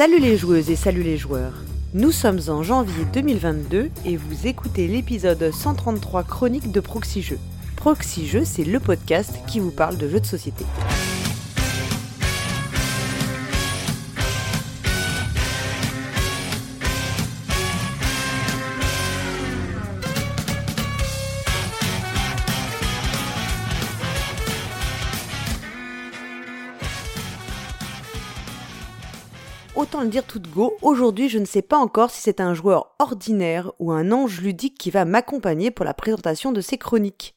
Salut les joueuses et salut les joueurs. Nous sommes en janvier 2022 et vous écoutez l'épisode 133 chronique de Proxy Jeux. Proxy c'est le podcast qui vous parle de jeux de société. Le dire tout de go, aujourd'hui je ne sais pas encore si c'est un joueur ordinaire ou un ange ludique qui va m'accompagner pour la présentation de ces chroniques.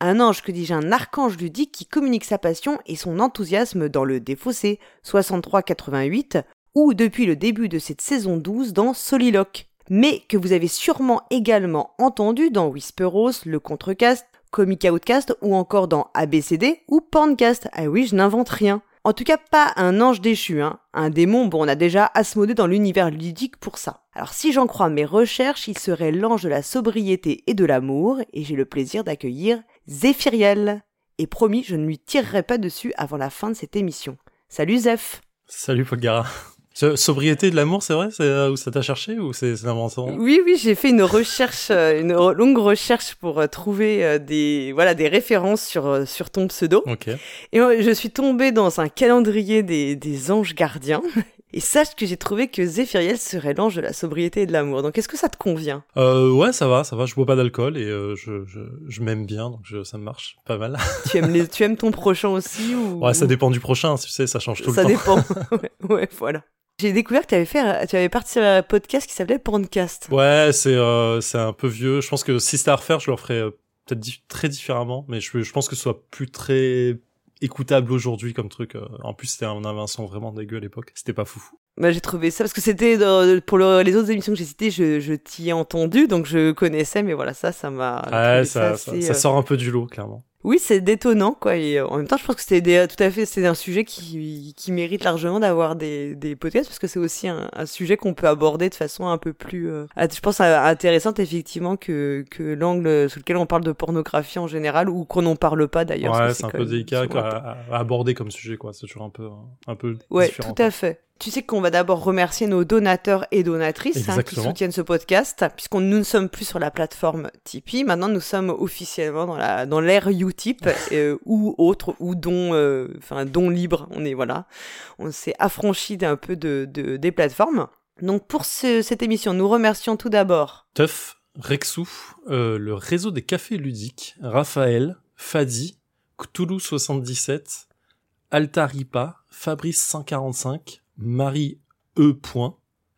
Un ange, que dis-je, un archange ludique qui communique sa passion et son enthousiasme dans le Défaussé 63-88 ou depuis le début de cette saison 12 dans Soliloque. Mais que vous avez sûrement également entendu dans Whisperos, le Contrecast, Comic Outcast ou encore dans ABCD ou Pancast. Ah oui, je n'invente rien. En tout cas, pas un ange déchu, hein. Un démon, bon, on a déjà Asmodée dans l'univers ludique pour ça. Alors si j'en crois mes recherches, il serait l'ange de la sobriété et de l'amour, et j'ai le plaisir d'accueillir Zéphiriel. Et promis, je ne lui tirerai pas dessus avant la fin de cette émission. Salut Zeph Salut Polgara Sobriété de l'amour, c'est vrai? C'est euh, où ça t'a cherché ou c'est invention Oui, oui, j'ai fait une recherche, euh, une longue recherche pour euh, trouver des voilà des références sur sur ton pseudo. Ok. Et je suis tombée dans un calendrier des, des anges gardiens. Et sache que j'ai trouvé que Zéphiriel serait l'ange de la sobriété et de l'amour. Donc est-ce que ça te convient? Euh, Ouais, ça va, ça va. Je bois pas d'alcool et je, je, je m'aime bien, donc ça marche pas mal. tu aimes les, tu aimes ton prochain aussi ou? Ouais, ça dépend du prochain. Tu sais, ça change tout ça le temps. Ça dépend. ouais, ouais, voilà. J'ai découvert que tu avais fait, tu avais participé à un podcast qui s'appelait Porncast. Ouais, c'est euh, c'est un peu vieux. Je pense que si c'était à refaire, je le ferais euh, peut-être très différemment, mais je, je pense que ce soit plus très écoutable aujourd'hui comme truc. Euh. En plus, c'était un, un son vraiment dégueu à l'époque. C'était pas fou. Bah, j'ai trouvé ça parce que c'était pour les autres émissions que j'ai citées, je, je t'y ai entendu, donc je connaissais, mais voilà, ça, ça m'a. Ouais, ça, ça, ça, sort un peu du lot, clairement. Oui, c'est détonnant, quoi. Et euh, en même temps, je pense que c'est tout à fait, c'est un sujet qui, qui mérite largement d'avoir des, des podcasts parce que c'est aussi un, un sujet qu'on peut aborder de façon un peu plus, euh, je pense, intéressante effectivement que, que l'angle sous lequel on parle de pornographie en général ou qu'on n'en parle pas d'ailleurs. Ouais, c'est un peu délicat à, à, aborder comme sujet, quoi. C'est toujours un peu, un peu. Ouais, tout à fait. Tu sais qu'on va d'abord remercier nos donateurs et donatrices hein, qui soutiennent ce podcast, puisqu'on nous ne sommes plus sur la plateforme Tipeee. Maintenant, nous sommes officiellement dans la dans l'ère Utip euh, ou autre ou don euh, enfin don libre. On est voilà, on s'est affranchi d'un peu de, de, des plateformes. Donc pour ce, cette émission, nous remercions tout d'abord Teuf, Rexou, euh, le réseau des cafés ludiques, Raphaël, Fadi, Cthulhu 77, Altaripa, Fabrice 145, Marie E.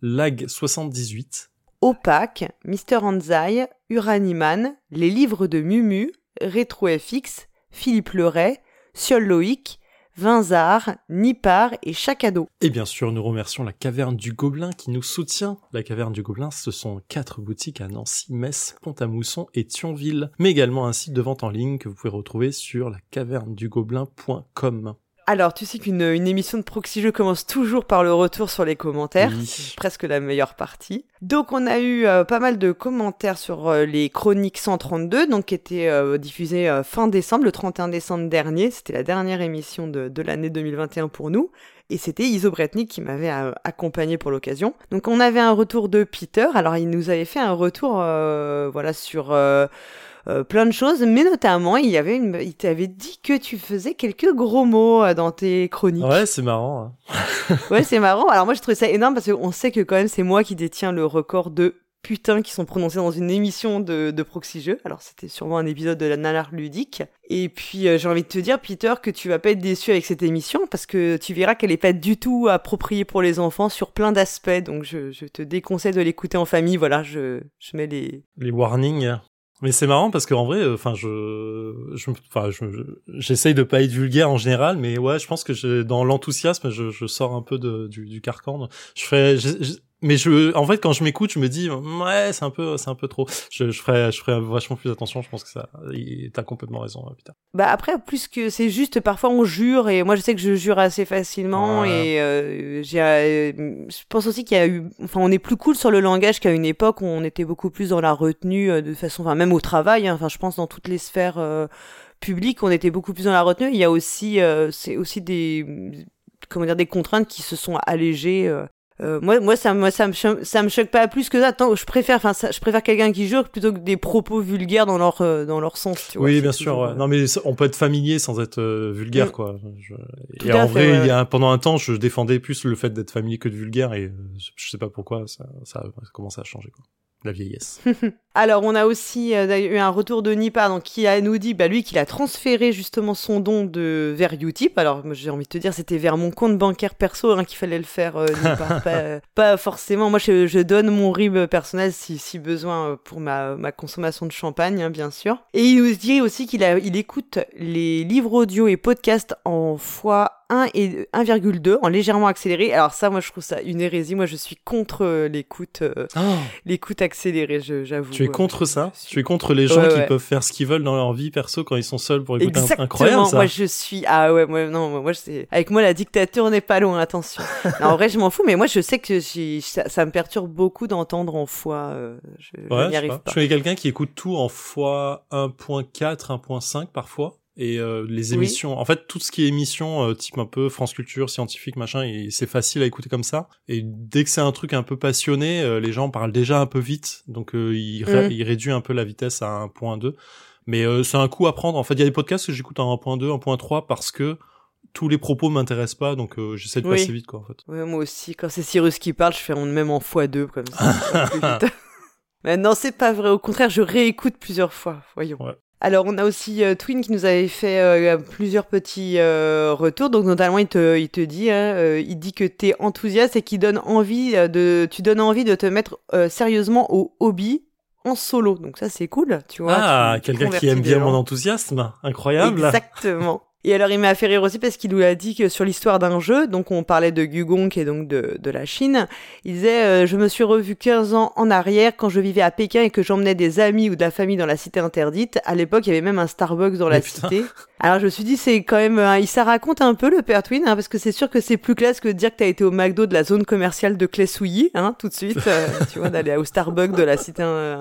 Lag 78, Opaque, Mister Anzai, Uraniman, Les Livres de Mumu, RetroFX, Philippe Leray, Siol Loïc, Vinzard, Nipar et Chacado. Et bien sûr, nous remercions la Caverne du Gobelin qui nous soutient. La Caverne du Gobelin, ce sont quatre boutiques à Nancy, Metz, Pont-à-Mousson et Thionville, mais également un site de vente en ligne que vous pouvez retrouver sur la cavernedugobelin.com. Alors, tu sais qu'une une émission de Proxy Jeux commence toujours par le retour sur les commentaires. Oui. Presque la meilleure partie. Donc, on a eu euh, pas mal de commentaires sur euh, les chroniques 132, donc qui étaient euh, diffusées fin décembre, le 31 décembre dernier. C'était la dernière émission de, de l'année 2021 pour nous. Et c'était Iso Bretnik qui m'avait accompagné pour l'occasion. Donc, on avait un retour de Peter. Alors, il nous avait fait un retour, voilà, sur euh, plein de choses, mais notamment il y avait une, il t'avait dit que tu faisais quelques gros mots euh, dans tes chroniques. Ouais, c'est marrant. Hein. ouais, c'est marrant. Alors moi, je trouvais ça énorme parce qu'on sait que quand même c'est moi qui détiens le record de putain qui sont prononcés dans une émission de, de Proxy Jeux. Alors c'était sûrement un épisode de la nanar ludique. Et puis euh, j'ai envie de te dire Peter que tu vas pas être déçu avec cette émission parce que tu verras qu'elle est pas du tout appropriée pour les enfants sur plein d'aspects. Donc je, je, te déconseille de l'écouter en famille. Voilà, je, je mets les les warnings. Mais c'est marrant parce qu'en vrai, enfin, je, je, enfin, je, j'essaye de pas être vulgaire en général, mais ouais, je pense que dans l'enthousiasme, je, je sors un peu de, du, du carcan. Je fais, mais je, en fait, quand je m'écoute, je me dis, ouais, c'est un peu, c'est un peu trop. Je, je ferais, je ferais vachement plus attention. Je pense que ça, t'as complètement raison, putain. Bah après, plus que c'est juste, parfois on jure et moi je sais que je jure assez facilement Ouais. et euh, j'ai, euh, je pense aussi qu'il y a eu, enfin, on est plus cool sur le langage qu'à une époque où on était beaucoup plus dans la retenue euh, de façon, enfin, même au travail. hein. Enfin, je pense dans toutes les sphères euh, publiques, on était beaucoup plus dans la retenue. Il y a aussi, euh, c'est aussi des, comment dire, des contraintes qui se sont allégées. euh, Euh, moi, moi, ça, moi, ça me, ça me choque pas plus que ça. Tant, je préfère, enfin, je préfère quelqu'un qui jure plutôt que des propos vulgaires dans leur, euh, dans leur sens. Tu vois, Oui, bien sûr. toujours, Non, mais on peut être familier sans être euh, vulgaire, Mm. quoi. Je- Et en fait, vrai, ouais, il y a pendant un temps, je défendais plus le fait d'être familier que de vulgaire, et euh, je sais pas pourquoi ça, ça a commencé à changer, quoi. La vieillesse. Alors, on a aussi euh, eu un retour de Nipa, donc qui a nous dit, bah lui, qu'il a transféré justement son don de vers Utip. Alors, j'ai envie de te dire, c'était vers mon compte bancaire perso hein, qu'il fallait le faire, euh, Nipa. pas, pas forcément. Moi, je, je donne mon RIB personnel si, si besoin euh, pour ma, ma consommation de champagne, hein, bien sûr. Et il nous dit aussi qu'il il écoute les livres audio et podcasts en fois 1 et 1,2 en légèrement accéléré. Alors ça, moi, je trouve ça une hérésie. Moi, je suis contre euh, l'écoute, euh, l'écoute accélérée, j'avoue. tu Euh, contre ça je suis- contre les gens Ouais, qui peuvent faire ce qu'ils veulent dans leur vie perso quand ils sont seuls pour écouter un Exactement. incroyable ça. Moi, je suis. Ah ouais, moi, non, moi, c'est. Avec moi, la dictature n'est pas loin. Attention. Non, en vrai, je m'en fous, mais moi, je sais que ça, ça me perturbe beaucoup d'entendre en fois. euh, je Ouais, je n'y arrive pas. pas. Je connais quelqu'un qui écoute tout en fois 1.4, 1.5 parfois. Et euh, les Oui. émissions, en fait, tout ce qui est émission euh, type un peu France Culture, scientifique, machin, et c'est facile à écouter comme ça. Et dès que c'est un truc un peu passionné, euh, les gens parlent déjà un peu vite, donc euh, il, ré- Mm. il réduit un peu la vitesse à 1.2. Mais euh, c'est un coup à prendre. En fait, il y a des podcasts que j'écoute en 1.2, 1.3 parce que tous les propos m'intéressent pas, donc euh, j'essaie de Oui. passer vite, quoi, en fait. Ouais, moi aussi, quand c'est Cyrus qui parle, je fais même en x2 comme ça. Mais non, c'est pas vrai. Au contraire, je réécoute plusieurs fois. Voyons. Ouais. Alors, on a aussi euh, Twin qui nous avait fait euh, plusieurs petits euh, retours. Donc, notamment, il te, il te dit, hein, il dit que t'es enthousiaste et qu'il donne envie de, tu donnes envie de te mettre sérieusement au hobby en solo. Donc ça, c'est cool, tu vois. ah, quelqu'un qui aime bien gens. mon enthousiasme, incroyable. Exactement. Et alors, il m'a fait rire aussi parce qu'il nous a dit que sur l'histoire d'un jeu, donc on parlait de Gugong et donc de, de la Chine, il disait euh, Je me suis revu 15 ans en arrière quand je vivais à Pékin et que j'emmenais des amis ou de la famille dans la cité interdite. À l'époque, il y avait même un Starbucks dans la putain. cité. Alors, je me suis dit C'est quand même. euh, il ça raconte un peu le père Twin, hein, parce que c'est sûr que c'est plus classe que de dire que t'as été au McDo de la zone commerciale de Clé-Souilly, hein, tout de suite. euh, tu vois, d'aller au Starbucks de la cité euh,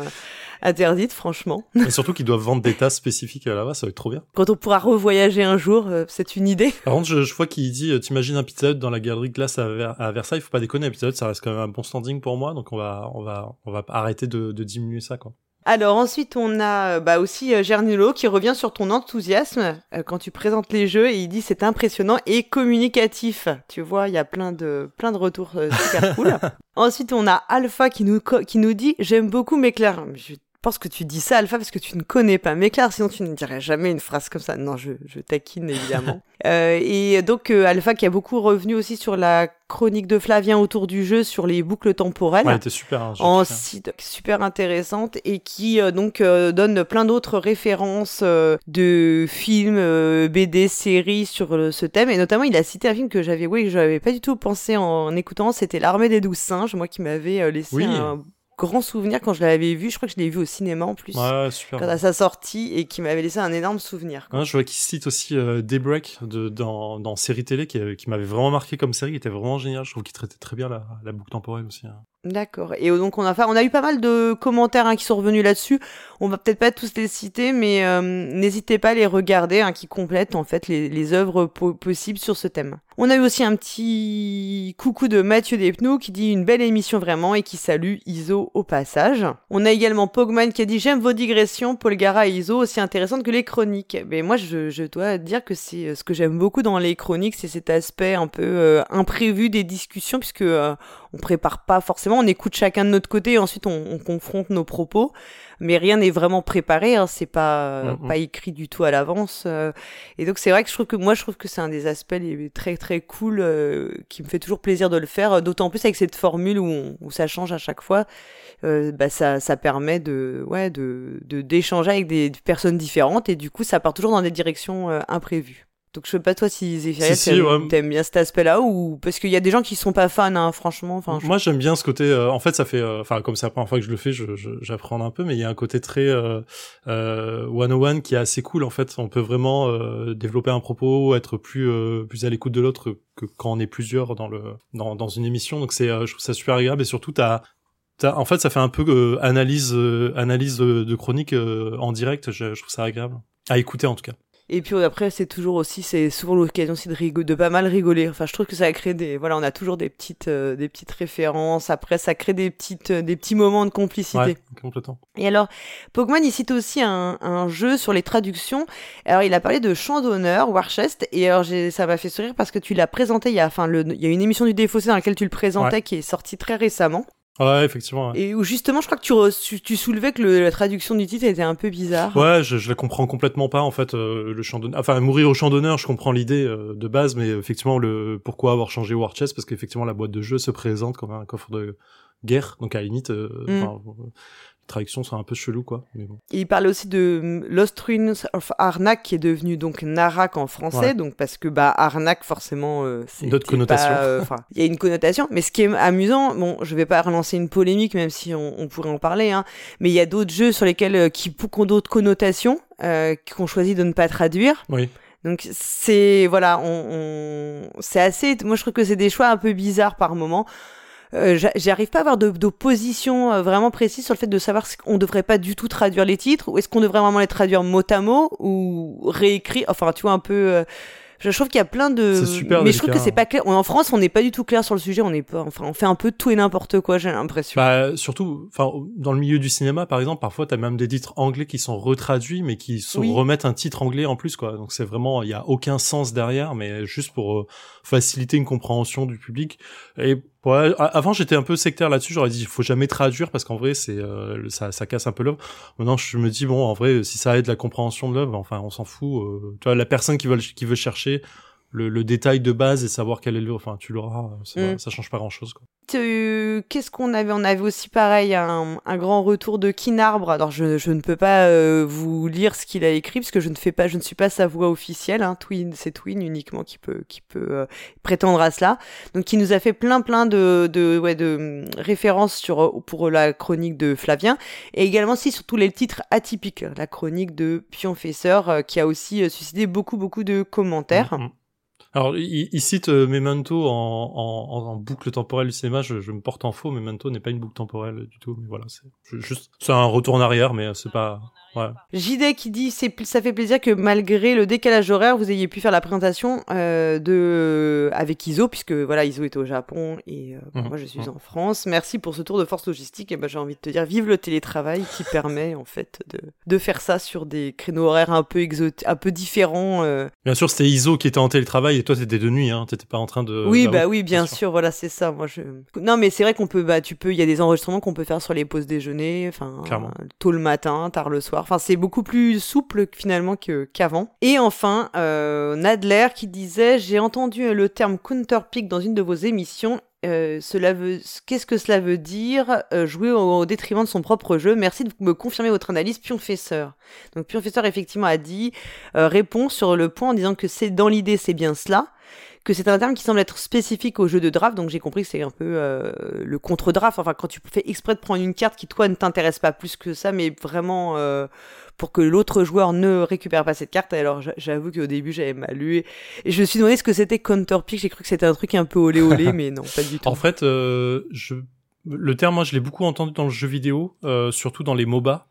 interdite, franchement. Et surtout qu'ils doivent vendre des tasses spécifiques là-bas, ça va être trop bien. Quand on pourra revoyager un jour, euh, c'est une idée. Par contre, je, je vois qu'il dit, euh, t'imagines un Pizza Hut dans la galerie de glace à, Ver- à Versailles, faut pas déconner, un Pizza Hut, ça reste quand même un bon standing pour moi, donc on va, on va, on va arrêter de, de diminuer ça, quoi. Alors ensuite on a euh, bah aussi euh, Gernullo qui revient sur ton enthousiasme euh, quand tu présentes les jeux et il dit c'est impressionnant et communicatif. Tu vois, il y a plein de plein de retours euh, super cool. ensuite on a Alpha qui nous qui nous dit j'aime beaucoup Méclair. Je pense que tu dis ça Alpha parce que tu ne connais pas Méclair sinon tu ne dirais jamais une phrase comme ça. Non, je je taquine évidemment. Euh, et donc euh, Alpha qui a beaucoup revenu aussi sur la chronique de Flavien autour du jeu sur les boucles temporelles Ouais, elle était super. hein, en site super intéressante et qui euh, donc euh, donne plein d'autres références euh, de films, BD, séries sur ce thème et notamment il a cité un film que j'avais oui que j'avais pas du tout pensé en, écoutant, c'était l'armée des douze singes, moi qui m'avait euh, laissé Oui. un grand souvenir quand je l'avais vu, je crois que je l'ai vu au cinéma en plus. Ouais, super. Quand à sa sortie et qui m'avait laissé un énorme souvenir. Ouais, je vois qu'il cite aussi euh, Daybreak de, dans, dans série télé qui, euh, qui m'avait vraiment marqué comme série, qui était vraiment génial. Je trouve qu'il traitait très bien la, la boucle temporelle aussi. hein. D'accord. Et euh, donc on a on a eu pas mal de commentaires hein, qui sont revenus là-dessus. On va peut-être pas tous les citer, mais euh, n'hésitez pas à les regarder, hein, qui complètent en fait les, les œuvres po- possibles sur ce thème. On a eu aussi un petit coucou de Mathieu Despnous qui dit une belle émission vraiment et qui salue Iso au passage. On a également Pogman qui a dit j'aime vos digressions, Paul Gara et Iso aussi intéressantes que les chroniques. Mais moi je, je dois dire que c'est euh, ce que j'aime beaucoup dans les chroniques, c'est cet aspect un peu euh, imprévu des discussions puisque euh, on prépare pas forcément, on écoute chacun de notre côté et ensuite on, on confronte nos propos, mais rien n'est vraiment préparé, hein, c'est pas euh, Mhm. pas écrit du tout à l'avance. euh, et donc c'est vrai que je trouve que moi je trouve que c'est un des aspects très très cool euh, qui me fait toujours plaisir de le faire, euh, d'autant plus avec cette formule où, on- où ça change à chaque fois. Euh, bah ça ça permet de ouais de de d'échanger avec des personnes différentes et du coup ça part toujours dans des directions euh, imprévues. Donc je sais pas toi si Zéphiria Si, ouais. t'aimes bien cet aspect-là ou parce qu'il y a des gens qui sont pas fans hein, franchement. Enfin je- Moi, j'aime bien ce côté. euh, en fait, ça fait, euh, enfin, comme c'est la première fois que je le fais, je, je- j'apprends un peu, mais il y a un côté très euh, euh, one qui est assez cool. En fait, on peut vraiment euh, développer un propos, être plus euh, plus à l'écoute de l'autre que quand on est plusieurs dans le dans, dans une émission. Donc c'est, euh, je trouve ça super agréable et surtout t'as T'as- en fait, ça fait un peu euh, analyse, euh, analyse de, de chronique euh, en direct. Je, je trouve ça agréable à écouter en tout cas. Et puis après, c'est toujours aussi, c'est souvent l'occasion aussi de, rigoler, de pas mal rigoler. Enfin, je trouve que ça crée des, voilà, on a toujours des petites, euh, des petites références. Après, ça crée des petites, euh, des petits moments de complicité. Ouais, complètement. Et alors, Pokémon, il cite aussi un, un, jeu sur les traductions. Alors, il a parlé de Chant d'honneur, Warchest. Et alors, ça m'a fait sourire parce que tu l'as présenté il y a, enfin, le, il y a une émission du Défaussé dans laquelle tu le présentais qui est sortie très récemment. Ouais, effectivement. Et où justement, je crois que tu, tu, soulevais que le, la traduction du titre était un peu bizarre. Ouais, je, je la comprends complètement pas en fait. Euh, le champ d'honneur, enfin mourir au champ d'honneur, je comprends l'idée euh, de base, mais effectivement le pourquoi avoir changé War Chest? Parce qu'effectivement la boîte de jeu se présente comme un coffre de guerre, donc à la limite, euh, mm traductions sont un peu chelou quoi. Mais bon. il parlait aussi de hum, Lost Ruins of Arnak qui est devenu donc Narak en français, donc parce que bah Arnak forcément euh, c'est d'autres connotations. Euh, enfin, il y a une connotation, mais ce qui est amusant, bon, je vais pas relancer une polémique même si on, on pourrait en parler, hein, mais il y a d'autres jeux sur lesquels euh, qui ont d'autres connotations euh, qu'on choisit de ne pas traduire. Oui. Donc c'est voilà, on, on... c'est assez. Moi je trouve que c'est des choix un peu bizarres par moment. Euh, j'arrive pas à avoir d'opposition euh, vraiment précise sur le fait de savoir qu'on devrait pas du tout traduire les titres ou est-ce qu'on devrait vraiment les traduire mot à mot ou réécrire. Enfin, tu vois un peu. Euh, je trouve qu'il y a plein de. Super mais je trouve que c'est pas clair. En France, on n'est pas du tout clair sur le sujet. On est pas. Enfin, on fait un peu tout et n'importe quoi. J'ai l'impression. Bah, surtout, enfin, dans le milieu du cinéma, par exemple, parfois, t'as même des titres anglais qui sont retraduits, mais qui sont, remettent un titre anglais en plus, quoi. Donc c'est vraiment, il y a aucun sens derrière, mais juste pour faciliter une compréhension du public. Et Ouais, avant j'étais un peu sectaire là-dessus, j'aurais dit il faut jamais traduire parce qu'en vrai c'est euh, ça, ça casse un peu l'œuvre. Maintenant je me dis bon en vrai si ça aide la compréhension de l'œuvre, enfin on s'en fout. Euh, la personne qui veut qui veut chercher le, le, détail de base et savoir quel est le, enfin tu l'auras, ça, mm. ça change pas grand chose. Quoi. Qu'est-ce qu'on avait On avait aussi pareil un, un, grand retour de Kinarbre. Alors je, je ne peux pas euh, vous lire ce qu'il a écrit parce que je ne fais pas, je ne suis pas sa voix officielle. Hein. Twin, c'est Twin uniquement qui peut qui peut euh, prétendre à cela. Donc qui nous a fait plein plein de de ouais de références sur pour la chronique de Flavien et également aussi sur tous les titres atypiques. La chronique de Pionfesseur euh, qui a aussi suscité beaucoup beaucoup de commentaires. Mm-hmm. Alors, il, il cite euh, Memento en, en, en, boucle temporelle du cinéma. Je, me porte en faux. Memento n'est pas une boucle temporelle du tout. Mais voilà, c'est juste, c'est un retour en arrière, mais c'est pas. Ouais. JD qui dit c'est ça fait plaisir que malgré le décalage horaire, vous ayez pu faire la présentation euh, de avec Iso puisque voilà Iso est au Japon et euh, mmh. moi je suis mmh. en France. Merci pour ce tour de force logistique. Et ben j'ai envie de te dire vive le télétravail qui permet en fait de, de faire ça sur des créneaux horaires un peu exotiques, un peu différents. Euh. Bien sûr, c'était Iso qui était en télétravail toi t'étais de nuit, hein, t'étais pas en train de. Oui, bah, oui, bien, sûr. voilà, c'est ça. Moi, je. Non, mais c'est vrai qu'on peut, bah, tu peux, il y a des enregistrements qu'on peut faire sur les pauses déjeuner, enfin, tôt le matin, tard le soir. Enfin, c'est beaucoup plus souple finalement qu'avant. Et enfin, euh, Nadler qui disait, j'ai entendu le terme counterpick dans une de vos émissions euh, cela veut, qu'est-ce que cela veut dire? Euh, jouer au, détriment de son propre jeu Merci de me confirmer votre analyse, Pionfesseur. Donc Pionfesseur effectivement a dit euh, répond sur le point en disant que c'est dans l'idée c'est bien cela, que c'est un terme qui semble être spécifique au jeu de draft. Donc j'ai compris que c'est un peu le contre-draft. Enfin quand tu fais exprès de prendre une carte qui toi ne t'intéresse pas plus que ça, mais vraiment pour que l'autre joueur ne récupère pas cette carte. Alors j'avoue qu'au début j'avais mal lu et, je me suis demandé ce que c'était counter pick. J'ai cru que c'était un truc un peu olé olé, mais non, pas du tout. En fait, euh, je le terme, moi, je l'ai beaucoup entendu dans le jeu vidéo, euh, surtout dans les MOBA,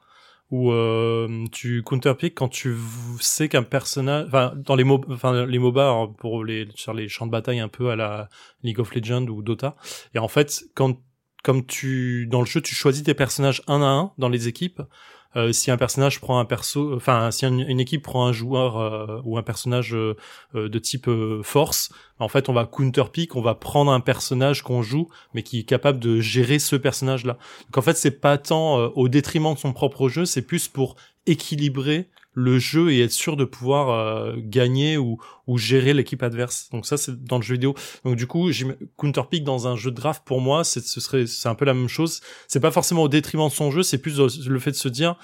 où euh, tu counterpick quand tu sais qu'un personnage, enfin dans les MOBA, enfin les MOBA hein, pour les sur les champs de bataille un peu à la League of Legends ou Dota. Et en fait, quand comme tu dans le jeu, tu choisis tes personnages un à un dans les équipes. Euh, si un personnage prend un perso, enfin si une, équipe prend un joueur euh, ou un personnage euh, de type force, en fait on va counter pick, on va prendre un personnage qu'on joue, mais qui est capable de gérer ce personnage-là. Donc en fait c'est pas tant au détriment de son propre jeu, c'est plus pour équilibrer le jeu et être sûr de pouvoir euh, gagner ou, ou gérer l'équipe adverse. Donc ça c'est dans le jeu vidéo. Donc du coup, counter pick dans un jeu de draft pour moi, c'est ce serait c'est un peu la même chose. C'est pas forcément au détriment de son jeu, c'est plus le fait de se dire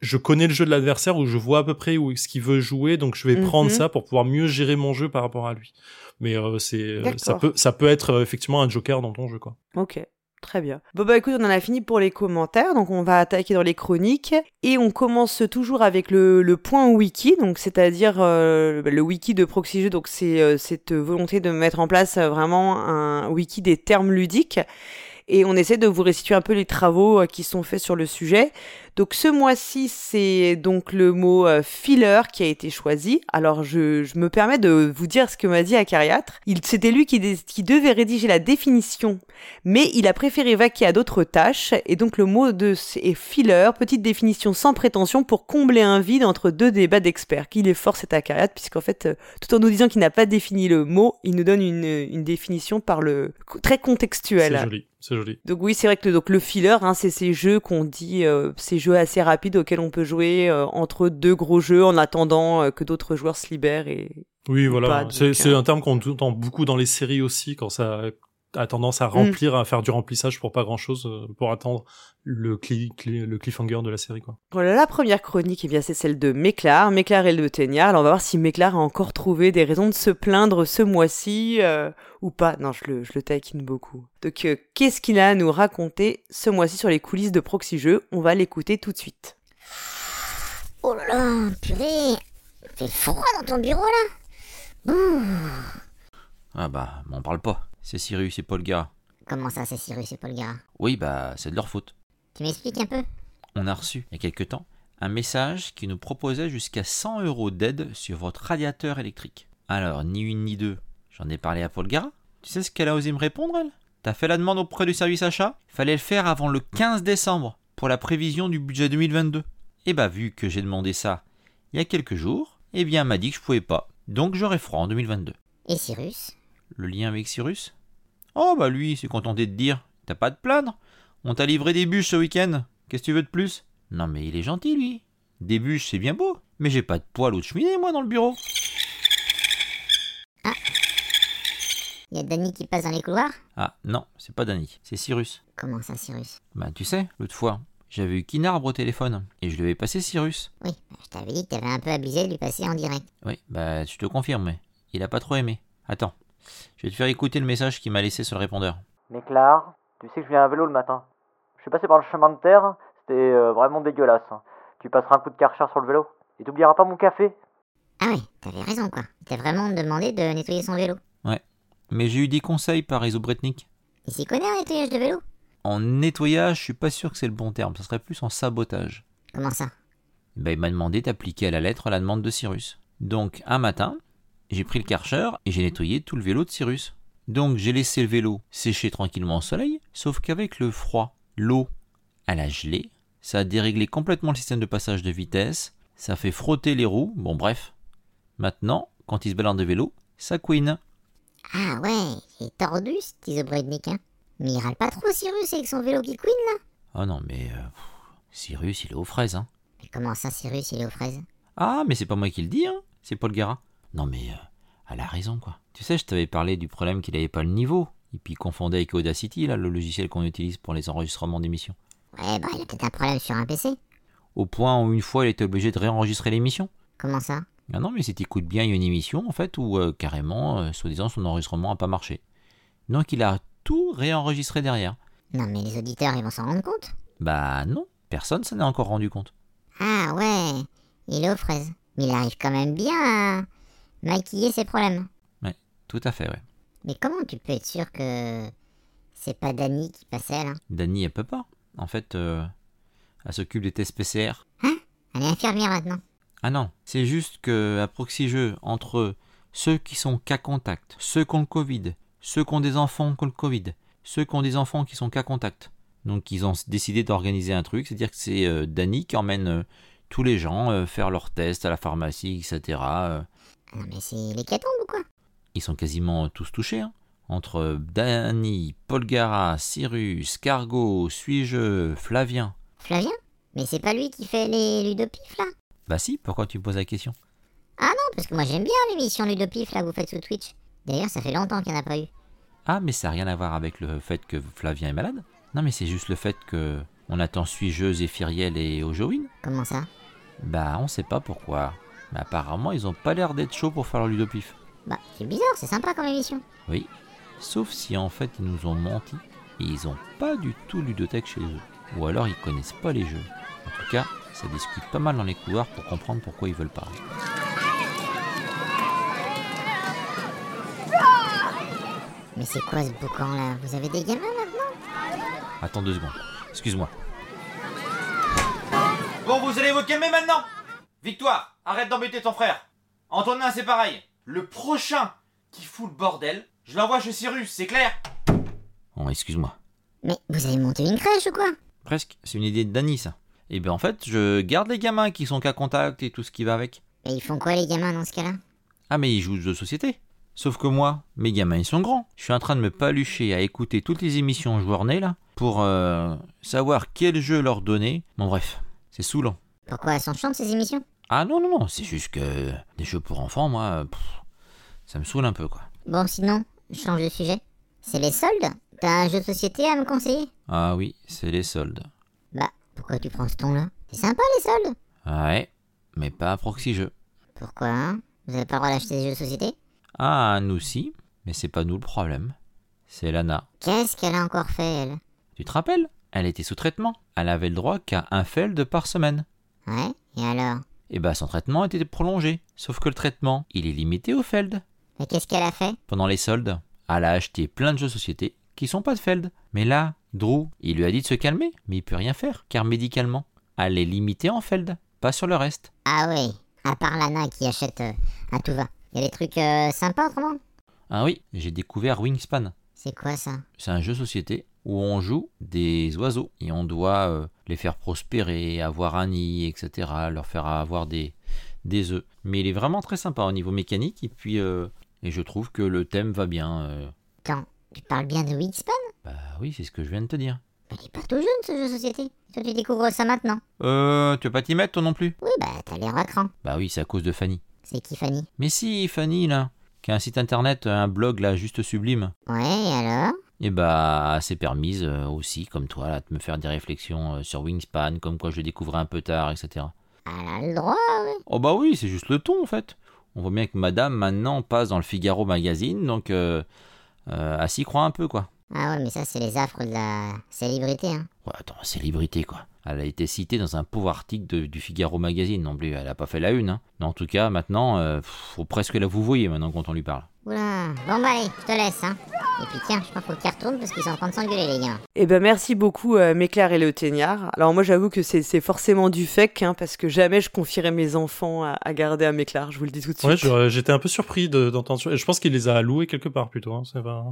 je connais le jeu de l'adversaire ou je vois à peu près où ce qu'il veut jouer, donc je vais prendre mhm. ça pour pouvoir mieux gérer mon jeu par rapport à lui. Mais euh, c'est ça peut ça peut être euh, effectivement un joker dans ton jeu quoi. Ok. Très bien. Bon bah écoute, on en a fini pour les commentaires, donc on va attaquer dans les chroniques et on commence toujours avec le, point wiki, donc c'est-à-dire euh, le wiki de Proxy donc c'est euh, cette volonté de mettre en place euh, vraiment un wiki des termes ludiques et on essaie de vous restituer un peu les travaux qui sont faits sur le sujet. Donc ce mois-ci, c'est donc le mot euh, filler qui a été choisi. Alors je, je, me permets de vous dire ce que m'a dit Acariâtre. C'était lui qui, qui devait rédiger la définition, mais il a préféré vaquer à d'autres tâches. Et donc le mot de est filler, petite définition sans prétention pour combler un vide entre deux débats d'experts. Qu'il est fort cet Acariâtre, puisqu'en fait, euh, tout en nous disant qu'il n'a pas défini le mot, il nous donne une, une définition par le très contextuel. C'est joli. C'est joli. Donc oui, c'est vrai que le, donc le filler, hein, c'est ces jeux qu'on dit, euh, ces jeux assez rapides auxquels on peut jouer euh, entre deux gros jeux en attendant euh, que d'autres joueurs se libèrent et. Oui, voilà. C'est un terme qu'on entend beaucoup dans les séries aussi quand ça a tendance à remplir, à faire du remplissage pour pas grand chose, pour attendre le, le cliffhanger de la série. Quoi. Voilà, la première chronique, eh bien, c'est celle de Méclar, Méclar et le Teignard. Alors on va voir si Méclar a encore trouvé des raisons de se plaindre ce mois-ci euh, ou pas. Non, je le, je le taquine beaucoup. Donc euh, qu'est-ce qu'il a à nous raconter ce mois-ci sur les coulisses de Proxy Jeux? On va l'écouter tout de suite. Oh là là, purée Fait froid dans ton bureau là Ah bah, m'en parle pas. C'est Cyrus et Paul Gara. Comment ça, c'est Cyrus et Paul Gara? Oui, bah, c'est de leur faute. Tu m'expliques un peu? On a reçu, il y a quelque temps, un message qui nous proposait jusqu'à 100 euros d'aide sur votre radiateur électrique. Alors, ni une ni deux, j'en ai parlé à Paul Gara. Tu sais ce qu'elle a osé me répondre, elle? T'as fait la demande auprès du service achat? Fallait le faire avant le 15 décembre, pour la prévision du budget 2022. Et bah, vu que j'ai demandé ça il y a quelques jours, eh bien, elle m'a dit que je pouvais pas. Donc, j'aurai froid en 2022. Et Cyrus? Le lien avec Cyrus? Oh, bah lui, c'est contenté de dire. T'as pas de plaindre on t'a livré des bûches ce week-end. Qu'est-ce que tu veux de plus? Non mais il est gentil lui. Des bûches c'est bien beau, mais j'ai pas de poêle ou de cheminée moi dans le bureau. Ah. Y a Danny qui passe dans les couloirs? Ah non, c'est pas Danny, c'est Cyrus. Comment ça Cyrus? Bah tu sais, l'autre fois, j'avais eu Kinarbre au téléphone et je lui avais passé Cyrus. Oui, bah, je t'avais dit que t'avais un peu abusé de lui passer en direct. Oui, bah je te confirme, mais il a pas trop aimé. Attends, je vais te faire écouter le message qu'il m'a laissé sur le répondeur. Mais Claire, tu sais que je viens à vélo le matin. Je suis passé par le chemin de terre, c'était euh, vraiment dégueulasse. Tu passeras un coup de karcher sur le vélo. Et t'oublieras pas mon café. Ah ouais, t'avais raison quoi. T'as vraiment demandé de nettoyer son vélo. Ouais. Mais j'ai eu des conseils par Iso Bretnik. Il s'y connaît en nettoyage de vélo? En nettoyage, je suis pas sûr que c'est le bon terme. Ça serait plus en sabotage. Comment ça? Bah, il m'a demandé d'appliquer à la lettre la demande de Cyrus. Donc, un matin, j'ai pris le karcher et j'ai nettoyé tout le vélo de Cyrus. Donc, j'ai laissé le vélo sécher tranquillement au soleil, sauf qu'avec le froid, l'eau, elle a gelé, ça a déréglé complètement le système de passage de vitesse, ça fait frotter les roues, bon bref. Maintenant, quand il se balade de vélo, ça couine. Ah ouais, c'est tordu ce isobrednik, hein. Mais il râle pas trop Cyrus avec son vélo qui couine là? Oh non, mais euh, Cyrus, il est aux fraises, hein. Mais comment ça, Cyrus, il est aux fraises? Ah, mais c'est pas moi qui le dis, hein. C'est Paul Gara. Non, mais euh, elle a raison, quoi. Tu sais, je t'avais parlé du problème qu'il avait pas le niveau. Et puis il confondait avec Audacity, là, le logiciel qu'on utilise pour les enregistrements d'émissions. Ouais, bah il a peut-être un problème sur un PC. Au point où une fois il était obligé de réenregistrer l'émission. Comment ça? Ah non, mais si t'écoutes bien, il y a une émission en fait où euh, carrément, euh, soi-disant, son enregistrement a pas marché. Donc il a tout réenregistré derrière. Non, mais les auditeurs ils vont s'en rendre compte? Bah non, personne s'en est encore rendu compte. Ah ouais, il est aux fraises. Mais il arrive quand même bien à maquiller ses problèmes. Ouais, tout à fait, ouais. Mais comment tu peux être sûr que c'est pas Dani qui passait là Dani, elle peut pas. En fait, euh, elle s'occupe des tests PCR. Hein? Elle est infirmière maintenant. Ah non, c'est juste que à proxy jeu entre ceux qui sont cas contact, ceux qui ont le Covid, ceux qui ont des enfants qui ont le Covid, ceux qui ont des enfants qui sont cas contact. Donc ils ont décidé d'organiser un truc, c'est-à-dire que c'est euh, Dani qui emmène euh, tous les gens euh, faire leurs tests à la pharmacie, etc. Non mais c'est l'hécatombe ou quoi Ils sont quasiment tous touchés. Hein. Entre Dani, Polgara, Cyrus, Cargo, Suis-je, Flavien. Flavien? Mais c'est pas lui qui fait les ludopifs là? Bah si, pourquoi tu me poses la question? Ah non, parce que moi j'aime bien l'émission ludopif là que vous faites sur Twitch. D'ailleurs, ça fait longtemps qu'il n'y en a pas eu. Ah, mais ça n'a rien à voir avec le fait que Flavien est malade? Non, mais c'est juste le fait que on attend Suigeuse et Firiel et Ojowin. Comment ça? Bah, on sait pas pourquoi. Mais apparemment, ils ont pas l'air d'être chauds pour faire leur ludopif. Bah, c'est bizarre, c'est sympa comme émission. Oui, sauf si en fait ils nous ont menti et ils ont pas du tout ludothèque chez eux. Ou alors ils connaissent pas les jeux. En tout cas, ça discute pas mal dans les couloirs pour comprendre pourquoi ils veulent pas. Mais c'est quoi ce boucan là? Vous avez des gamins maintenant? Attends deux secondes. Excuse-moi. Bon, vous allez vous calmer maintenant? Victoire, arrête d'embêter ton frère. Antonin, c'est pareil. Le prochain qui fout le bordel, je l'envoie chez Cyrus, c'est clair Oh, excuse-moi. Mais vous avez monté une crèche ou quoi? Presque, c'est une idée de Dany, ça. Et bien en fait, je garde les gamins qui sont qu'à contact et tout ce qui va avec. Et ils font quoi les gamins dans ce cas-là? Ah, mais ils jouent aux jeux de société. Sauf que moi, mes gamins, ils sont grands. Je suis en train de me palucher à écouter toutes les émissions joueurs nés, là, pour euh, savoir quel jeu leur donner. Bon, bref, c'est saoulant. Pourquoi elles sont chiantes ces émissions? Ah non, non, non, c'est juste que des jeux pour enfants, moi, pff, ça me saoule un peu, quoi. Bon sinon, je change de sujet. C'est les soldes T'as un jeu de société à me conseiller? Ah oui, c'est les soldes. Bah, pourquoi tu prends ce ton-là? C'est sympa les soldes Ouais, mais pas à proxy jeu. Pourquoi hein? Vous avez pas le droit d'acheter des jeux de société? Ah, nous si, mais c'est pas nous le problème. C'est Lana. Qu'est-ce qu'elle a encore fait, elle? Tu te rappelles? Elle était sous traitement. Elle avait le droit qu'à un feld par semaine. Ouais, et alors? Et bah son traitement était prolongé. Sauf que le traitement, il est limité au feld. Mais qu'est-ce qu'elle a fait? Pendant les soldes, elle a acheté plein de jeux de société qui sont pas de feld. Mais là, Drew, il lui a dit de se calmer, mais il peut rien faire, car médicalement, elle est limitée en feld, pas sur le reste. Ah oui, à part Lana qui achète euh, à tout va. Y a des trucs euh, sympas autrement? Ah oui, j'ai découvert Wingspan. C'est quoi ça? C'est un jeu de société où on joue des oiseaux et on doit euh, les faire prospérer, avoir un nid, etc., leur faire avoir des, des œufs. Mais il est vraiment très sympa au niveau mécanique et puis euh, et je trouve que le thème va bien. euh. Attends, tu parles bien de Wingspan Bah oui, c'est ce que je viens de te dire. Mais il est pas tout jeune ce jeu société. Toi tu découvres ça maintenant. Euh, tu veux pas t'y mettre toi non plus? Oui, bah t'as l'air à cran. Bah oui, c'est à cause de Fanny. C'est qui Fanny? Mais si, Fanny là, qui a un site internet, un blog là, juste sublime. Ouais, et alors? Et bah, elle s'est permise euh, aussi, comme toi, là, de me faire des réflexions euh, sur Wingspan, comme quoi je le découvrais un peu tard, etc. Elle a le droit, oui. Oh bah oui, c'est juste le ton en fait. On voit bien que madame maintenant passe dans le Figaro magazine, donc euh, euh, elle s'y croit un peu quoi. Ah ouais, mais ça c'est les affres de la célébrité, hein. Ouais, attends, célébrité quoi. Elle a été citée dans un pauvre article du Figaro magazine non plus, elle a pas fait la une. Hein. Mais en tout cas, maintenant, euh, faut presque la vous voyez maintenant quand on lui parle. Oula, bon bah allez, je te laisse, hein. Et puis tiens, je crois qu'il faut qu'il retourne parce qu'ils sont en train de s'engueuler les gars. Eh ben merci beaucoup euh, Méclair et le Teignard. Alors moi j'avoue que c'est c'est forcément du fake hein, parce que jamais je confierais mes enfants à, à garder à Méclair, je vous le dis tout de suite. Ouais, je- j'étais un peu surpris de- d'entendre ça. Je pense qu'il les a loués quelque part plutôt. Hein. Pas...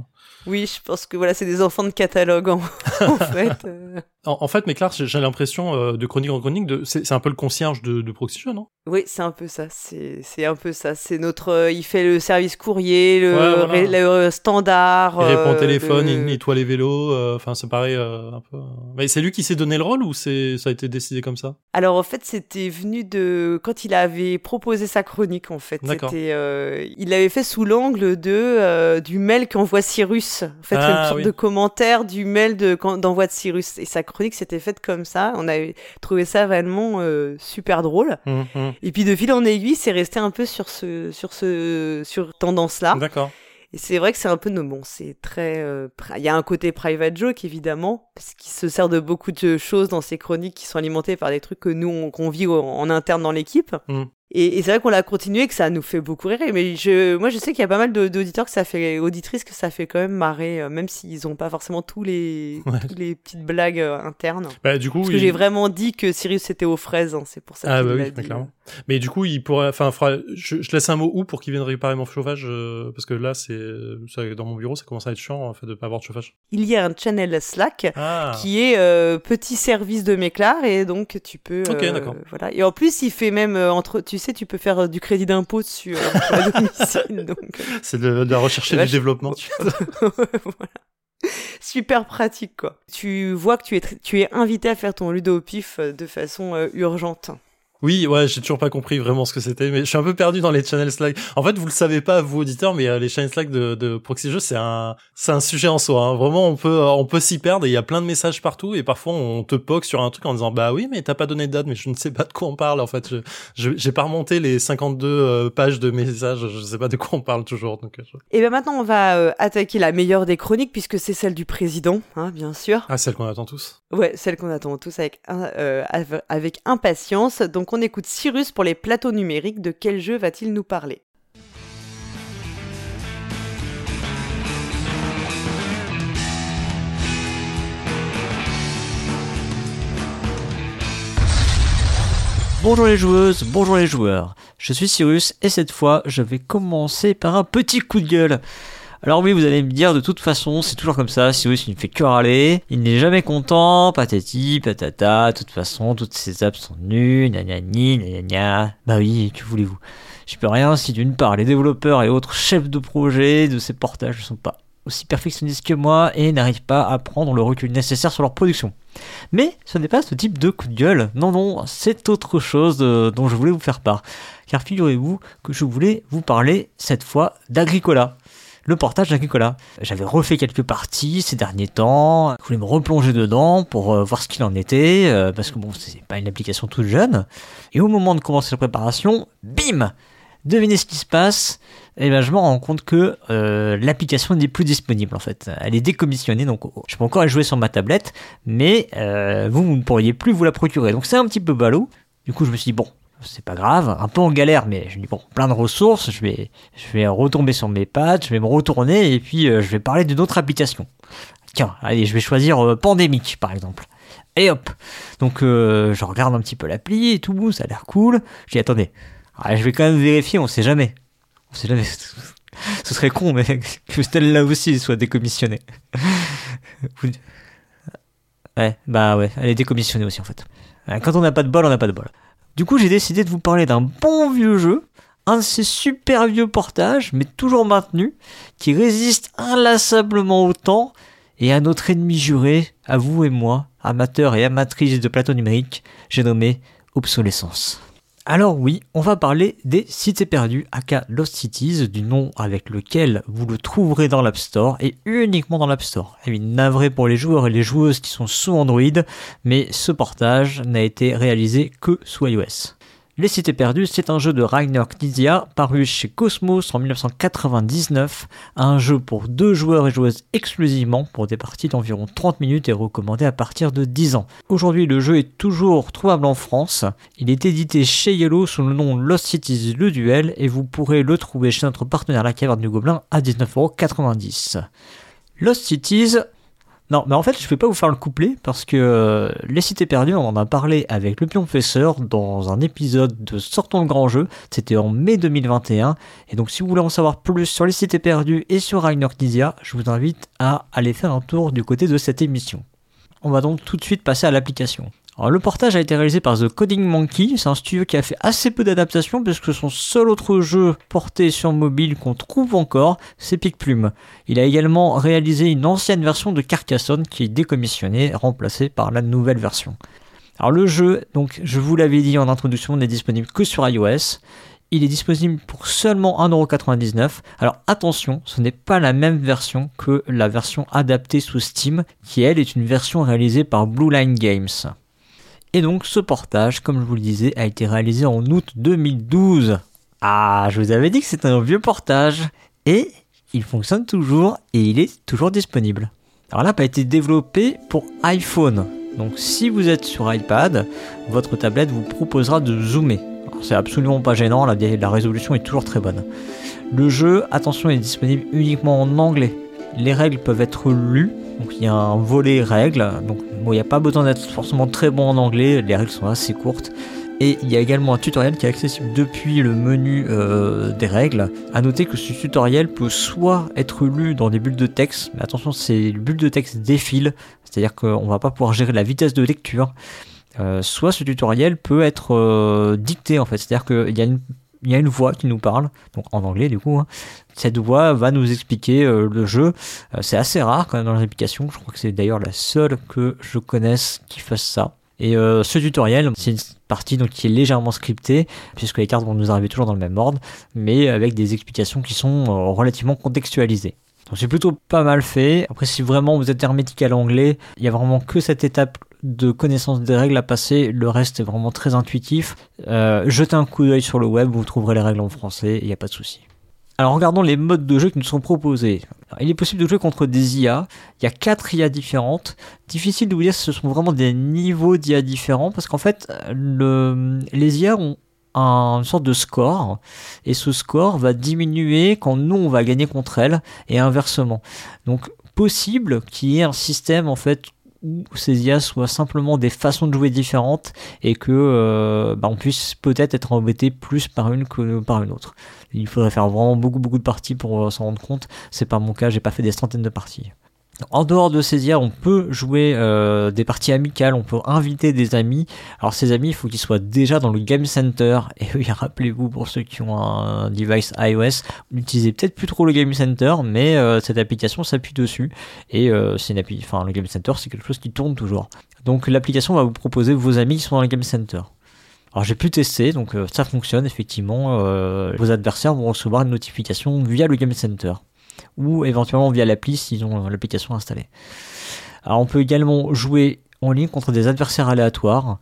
Oui, je pense que voilà, c'est des enfants de catalogue en, en fait. euh. en, en fait, mais Clark, j'ai l'impression euh, de chronique en chronique, de... c'est un peu le concierge de, de Proxy non? Oui, c'est un peu ça. C'est c'est un peu ça. C'est notre. euh, il fait le service courrier, le, Ouais, voilà. ré- le, euh, standard. Il répond au euh, téléphone, il nettoie les vélos. euh, Enfin, ça paraît euh, un peu. Mais c'est lui qui s'est donné le rôle ou c'est ça a été décidé comme ça? Alors en fait, c'était venu de quand il avait proposé sa chronique. En fait, D'accord. c'était. il l'avait fait sous l'angle de du mail qu'envoie Cyrus. En fait, Ah, une sorte oui. de commentaire du mail de d'envoi de Cyrus. Et sa chronique s'était faite comme ça. On avait trouvé ça vraiment euh, super drôle. Hum, hum. Et puis de fil en aiguille, c'est resté un peu sur ce sur ce sur tendance là. D'accord. Et c'est vrai que c'est un peu, bon, c'est très, euh, il y a un côté private joke évidemment, parce qu'il se sert de beaucoup de choses dans ses chroniques qui sont alimentées par des trucs que nous on, qu'on vit en, en interne dans l'équipe. Mm. Et, et c'est vrai qu'on l'a continué, que ça nous fait beaucoup rire. Mais je, moi je sais qu'il y a pas mal d'auditeurs que ça fait, auditrices que ça fait quand même marrer, euh, même s'ils ont pas forcément tous les, Ouais. toutes les petites blagues euh, internes. Bah, du coup, Parce que il- j'ai vraiment dit que Sirius était aux fraises, hein, c'est pour ça Ah qu'il bah oui, dit. clairement. Mais du coup, il pourrait, enfin, fera- je, je laisse un mot où pour qu'il vienne réparer mon chauffage, euh, parce que là, c'est, dans mon bureau, ça commence à être chiant en fait de pas avoir de chauffage. Il y a un channel Slack Ah. qui est euh, petit service de Méclar et donc tu peux Ok, euh, d'accord. voilà et en plus il fait même euh, entre tu sais tu peux faire euh, du crédit d'impôt la domicile donc C'est de, de la recherche et du développement. tu- voilà. super pratique quoi tu vois que tu es tu es invité à faire ton ludo au pif de façon euh, urgente Oui, ouais, j'ai toujours pas compris vraiment ce que c'était, mais je suis un peu perdu dans les channels Slack. En fait, vous le savez pas, vous auditeurs, mais euh, les channels Slack de, de Proxy Jeux, c'est un, c'est un sujet en soi. hein. Vraiment, on peut, euh, on peut s'y perdre. Il y a plein de messages partout, et parfois on te poque sur un truc en disant, bah oui, mais t'as pas donné de date, mais je ne sais pas de quoi on parle. En fait, je, je- j'ai pas remonté les 52 euh, pages de messages. Je sais pas de quoi on parle toujours. Donc, je- et ben maintenant on va attaquer la meilleure des chroniques puisque c'est celle du président hein, bien sûr ah, celle qu'on attend tous. Ouais, celle qu'on attend tous avec, euh, avec impatience. Donc on écoute Cyrus pour les plateaux numériques. De quel jeu va-t-il nous parler? Bonjour les joueuses, bonjour les joueurs. Je suis Cyrus et cette fois, je vais commencer par un petit coup de gueule. Alors oui, vous allez me dire, de toute façon, c'est toujours comme ça, Cyrus, il ne fait que râler, il n'est jamais content, patati, patata, de toute façon, toutes ces apps sont gna gna gna gna gna. Bah oui, que voulez-vous? Je peux rien si d'une part, les développeurs et autres chefs de projet de ces portages ne sont pas aussi perfectionnistes que moi et n'arrivent pas à prendre le recul nécessaire sur leur production. Mais ce n'est pas ce type de coup de gueule, non non, c'est autre chose euh, dont je voulais vous faire part. Car figurez-vous que je voulais vous parler cette fois d'Agricola. Le portage d'Agricola. J'avais refait quelques parties ces derniers temps, je voulais me replonger dedans pour euh, voir ce qu'il en était, euh, parce que bon, c'est pas une application toute jeune. Et au moment de commencer la préparation, bim Devinez ce qui se passe et ben je me rends compte que euh, l'application n'est plus disponible en fait. Elle est décommissionnée, donc je peux encore la jouer sur ma tablette, mais vous, vous ne pourriez plus vous la procurer. Donc c'est un petit peu ballot. Du coup, je me suis dit, bon, c'est pas grave, un peu en galère, mais je dis, bon, plein de ressources, je vais, je vais retomber sur mes pattes, je vais me retourner, et puis euh, je vais parler d'une autre application. Tiens, allez, je vais choisir euh, Pandémique, par exemple. Et hop Donc euh, je regarde un petit peu l'appli et tout, ça a l'air cool. Je dis, attendez, ah, je vais quand même vérifier, on sait jamais. On sait jamais. Ce serait con, mais que celle-là aussi soit décommissionnée. Ouais, bah ouais, elle est décommissionnée aussi en fait. Euh, Quand on n'a pas de bol, on n'a pas de bol. Du coup, j'ai décidé de vous parler d'un bon vieux jeu, un de ces super vieux portages, mais toujours maintenu, qui résiste inlassablement au temps et à notre ennemi juré, à vous et moi, amateurs et amatrices de plateau numérique, j'ai nommé obsolescence. Alors oui, on va parler des cités perdues, aka Lost Cities, du nom avec lequel vous le trouverez dans l'App Store et uniquement dans l'App Store. Et oui, navré pour les joueurs et les joueuses qui sont sous Android, mais ce portage n'a été réalisé que sous iOS. Les Cités Perdues, c'est un jeu de Rainer Knizia paru chez Cosmos en 1999, un jeu pour deux joueurs et joueuses exclusivement pour des parties d'environ 30 minutes et recommandé à partir de 10 ans. Aujourd'hui, le jeu est toujours trouvable en France. Il est édité chez Yellow sous le nom Lost Cities Le Duel et vous pourrez le trouver chez notre partenaire La Caverne du Gobelin à 19,90€. Lost Cities, non, mais en fait, je vais pas vous faire le couplet parce que euh, les cités perdues, on en a parlé avec le Pionfesseur dans un épisode de Sortons le grand jeu. C'était en mai 2021. Et donc, si vous voulez en savoir plus sur les cités perdues et sur Rainer Knizia, je vous invite à aller faire un tour du côté de cette émission. On va donc tout de suite passer à l'application. Alors, le portage a été réalisé par The Coding Monkey, c'est un studio qui a fait assez peu d'adaptations puisque son seul autre jeu porté sur mobile qu'on trouve encore, c'est Picplume. Il a également réalisé une ancienne version de Carcassonne qui est décommissionnée, remplacée par la nouvelle version. Alors le jeu, donc je vous l'avais dit en introduction, n'est disponible que sur iOS. Il est disponible pour seulement 1,99€. Alors attention, ce n'est pas la même version que la version adaptée sous Steam, qui elle est une version réalisée par Blue Line Games. Et donc ce portage, comme je vous le disais, a été réalisé en août 2012. Ah, je vous avais dit que c'était un vieux portage. Et il fonctionne toujours et il est toujours disponible. Alors là, a été développé pour iPhone. Donc si vous êtes sur iPad, votre tablette vous proposera de zoomer. C'est absolument pas gênant, la résolution est toujours très bonne. Le jeu, attention, est disponible uniquement en anglais. Les règles peuvent être lues, donc il y a un volet règles, donc bon, il n'y a pas besoin d'être forcément très bon en anglais, les règles sont assez courtes. Et il y a également un tutoriel qui est accessible depuis le menu euh, des règles. A noter que ce tutoriel peut soit être lu dans des bulles de texte, mais attention, ces bulles de texte défilent, c'est-à-dire qu'on va pas pouvoir gérer la vitesse de lecture. Euh, soit ce tutoriel peut être euh, dicté en fait, c'est-à-dire qu'il y a une il y a une voix qui nous parle, donc en anglais du coup. hein. Cette voix va nous expliquer euh, le jeu. Euh, c'est assez rare quand même dans les applications. Je crois que c'est d'ailleurs la seule que je connaisse qui fasse ça. Et euh, ce tutoriel, c'est une partie donc, qui est légèrement scriptée, puisque les cartes vont nous arriver toujours dans le même ordre, mais avec des explications qui sont relativement contextualisées. Donc c'est plutôt pas mal fait. Après, si vraiment vous êtes hermétique à l'anglais, il y a vraiment que cette étape de connaissance des règles à passer. Le reste est vraiment très intuitif. Euh, jetez un coup d'œil sur le web, vous trouverez les règles en français, il n'y a pas de souci. Alors regardons les modes de jeu qui nous sont proposés. Il est possible de jouer contre des IA. Il y a quatre IA différentes. Difficile de vous dire si ce sont vraiment des niveaux d'IA différents parce qu'en fait, le, les IA ont un- une sorte de score et ce score va diminuer quand nous on va gagner contre elles et inversement. Donc possible qu'il y ait un système en fait où ces IA soient simplement des façons de jouer différentes et que euh, bah, on puisse peut-être être embêté plus par une que par une autre. Il faudrait faire vraiment beaucoup beaucoup de parties pour euh, s'en rendre compte. C'est pas mon cas, j'ai pas fait des centaines de parties. En dehors de ces on peut jouer euh, des parties amicales, on peut inviter des amis. Alors ces amis, il faut qu'ils soient déjà dans le Game Center. Et oui, rappelez-vous pour ceux qui ont un device iOS, n'utilisez peut-être plus trop le Game Center, mais euh, cette application s'appuie dessus. Et euh, c'est une enfin le Game Center, c'est quelque chose qui tourne toujours. Donc l'application va vous proposer vos amis qui sont dans le Game Center. Alors j'ai pu tester, donc ça fonctionne effectivement. vos adversaires vont recevoir une notification via le Game Center ou éventuellement via l'appli s'ils ont euh, l'application installée. Alors on peut également jouer en ligne contre des adversaires aléatoires.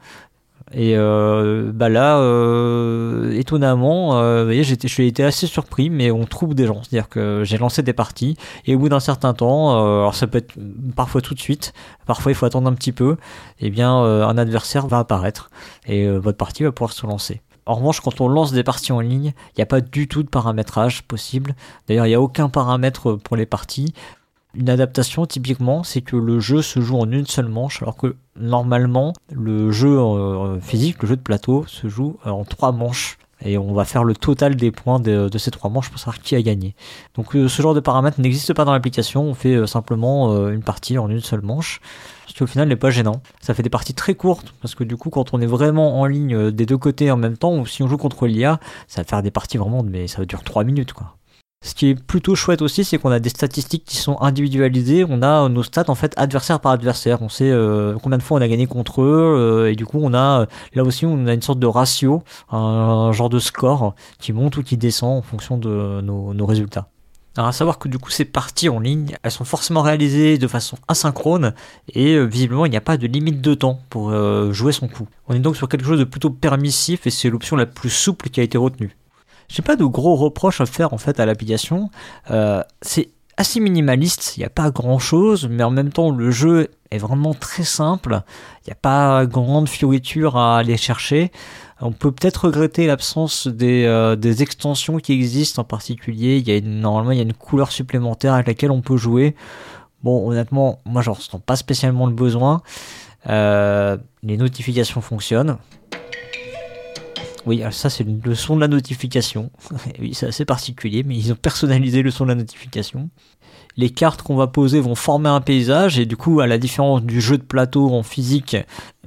Et euh, bah là, euh, étonnamment, euh, vous voyez, j'ai été assez surpris, mais on trouve des gens. C'est-à-dire que j'ai lancé des parties, et au bout d'un certain temps, alors ça peut être parfois tout de suite, parfois il faut attendre un petit peu, et bien euh, un adversaire va apparaître, et votre partie va pouvoir se lancer. En revanche, quand on lance des parties en ligne, il n'y a pas du tout de paramétrage possible. D'ailleurs, il n'y a aucun paramètre pour les parties. Une adaptation, typiquement, c'est que le jeu se joue en une seule manche, alors que normalement, le jeu euh, physique, le jeu de plateau, se joue euh, en trois manches. Et on va faire le total des points de, ces trois manches pour savoir qui a gagné. Donc euh, ce genre de paramètre n'existe pas dans l'application, on fait simplement une partie en une seule manche. Ce qui au final n'est pas gênant. Ça fait des parties très courtes, parce que du coup quand on est vraiment en ligne euh, des deux côtés en même temps, ou si on joue contre l'IA, ça va faire des parties vraiment, mais ça va durer 3 minutes quoi. Ce qui est plutôt chouette aussi, c'est qu'on a des statistiques qui sont individualisées. On a nos stats en fait adversaire par adversaire. On sait euh, combien de fois on a gagné contre eux, euh, et du coup on a là aussi on a une sorte de ratio, un, genre de score qui monte ou qui descend en fonction de nos résultats. Alors à savoir que du coup ces parties en ligne, elles sont forcément réalisées de façon asynchrone et euh, visiblement il n'y a pas de limite de temps pour euh, jouer son coup. On est donc sur quelque chose de plutôt permissif et c'est l'option la plus souple qui a été retenue. J'ai pas de gros reproches à faire en fait à l'application. Euh, c'est assez minimaliste, il n'y a pas grand chose, mais en même temps le jeu est vraiment très simple. Il n'y a pas grande fioriture à aller chercher. On peut peut-être regretter l'absence des, euh, extensions qui existent en particulier. Normalement il y a une couleur supplémentaire avec laquelle on peut jouer. Bon honnêtement, moi j'en ressens pas spécialement le besoin. Euh, les notifications fonctionnent. Oui, ça c'est le son de la notification. oui, c'est assez particulier, mais ils ont personnalisé le son de la notification. Les cartes qu'on va poser vont former un paysage et du coup, à la différence du jeu de plateau en physique,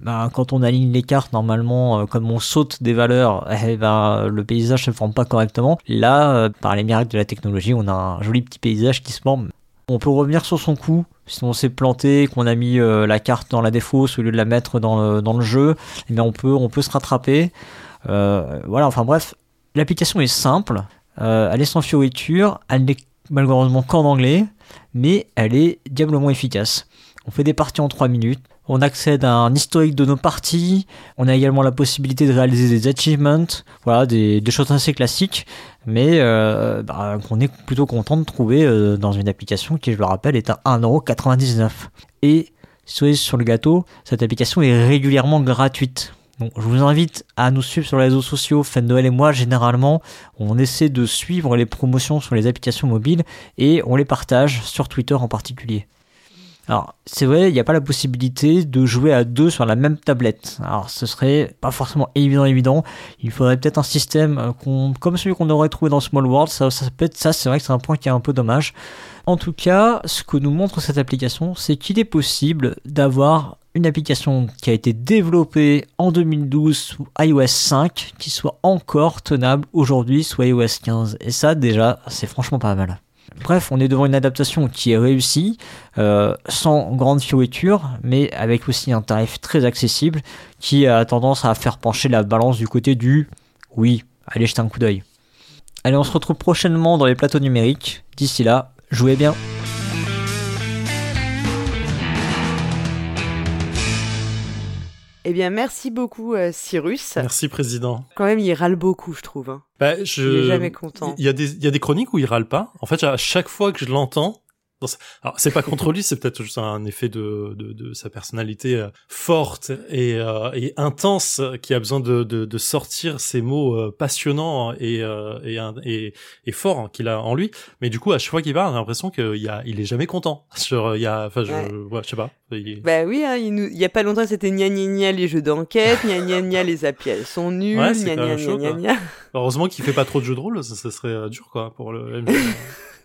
ben, quand on aligne les cartes, normalement, euh, comme on saute des valeurs, eh ben, le paysage se forme pas correctement. Là, euh, par les miracles de la technologie, on a un joli petit paysage qui se forme. On peut revenir sur son coup si on s'est planté, qu'on a mis euh, la carte dans la défausse au lieu de la mettre dans le, jeu. Eh bien, on peut, on peut se rattraper. Voilà, enfin bref, l'application est simple, elle est sans fioriture, elle n'est malheureusement qu'en anglais, mais elle est diablement efficace. On fait des parties en 3 minutes, on accède à un historique de nos parties, on a également la possibilité de réaliser des achievements, voilà, des, choses assez classiques, mais euh, bah, qu'on est plutôt content de trouver euh, dans une application qui, je le rappelle, est à 1,99€. Et cerise sur le gâteau, cette application est régulièrement gratuite. Donc, je vous invite à nous suivre sur les réseaux sociaux. Fête Noël et moi, généralement, on essaie de suivre les promotions sur les applications mobiles et on les partage sur Twitter en particulier. Alors, c'est vrai, il n'y a pas la possibilité de jouer à deux sur la même tablette. Alors, ce serait pas forcément évident, évident. Il faudrait peut-être un système euh, comme celui qu'on aurait trouvé dans Small World. Ça peut être ça, c'est vrai que c'est un point qui est un peu dommage. En tout cas, ce que nous montre cette application, c'est qu'il est possible d'avoir une application qui a été développée en 2012 sous iOS 5 qui soit encore tenable aujourd'hui sous iOS 15. Et ça, déjà, c'est franchement pas mal. Bref, on est devant une adaptation qui est réussie, euh, sans grande fioriture, mais avec aussi un tarif très accessible qui a tendance à faire pencher la balance du côté du oui, allez jeter un coup d'œil. Allez, on se retrouve prochainement dans les plateaux numériques. D'ici là, jouez bien. Eh bien, merci beaucoup, euh, Cyrus. Merci, président. Quand même, il râle beaucoup, je trouve. hein. Bah, je... Il est jamais content. Il y, a des, il y a des chroniques où il râle pas. En fait, à chaque fois que je l'entends, Alors c'est pas contre lui, c'est peut-être juste un effet de, de, de sa personnalité euh, forte et, euh, et intense qui a besoin de, de, de sortir ces mots euh, passionnants et, euh, et, et, et forts hein, qu'il a en lui. Mais du coup, à chaque fois qu'il parle, j'ai l'impression qu'il y a, il est jamais content. Sur, il y a, enfin, je, Ouais. ouais, je sais pas. Il- Bah oui, hein, il, nous... il y a pas longtemps c'était gna gna gna les jeux d'enquête, gna gna gna les elles sont nuls, Ouais, gna gna gna chaud, gna. Heureusement qu'il fait pas trop de jeux de rôle, ça, ça serait dur quoi pour le MJ.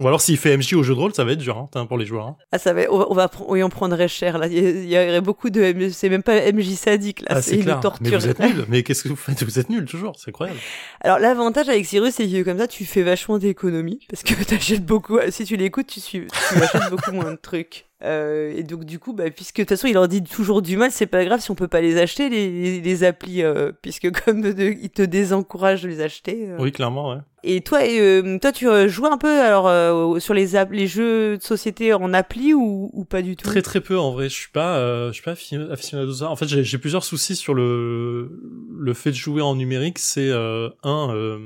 Ou alors s'il fait MJ au jeu de rôle, ça va être dur hein, pour les joueurs. hein. Ah ça va, on va, on va oui, on prendrait cher là. Il y, aurait beaucoup de, MJ c'est même pas MJ sadique là, Ah, c'est une torture. Mais vous êtes nuls. Mais qu'est-ce que vous faites? Vous êtes nuls toujours. C'est incroyable. Alors l'avantage avec Cyrus, c'est que comme ça, tu fais vachement d'économies parce que t'achètes beaucoup. Si tu l'écoutes, tu, tu achètes beaucoup moins de trucs. Euh, et donc du coup, bah, puisque de toute façon, il leur dit toujours du mal, c'est pas grave si on peut pas les acheter les, les, les applis, euh, puisque comme de, ils te désencouragent de les acheter. euh. Oui, clairement, ouais. Et toi, euh, toi, tu euh, joues un peu alors euh, sur les les jeux de société en appli ou, ou pas du tout? Très très peu en vrai. Je suis pas, euh, je suis pas aficionado ça. En fait, j'ai j'ai plusieurs soucis sur le le fait de jouer en numérique. C'est euh, un, euh,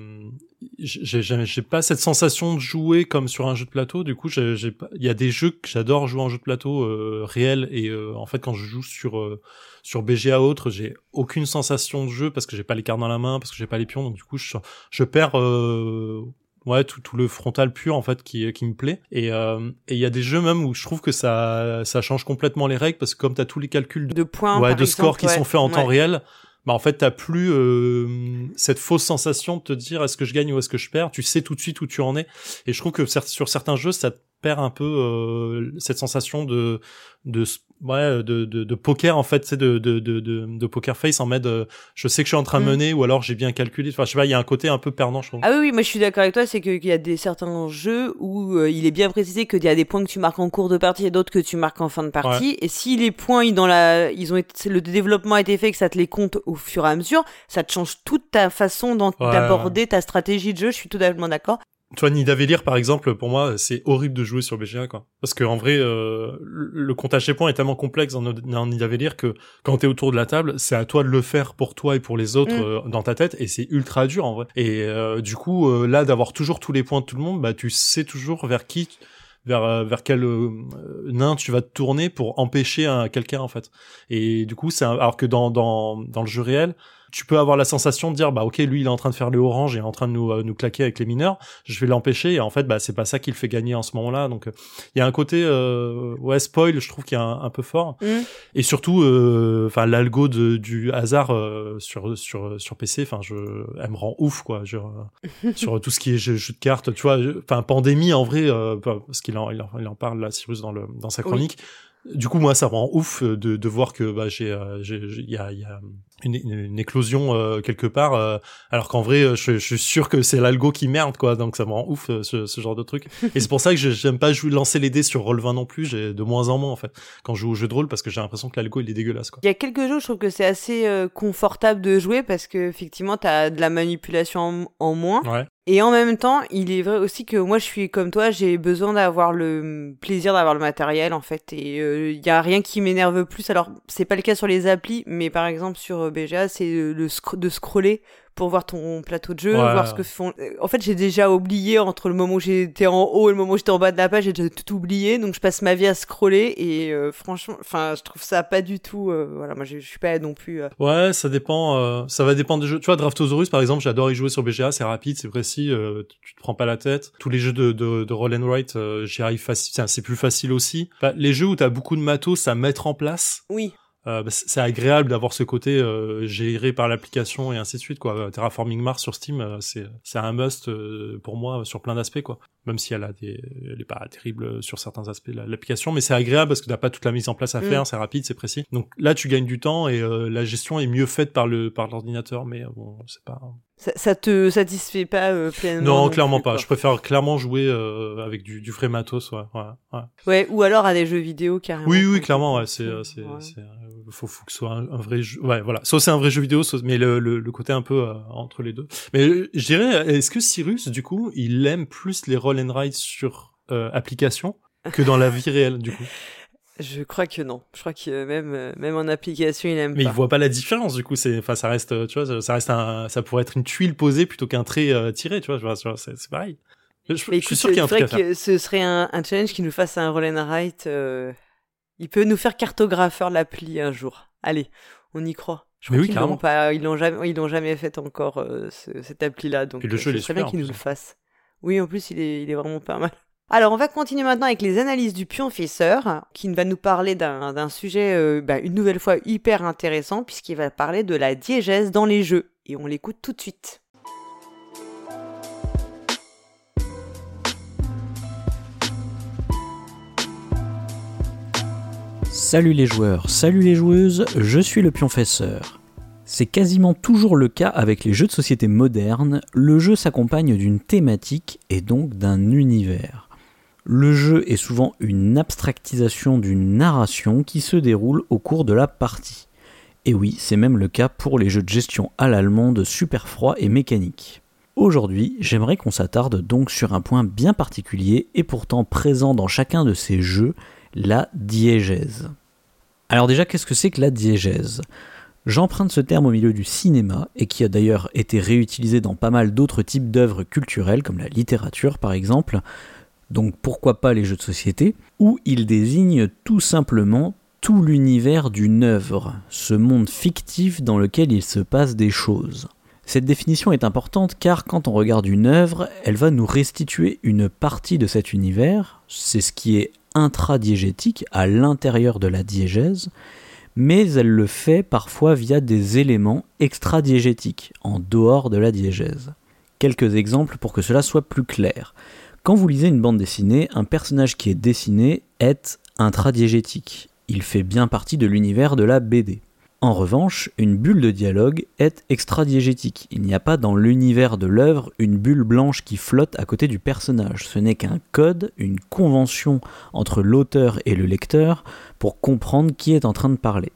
j'ai pas cette sensation de jouer comme sur un jeu de plateau. Du coup, j'ai. Il y a des jeux que j'adore jouer en jeu de plateau euh, réel et euh, en fait quand je joue sur euh, sur BGA autre, j'ai aucune sensation de jeu parce que j'ai pas les cartes dans la main, parce que j'ai pas les pions. Donc du coup, je, je perds. euh, Ouais, tout, tout le frontal pur en fait qui, qui me plaît. Et euh, et il y a des jeux même où je trouve que ça ça change complètement les règles parce que comme t'as tous les calculs de, de points ouais, de exemple, scores qui ouais. sont faits en temps réel, bah en fait t'as plus euh, cette fausse sensation de te dire est-ce que je gagne ou est-ce que je perds? Tu sais tout de suite où tu en es. Et je trouve que sur certains jeux ça perd un peu euh, cette sensation de de ouais de, de, de poker en fait c'est de, de, de, de, de poker face en mode euh, je sais que je suis en train de Mm. mener ou alors j'ai bien calculé enfin je sais pas il y a un côté un peu perdant je trouve Ah oui, oui, moi je suis d'accord avec toi, c'est que- qu'il y a des certains jeux où euh, il est bien précisé qu'il y a des points que tu marques en cours de partie et d'autres que tu marques en fin de partie. Et si les points, ils, dans la, ils ont été, le développement a été fait, que ça te les compte au fur et à mesure, ça te change toute ta façon Ouais, d'aborder ta stratégie de jeu. Je suis totalement d'accord. Tu vois, Nidavellir, par exemple, pour moi, c'est horrible de jouer sur BGA, quoi. Parce que en vrai, euh, le le comptage des points est tellement complexe dans, dans Nidavellir que quand t'es autour de la table, c'est à toi de le faire pour toi et pour les autres Mm. euh, dans ta tête, et c'est ultra dur en vrai. Et euh, du coup, euh, là, d'avoir toujours tous les points de tout le monde, bah, tu sais toujours vers qui, vers euh, vers quel nain tu vas te tourner pour empêcher un quelqu'un en fait. Et du coup, c'est un- alors que dans dans dans le jeu réel. Tu peux avoir la sensation de dire bah ok lui il est en train de faire le orange et en train de nous euh, nous claquer avec les mineurs je vais l'empêcher et en fait bah c'est pas ça qui le fait gagner en ce moment-là donc euh, il y a un côté euh, ouais spoil je trouve qu'il y a un, un peu fort Mm. et surtout euh, enfin l'algo de, du hasard euh, sur sur sur PC enfin je elle me rend ouf quoi sur euh, sur tout ce qui est jeu, jeu de cartes tu vois enfin pandémie en vrai euh, parce qu'il en, il en il en parle là Cyrus dans le dans sa Oui. chronique du coup, moi, ça me rend ouf de, de voir que bah, j'ai, il y a, il y a une, une, une éclosion euh, quelque part, euh, alors qu'en vrai, euh, je, je suis sûr que c'est l'algo qui merde, quoi. Donc ça me rend ouf euh, ce, ce genre de truc. Et c'est pour ça que je- j'aime pas jouer lancer les dés sur Roll20 non plus. J'ai de moins en moins en fait quand je joue au jeu de rôle parce que j'ai l'impression que l'algo il est dégueulasse, quoi. Il y a quelques jeux, je trouve que c'est assez euh, confortable de jouer parce que effectivement, t'as de la manipulation en, en moins. Ouais. Et en même temps, il est vrai aussi que moi, je suis comme toi, j'ai besoin d'avoir le plaisir d'avoir le matériel, en fait. Et il y a rien qui m'énerve plus. Alors, c'est pas le cas sur les applis, mais par exemple, sur BGA, c'est le de scroller pour voir ton plateau de jeu, Ouais. voir ce que font. En fait, j'ai déjà oublié entre le moment où j'étais en haut et le moment où j'étais en bas de la page, j'ai déjà tout oublié. Donc, je passe ma vie à scroller et euh, franchement, enfin, je trouve ça pas du tout. euh, voilà, moi, je, je suis pas non plus. euh, Ouais, ça dépend. ça va dépendre des jeux. Tu vois, Draftosaurus, par exemple, j'adore y jouer sur BGA. C'est rapide, c'est précis. tu te prends pas la tête. Tous les jeux de, de, de roll and write, j'y arrive facile. C'est plus facile aussi. Enfin, les jeux où t'as beaucoup de matos à mettre en place, Oui. Euh, bah, c'est agréable d'avoir ce côté euh, géré par l'application et ainsi de suite. Quoi. Euh, Terraforming Mars sur Steam, euh, c'est c'est un must euh, pour moi sur plein d'aspects. quoi. Même si elle a des, elle est pas terrible sur certains aspects de la- l'application, mais c'est agréable parce que t'as pas toute la mise en place à Mm. faire, c'est rapide, c'est précis. Donc là, tu gagnes du temps et euh, la gestion est mieux faite par le par l'ordinateur, mais bon, c'est pas. Ça, ça te satisfait pas euh, pleinement Non, clairement plus, pas. quoi. Je préfère clairement jouer euh, avec du, du vrai matos, ouais, ouais, ouais. Ouais, ou alors à des jeux vidéo carrément. Oui, oui, clairement, ouais. C'est, euh, c'est, Ouais. c'est, euh, faut, faut que ce soit un, un vrai jeu. Ouais, voilà. Soit c'est un vrai jeu vidéo, soit, mais le, le, le côté un peu euh, entre les deux. Mais euh, je dirais, est-ce que Cyrus, du coup, il aime plus les roll and ride sur euh, application que dans la vie réelle, du coup? Je crois que non. Je crois que même euh, même en application, il aime Mais pas. il voit pas la différence, du coup. C'est, enfin, ça reste, euh, tu vois, ça- reste un, ça pourrait être une tuile posée plutôt qu'un trait euh, tiré, tu vois. C'est, pareil. Je, Mais je suis écoute, sûr qu'il y a un truc vrai à faire. que ce serait un, un challenge qui nous fasse un roll and write. euh, Il peut nous faire cartographeur l'appli un jour. Allez, on y croit. Je Mais crois oui, carrément. l'ont pas, ils l'ont jamais, ils l'ont jamais fait encore euh, ce- cette appli-là. Donc Et le euh, jeu, il ce est serait super, bien qu'ils en nous le plus. fassent. Oui, en plus, il est, il est vraiment pas mal. Alors, on va continuer maintenant avec les analyses du pionfesseur, qui va nous parler d'un sujet, euh, bah, une nouvelle fois, hyper intéressant, puisqu'il va parler de la diégèse dans les jeux. Et on l'écoute tout de suite. Salut les joueurs, salut les joueuses, je suis le pionfesseur. C'est quasiment toujours le cas avec les jeux de société modernes, le jeu s'accompagne d'une thématique et donc d'un univers. Le jeu est souvent une abstractisation d'une narration qui se déroule au cours de la partie. Et oui, c'est même le cas pour les jeux de gestion à l'allemande super froid et mécanique. Aujourd'hui, j'aimerais qu'on s'attarde donc sur un point bien particulier et pourtant présent dans chacun de ces jeux, la diégèse. Alors déjà, qu'est-ce que c'est que la diégèse? J'emprunte ce terme au milieu du cinéma, et qui a d'ailleurs été réutilisé dans pas mal d'autres types d'œuvres culturelles, comme la littérature par exemple, donc pourquoi pas les jeux de société, où il désigne tout simplement tout l'univers d'une œuvre, ce monde fictif dans lequel il se passe des choses. Cette définition est importante car quand on regarde une œuvre, elle va nous restituer une partie de cet univers, c'est ce qui est intradiégétique à l'intérieur de la diégèse, mais elle le fait parfois via des éléments extradiégétiques, en dehors de la diégèse. Quelques exemples pour que cela soit plus clair. Quand vous lisez une bande dessinée, un personnage qui est dessiné est intradiégétique. Il fait bien partie de l'univers de la BD. En revanche, une bulle de dialogue est extradiégétique. Il n'y a pas dans l'univers de l'œuvre une bulle blanche qui flotte à côté du personnage. Ce n'est qu'un code, une convention entre l'auteur et le lecteur pour comprendre qui est en train de parler.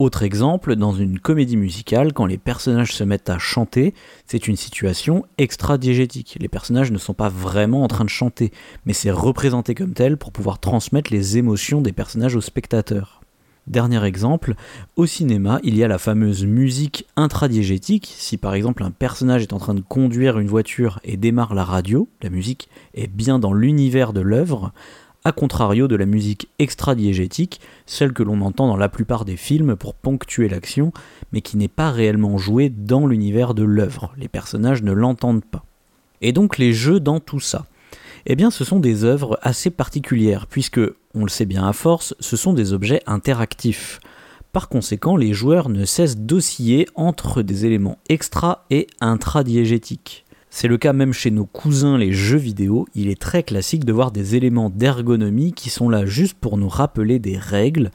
Autre exemple, dans une comédie musicale, quand les personnages se mettent à chanter, c'est une situation extradiégétique. Les personnages ne sont pas vraiment en train de chanter, mais c'est représenté comme tel pour pouvoir transmettre les émotions des personnages aux spectateurs. Dernier exemple, au cinéma, il y a la fameuse musique intradiégétique. Si par exemple un personnage est en train de conduire une voiture et démarre la radio, la musique est bien dans l'univers de l'œuvre, à contrario de la musique extradiégétique, celle que l'on entend dans la plupart des films pour ponctuer l'action, mais qui n'est pas réellement jouée dans l'univers de l'œuvre. Les personnages ne l'entendent pas. Et donc les jeux dans tout ça? Eh bien ce sont des œuvres assez particulières, puisque, on le sait bien à force, ce sont des objets interactifs. Par conséquent, les joueurs ne cessent d'osciller entre des éléments extra et intradiégétiques. C'est le cas même chez nos cousins les jeux vidéo, il est très classique de voir des éléments d'ergonomie qui sont là juste pour nous rappeler des règles,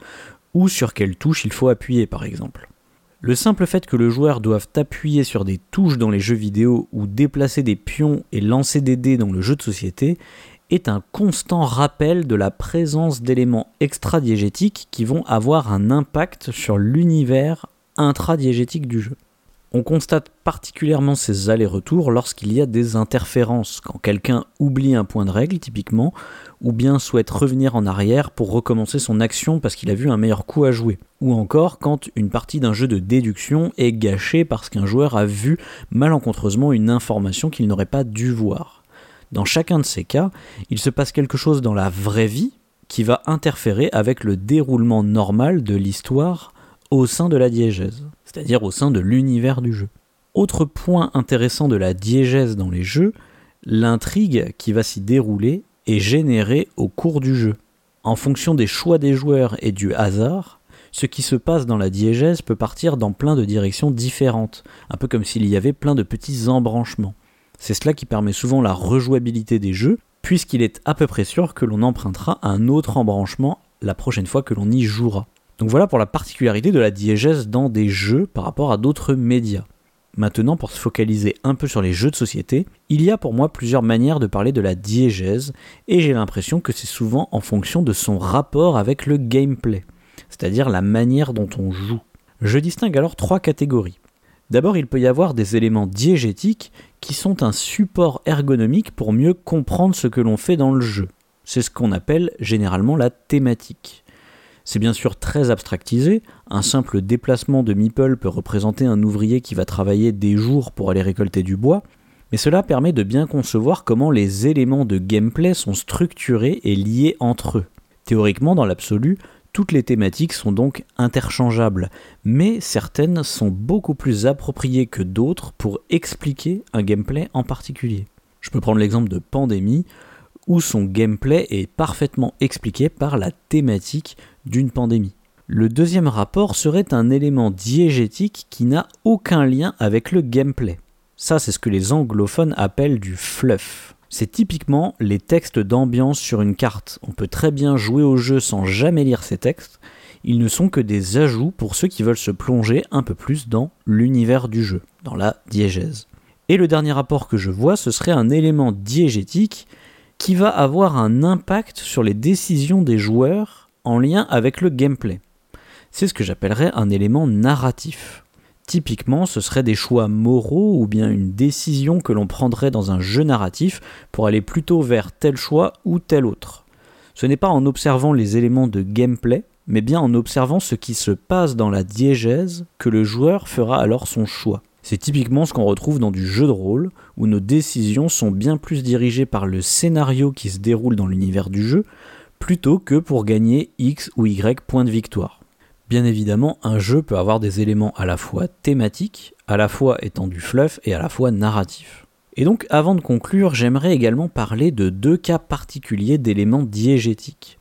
ou sur quelle touche il faut appuyer par exemple. Le simple fait que le joueur doive appuyer sur des touches dans les jeux vidéo ou déplacer des pions et lancer des dés dans le jeu de société est un constant rappel de la présence d'éléments extradiégétiques qui vont avoir un impact sur l'univers intradiégétique du jeu. On constate particulièrement ces allers-retours lorsqu'il y a des interférences, quand quelqu'un oublie un point de règle typiquement, ou bien souhaite revenir en arrière pour recommencer son action parce qu'il a vu un meilleur coup à jouer. Ou encore quand une partie d'un jeu de déduction est gâchée parce qu'un joueur a vu malencontreusement une information qu'il n'aurait pas dû voir. Dans chacun de ces cas, il se passe quelque chose dans la vraie vie qui va interférer avec le déroulement normal de l'histoire au sein de la diégèse, c'est-à-dire au sein de l'univers du jeu. Autre point intéressant de la diégèse dans les jeux, l'intrigue qui va s'y dérouler est générée au cours du jeu. En fonction des choix des joueurs et du hasard, ce qui se passe dans la diégèse peut partir dans plein de directions différentes, un peu comme s'il y avait plein de petits embranchements. C'est cela qui permet souvent la rejouabilité des jeux, puisqu'il est à peu près sûr que l'on empruntera un autre embranchement la prochaine fois que l'on y jouera. Donc voilà pour la particularité de la diégèse dans des jeux par rapport à d'autres médias. Maintenant, pour se focaliser un peu sur les jeux de société, il y a pour moi plusieurs manières de parler de la diégèse, et j'ai l'impression que c'est souvent en fonction de son rapport avec le gameplay, c'est-à-dire la manière dont on joue. Je distingue alors trois catégories. D'abord, il peut y avoir des éléments diégétiques qui sont un support ergonomique pour mieux comprendre ce que l'on fait dans le jeu. C'est ce qu'on appelle généralement la thématique. C'est bien sûr très abstractisé, un simple déplacement de meeple peut représenter un ouvrier qui va travailler des jours pour aller récolter du bois, Mais cela permet de bien concevoir comment les éléments de gameplay sont structurés et liés entre eux. Théoriquement, dans l'absolu, toutes les thématiques sont donc interchangeables, mais certaines sont beaucoup plus appropriées que d'autres pour expliquer un gameplay en particulier. Je peux prendre l'exemple de Pandémie, où son gameplay est parfaitement expliqué par la thématique d'une pandémie. Le deuxième rapport serait un élément diégétique qui n'a aucun lien avec le gameplay. Ça, c'est ce que les anglophones appellent du fluff. C'est typiquement les textes d'ambiance sur une carte. On peut très bien jouer au jeu sans jamais lire ces textes. Ils ne sont que des ajouts pour ceux qui veulent se plonger un peu plus dans l'univers du jeu, dans la diégèse. Et le dernier rapport que je vois, ce serait un élément diégétique qui va avoir un impact sur les décisions des joueurs en lien avec le gameplay. C'est ce que j'appellerais un élément narratif. Typiquement, ce serait des choix moraux ou bien une décision que l'on prendrait dans un jeu narratif pour aller plutôt vers tel choix ou tel autre. Ce n'est pas en observant les éléments de gameplay, mais bien en observant ce qui se passe dans la diégèse que le joueur fera alors son choix. C'est typiquement ce qu'on retrouve dans du jeu de rôle, où nos décisions sont bien plus dirigées par le scénario qui se déroule dans l'univers du jeu, plutôt que pour gagner X ou Y points de victoire. Bien évidemment, un jeu peut avoir des éléments à la fois thématiques, à la fois étant du fluff et à la fois narratif. Et donc avant de conclure, j'aimerais également parler de deux cas particuliers d'éléments diégétiques.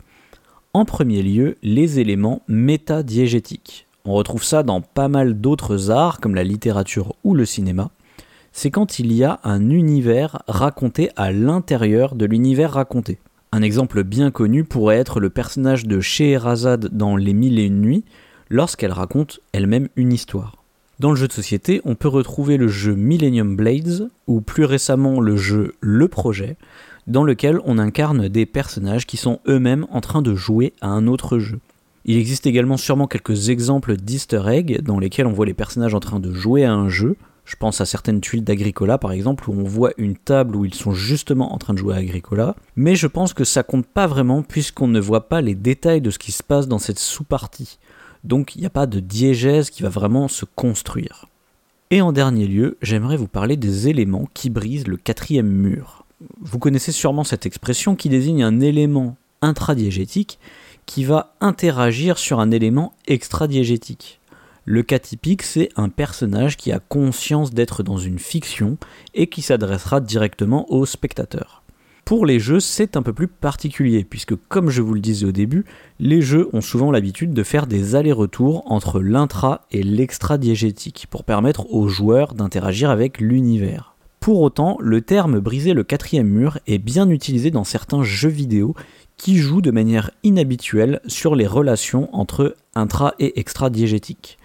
En premier lieu, les éléments métadiégétiques. On retrouve ça dans pas mal d'autres arts comme la littérature ou le cinéma. C'est quand il y a un univers raconté à l'intérieur de l'univers raconté. Un exemple bien connu pourrait être le personnage de Scheherazade dans Les Mille et Une Nuits, lorsqu'elle raconte elle-même une histoire. Dans le jeu de société, on peut retrouver le jeu Millennium Blades, ou plus récemment le jeu Le Projet, dans lequel on incarne des personnages qui sont eux-mêmes en train de jouer à un autre jeu. Il existe également sûrement quelques exemples d'easter eggs dans lesquels on voit les personnages en train de jouer à un jeu. Je pense à certaines tuiles d'Agricola par exemple où on voit une table où ils sont justement en train de jouer à Agricola. Mais je pense que ça compte pas vraiment puisqu'on ne voit pas les détails de ce qui se passe dans cette sous-partie. Donc il n'y a pas de diégèse qui va vraiment se construire. Et en dernier lieu, j'aimerais vous parler des éléments qui brisent le quatrième mur. Vous connaissez sûrement cette expression qui désigne un élément intradiégétique qui va interagir sur un élément extradiégétique. Le cas typique, c'est un personnage qui a conscience d'être dans une fiction et qui s'adressera directement au spectateur. Pour les jeux, c'est un peu plus particulier, puisque comme je vous le disais au début, les jeux ont souvent l'habitude de faire des allers-retours entre l'intra et l'extradiégétique pour permettre aux joueurs d'interagir avec l'univers. Pour autant, le terme briser le quatrième mur est bien utilisé dans certains jeux vidéo qui joue de manière inhabituelle sur les relations entre intra et extra-diégétique.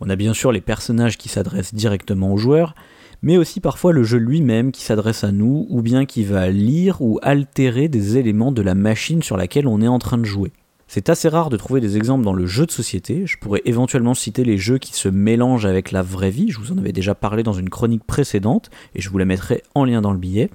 On a bien sûr les personnages qui s'adressent directement aux joueurs, mais aussi parfois le jeu lui-même qui s'adresse à nous, ou bien qui va lire ou altérer des éléments de la machine sur laquelle on est en train de jouer. C'est assez rare de trouver des exemples dans le jeu de société, je pourrais éventuellement citer les jeux qui se mélangent avec la vraie vie, je vous en avais déjà parlé dans une chronique précédente, et je vous la mettrai en lien dans le billet,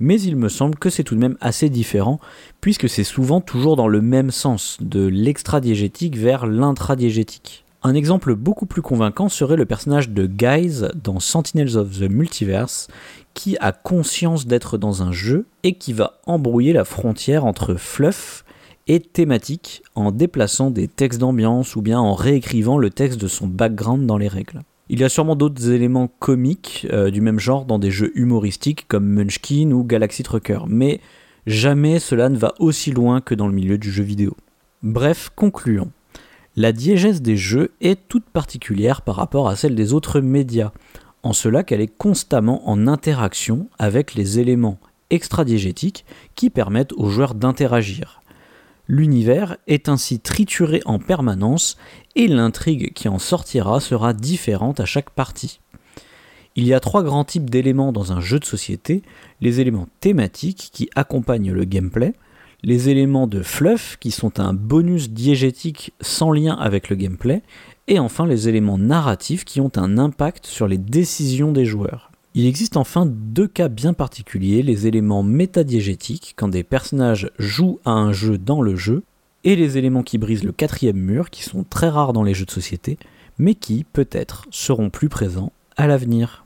mais il me semble que c'est tout de même assez différent, puisque c'est souvent toujours dans le même sens, de l'extradiégétique vers l'intradiégétique. Un exemple beaucoup plus convaincant serait le personnage de Guise dans Sentinels of the Multiverse, qui a conscience d'être dans un jeu et qui va embrouiller la frontière entre fluff et thématique en déplaçant des textes d'ambiance ou bien en réécrivant le texte de son background dans les règles. Il y a sûrement d'autres éléments comiques euh, du même genre dans des jeux humoristiques comme Munchkin ou Galaxy Trucker, mais jamais cela ne va aussi loin que dans le milieu du jeu vidéo. Bref, concluons. La diégèse des jeux est toute particulière par rapport à celle des autres médias, en cela qu'elle est constamment en interaction avec les éléments extradiégétiques qui permettent aux joueurs d'interagir. L'univers est ainsi trituré en permanence et l'intrigue qui en sortira sera différente à chaque partie. Il y a trois grands types d'éléments dans un jeu de société, les éléments thématiques qui accompagnent le gameplay, les éléments de fluff qui sont un bonus diégétique sans lien avec le gameplay, et enfin les éléments narratifs qui ont un impact sur les décisions des joueurs. Il existe enfin deux cas bien particuliers, les éléments métadiégétiques, quand des personnages jouent à un jeu dans le jeu, et les éléments qui brisent le quatrième mur, qui sont très rares dans les jeux de société, mais qui, peut-être, seront plus présents à l'avenir.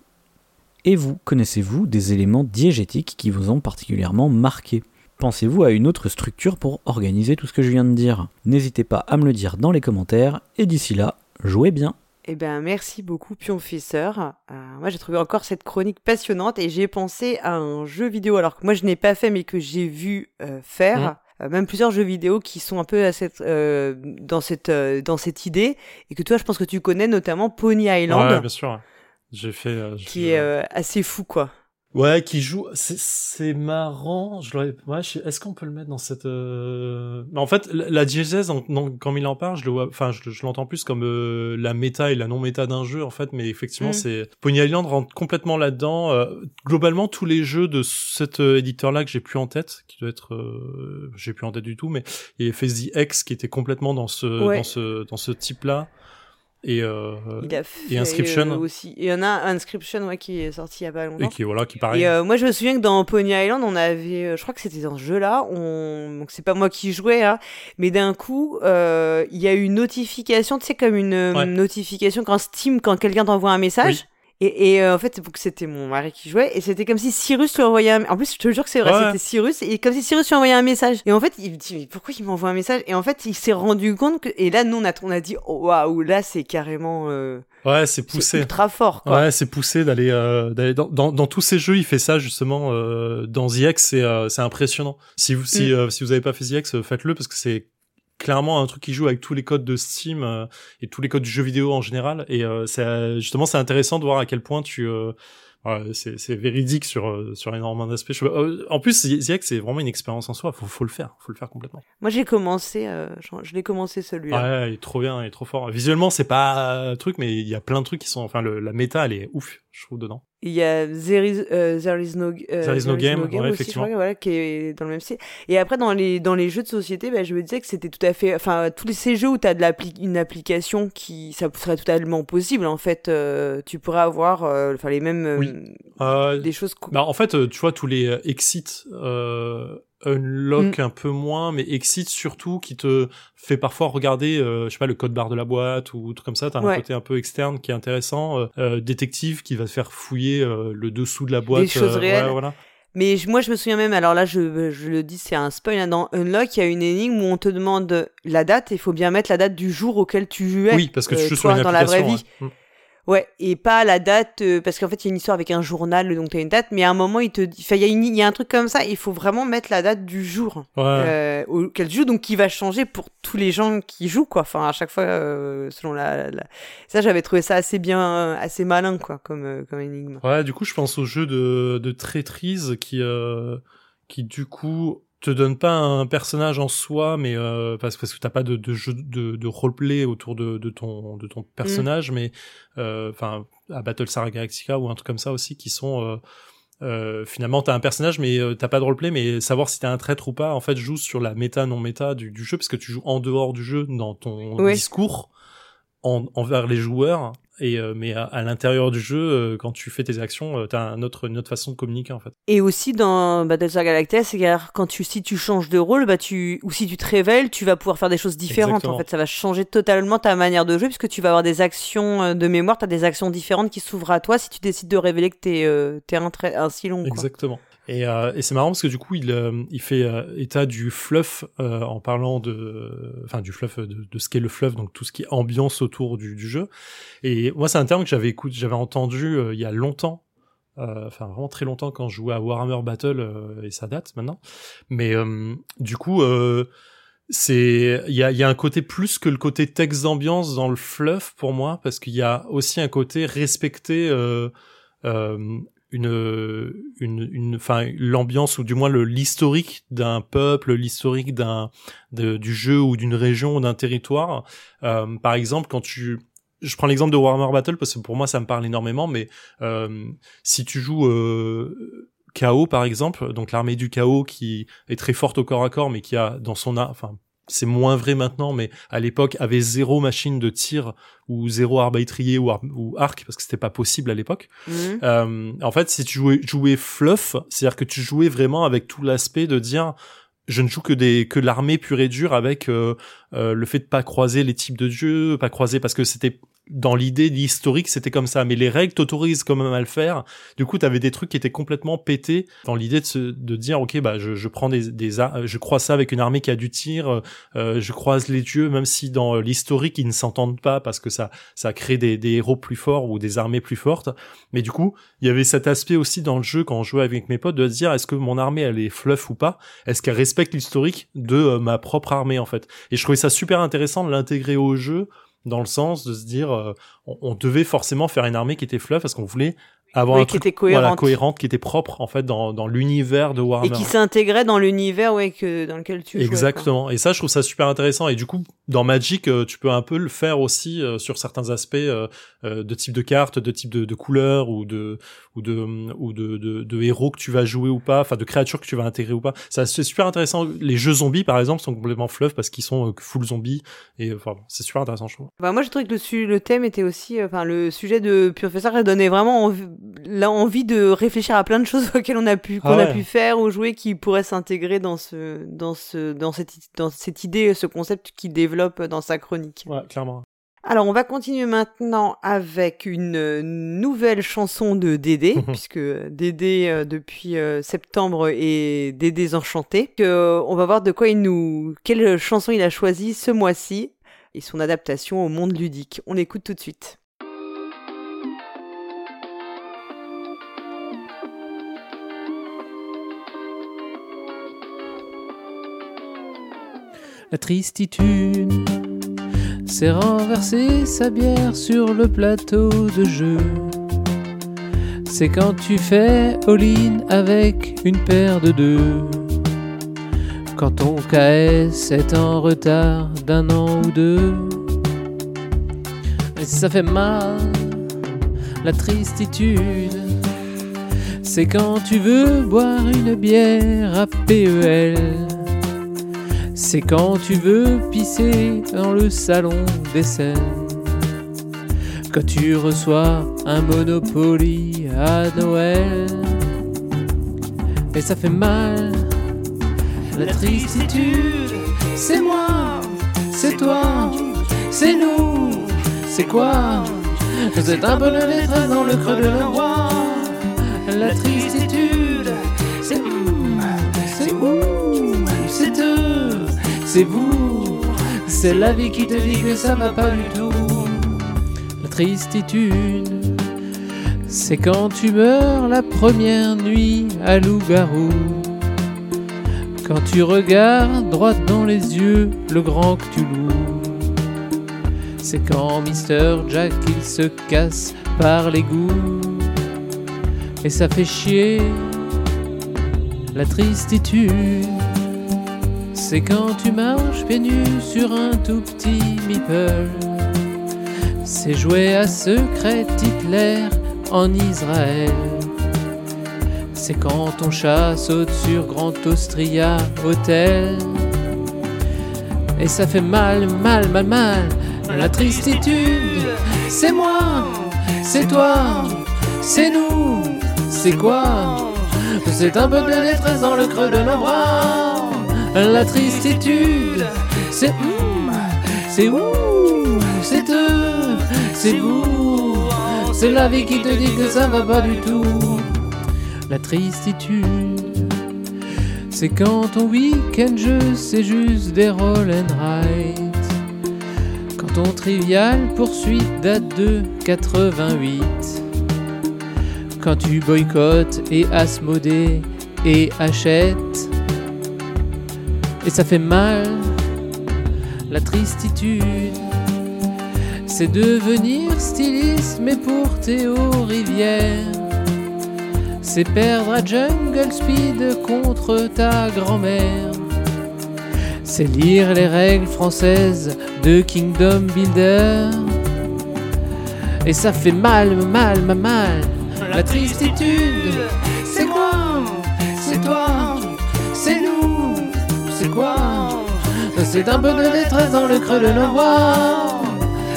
Et vous, connaissez-vous des éléments diégétiques qui vous ont particulièrement marqué? Pensez-vous à une autre structure pour organiser tout ce que je viens de dire? N'hésitez pas à me le dire dans les commentaires, et d'ici là, jouez bien Eh ben, merci beaucoup, Pionfesseur. Euh, moi, j'ai trouvé encore cette chronique passionnante et j'ai pensé à un jeu vidéo, alors que moi, je n'ai pas fait, mais que j'ai vu euh, faire. Mhm. Euh, même plusieurs jeux vidéo qui sont un peu à cette, euh, dans, cette, euh, dans cette idée et que toi, je pense que tu connais notamment Pony Island, Ouais, bien sûr. J'ai fait. euh, qui est assez fou, quoi. Ouais, qui joue. C'est c'est marrant. Je l'aurais. Ouais, je Est-ce qu'on peut le mettre dans cette. euh, en fait, la, la diégèse, en- non, quand il en parle, je le vois. Enfin, je, je l'entends plus comme euh, la méta et la non méta d'un jeu, en fait. Mais effectivement, Mm. c'est Pony Island rentre complètement là-dedans. Euh, globalement, tous les jeux de cet euh, éditeur-là que j'ai plus en tête, qui doit être, euh, j'ai plus en tête du tout, mais il y a FSD X qui était complètement dans ce Ouais. dans ce dans ce type-là. Et euh, Il a fait Inscription. euh, aussi. Il y en a Inscription ouais, qui est sorti il y a pas longtemps. et qui voilà, qui pareil. Et euh, moi, je me souviens que dans Pony Island, on avait, euh, je crois que c'était dans ce jeu-là, on, donc c'est pas moi qui jouais, hein, mais d'un coup, euh, il y a eu une notification, tu sais, comme une euh, Ouais. notification quand Steam, quand quelqu'un t'envoie un message. Oui. Et, et euh, en fait, c'est pour que c'était mon mari qui jouait, et c'était comme si Cyrus lui envoyait un... En plus, je te jure que c'est vrai, Ouais. c'était Cyrus, et comme si Cyrus lui envoyait un message. Et en fait, il me dit, mais pourquoi il m'envoie un message? Et en fait, il s'est rendu compte que... Et là, nous, on a, on a dit, oh, waouh, là, c'est carrément... euh, Ouais, c'est c'est poussé. ultra fort, quoi. Ouais, c'est poussé d'aller euh, d'aller dans, dans dans tous ces jeux, il fait ça justement euh, dans The X, c'est euh, c'est impressionnant. Si vous si Mm. euh, si vous avez pas fait The X, faites-le parce que c'est clairement un truc qui joue avec tous les codes de Steam euh, et tous les codes du jeu vidéo en général et euh, c'est justement c'est intéressant de voir à quel point tu euh, ouais, c'est c'est véridique sur euh, sur énormément d'aspects. Euh, en plus X c'est vraiment une expérience en soi, faut faut le faire, faut le faire complètement. Moi, j'ai commencé, euh, je, je l'ai commencé celui-là. Ouais, il est trop bien, il est trop fort. Visuellement, c'est pas un truc mais il y a plein de trucs qui sont enfin le, la méta elle est ouf, je trouve dedans. Il y a There is, euh, There is no, euh, There is no game, ouais, aussi, effectivement. crois, voilà, qui est dans le même style. Et après, dans les, dans les jeux de société, bah, je me disais que c'était tout à fait. Enfin, tous les- ces jeux où tu as de l'appli- une application qui. Ça serait totalement possible, en fait. euh, tu pourrais avoir euh, enfin, les mêmes. euh, Oui. Euh, Des choses. Bah en fait, euh, tu vois tous les euh, exits, euh, unlock Mm. un peu moins, mais exit surtout qui te fait parfois regarder, euh, je sais pas, le code barre de la boîte ou tout comme ça. T'as un côté un peu externe qui est intéressant. Euh, euh, détective qui va te faire fouiller euh, le dessous de la boîte. choses euh, ouais, réelles. voilà. Mais je- moi, je me souviens même, alors là, je, je le dis, c'est un spoil. hein, dans Unlock, il y a une énigme où on te demande la date et il faut bien mettre la date du jour auquel tu jouais. Oui, parce que tu euh, joues sur une dans la vraie vie. ouais. Ouais, et pas la date, euh, parce qu'en fait, il y a une histoire avec un journal, donc t'as une date, mais à un moment, il te dit, enfin, il y, a une- il y a un truc comme ça, il faut vraiment mettre la date du jour Ouais. euh, auquel tu joues, donc qui va changer pour tous les gens qui jouent, quoi. Enfin, à chaque fois, euh, selon la, la- Ça, j'avais trouvé ça assez bien, assez malin, quoi, comme, euh, comme énigme. Ouais, du coup, je pense au jeu de, de traîtrise qui, euh, qui du coup te donne pas un personnage en soi, mais euh, parce, parce que t'as pas de, de jeu de, de roleplay autour de, de ton de ton personnage, mais euh, enfin à Battlestar Galactica ou un truc comme ça aussi qui sont euh, euh, finalement t'as un personnage mais euh, t'as pas de roleplay mais savoir si t'es un traître ou pas en fait joue sur la méta non méta du, du jeu parce que tu joues en dehors du jeu dans ton Oui. discours en, envers les joueurs et euh, mais à, à l'intérieur du jeu euh, quand tu fais tes actions euh, t'as un autre une autre façon de communiquer en fait Et aussi dans Battlestar Galactica, c'est quand tu, si tu changes de rôle, bah tu, ou si tu te révèles, tu vas pouvoir faire des choses différentes. Exactement. En fait, ça va changer totalement ta manière de jouer, puisque tu vas avoir des actions euh, de mémoire, tu as des actions différentes qui s'ouvrent à toi si tu décides de révéler que t'es euh, t'es un, un si long. Quoi. Et, euh, et c'est marrant parce que du coup, il, euh, il fait euh, état du fluff euh, en parlant de, enfin du fluff de, de ce qu'est le fluff, donc tout ce qui est ambiance autour du, du jeu. Et moi, c'est un terme que j'avais écouté, j'avais entendu euh, il y a longtemps, euh, enfin vraiment très longtemps quand je jouais à Warhammer Battle et ça date maintenant. Mais du coup. C'est il y a, y a un côté plus que le côté texte d'ambiance dans le fluff pour moi parce qu'il y a aussi un côté respecter euh, euh, une une une enfin l'ambiance ou du moins le l'historique d'un peuple l'historique d'un du jeu ou d'une région ou d'un territoire. Euh, par exemple quand tu je prends l'exemple de Warhammer Battle parce que pour moi ça me parle énormément mais euh, si tu joues euh, Chaos par exemple donc l'armée du chaos qui est très forte au corps à corps mais qui a dans son enfin c'est moins vrai maintenant, mais à l'époque avait zéro machine de tir ou zéro arbalétrier ou, ar- ou arc parce que c'était pas possible à l'époque. Mhm. Euh, en fait, si tu jouais, jouais fluff, c'est-à-dire que tu jouais vraiment avec tout l'aspect de dire je ne joue que des que l'armée pure et dure avec euh, euh, le fait de pas croiser les types de jeux, pas croiser parce que c'était dans l'idée l'historique c'était comme ça. Mais les règles t'autorisent quand même à le faire. Du coup t'avais des trucs qui étaient complètement pétés dans l'idée de se, de dire ok bah je, je prends des, des ar- je crois ça avec une armée qui a du tir euh, je croise les dieux même si dans l'historique ils ne s'entendent pas parce que ça ça crée des, des héros plus forts ou des armées plus fortes. Mais du coup il y avait cet aspect aussi dans le jeu quand on jouait avec mes potes de se dire est-ce que mon armée elle est fluff ou pas? Est-ce qu'elle respecte l'historique de euh, ma propre armée en fait? Et je trouvais ça super intéressant de l'intégrer au jeu dans le sens de se dire euh, on, devait forcément faire une armée qui était fluff parce qu'on voulait avoir Ouais, un qui truc était voilà, cohérente. qui était propre en fait dans, dans l'univers de Et Warhammer. qui s'intégrait dans l'univers ouais, que, dans lequel tu jouais. Exactement. Et ça, je trouve ça super intéressant. Et du coup, dans Magic, euh, tu peux un peu le faire aussi euh, sur certains aspects euh, euh, de type de cartes, de type de, de couleurs ou de ou de ou de, de, de héros que tu vas jouer ou pas, enfin de créatures que tu vas intégrer ou pas. Ça, c'est super intéressant. Les jeux zombies, par exemple, sont complètement fluff parce qu'ils sont euh, full zombies. Et enfin, c'est super intéressant, je trouve. Bah, moi, je trouvais que le, le thème était aussi, enfin, le sujet de Professeur a donné vraiment envie, là, envie de réfléchir à plein de choses auxquelles on a pu, qu'on Ah a pu faire ou jouer qui pourraient s'intégrer dans ce, dans ce, dans cette, dans cette idée, ce concept qu'il développe dans sa chronique. Ouais, clairement. Alors, on va continuer maintenant avec une euh, nouvelle chanson de Dédé, puisque Dédé, euh, depuis euh, septembre, est Dédés Enchanté. Euh, on va voir de quoi il nous, quelle chanson il a choisi ce mois-ci et son adaptation au monde ludique. On l'écoute tout de suite. La tristitude s'est renversé sa bière sur le plateau de jeu. C'est quand tu fais all-in avec une paire de deux. Quand ton KS est en retard d'un an ou deux. Et ça fait mal, la tristitude. C'est quand tu veux boire une bière à PEL. C'est quand tu veux pisser dans le salon des scènes. Quand tu reçois un Monopoly à Noël. Et ça fait mal. La tristitude, c'est moi, c'est toi, c'est nous, c'est quoi? C'est un peu de lettre dans le creux de la voix. La tristitude, c'est vous. C'est la vie qui te dit que ça va pas du tout. La tristitude, c'est quand tu meurs la première nuit à loup-garou. Quand tu regardes droit dans les yeux le grand Cthulhu. C'est quand Mr. Jack il se casse par l'égout. Et ça fait chier la tristitude. C'est quand tu marches pieds sur un tout petit meeple. C'est jouer à secret Hitler en Israël. C'est quand ton chat saute sur Grand Austria Hotel. Et ça fait mal, mal, mal, mal. La tristitude, c'est moi, c'est toi, c'est nous, c'est quoi? C'est un peu de détresse dans le creux de nos bras. La tristitude, c'est hum, c'est ouh, c'est eux, c'est vous. C'est la vie qui te dit que ça va pas du tout. La tristitude, c'est quand ton week-end jeu c'est juste des roll and ride. Quand ton trivial poursuite date de 88. Quand tu boycottes et asmodées et achètes. Et ça fait mal, la tristitude. C'est devenir styliste, mais pour Théo Rivière. C'est perdre à Jungle Speed contre ta grand-mère. C'est lire les règles françaises de Kingdom Builder. Et ça fait mal, mal, mal, mal. La tristitude, c'est moi, c'est toi, c'est nous, c'est quoi C'est un peu de détresse dans le creux de nos voix.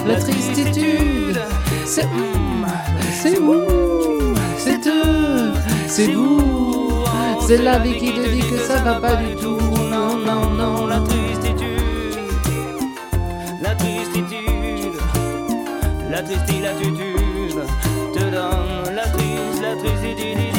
La tristitude, c'est hum, c'est ouh, c'est eux, c'est vous. C'est la vie qui te dit que ça va pas du tout. Non, non, non, la tristitude. La tristitude, la tristitude te donne la triste, la tristitude,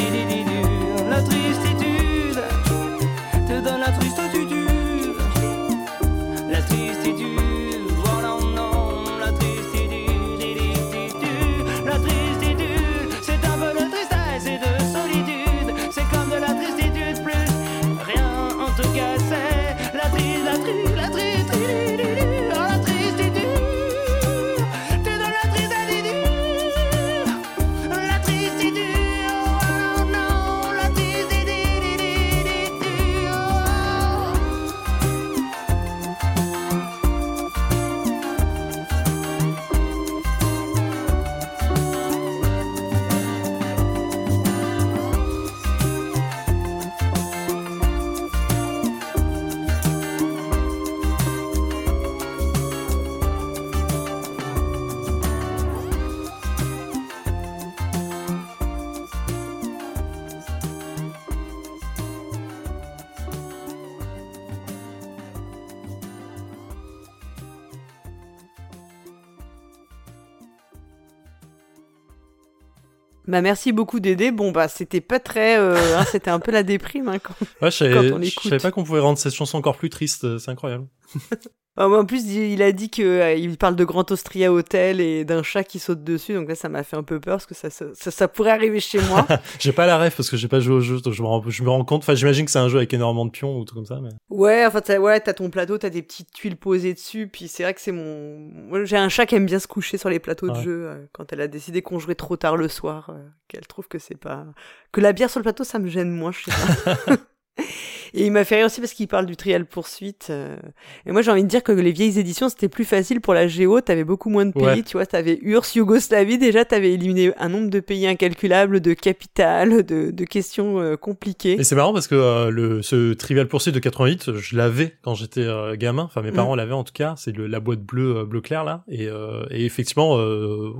Bah merci beaucoup Dédé. Bon bah c'était pas très, euh, hein, c'était un peu la déprime hein, quand, Ouais, je quand on je écoute. savais pas qu'on pouvait rendre cette chanson encore plus triste, c'est incroyable. En plus, il a dit que euh, il parle de Grand Austria Hotel et d'un chat qui saute dessus, donc là, ça m'a fait un peu peur parce que ça, ça, ça, ça pourrait arriver chez moi. J'ai pas la ref parce que j'ai pas joué au jeu, donc je me rends, je me rends compte, enfin j'imagine que c'est un jeu avec énormément de pions ou tout comme ça, mais... ouais, enfin, t'as, ouais, t'as ton plateau, t'as des petites tuiles posées dessus, puis c'est vrai que c'est mon. J'ai un chat qui aime bien se coucher sur les plateaux de jeu euh, quand elle a décidé qu'on jouait trop tard le soir, euh, qu'elle trouve que c'est pas. que la bière sur le plateau, ça me gêne moins, je sais pas. Et il m'a fait rire aussi parce qu'il parle du trial poursuite. euh. Et moi, j'ai envie de dire que les vieilles éditions, c'était plus facile pour la Géo. T'avais beaucoup moins de pays. Ouais. Tu vois, t'avais URSS, Yougoslavie. Déjà, t'avais éliminé un nombre de pays incalculable, de capitales, de, de questions euh, compliquées. Et c'est marrant parce que euh, le, ce Trivial Pursuit de 88, je l'avais quand j'étais euh, gamin, enfin mes Mm. parents l'avaient en tout cas, c'est la boîte bleue, bleu clair là, et, et effectivement,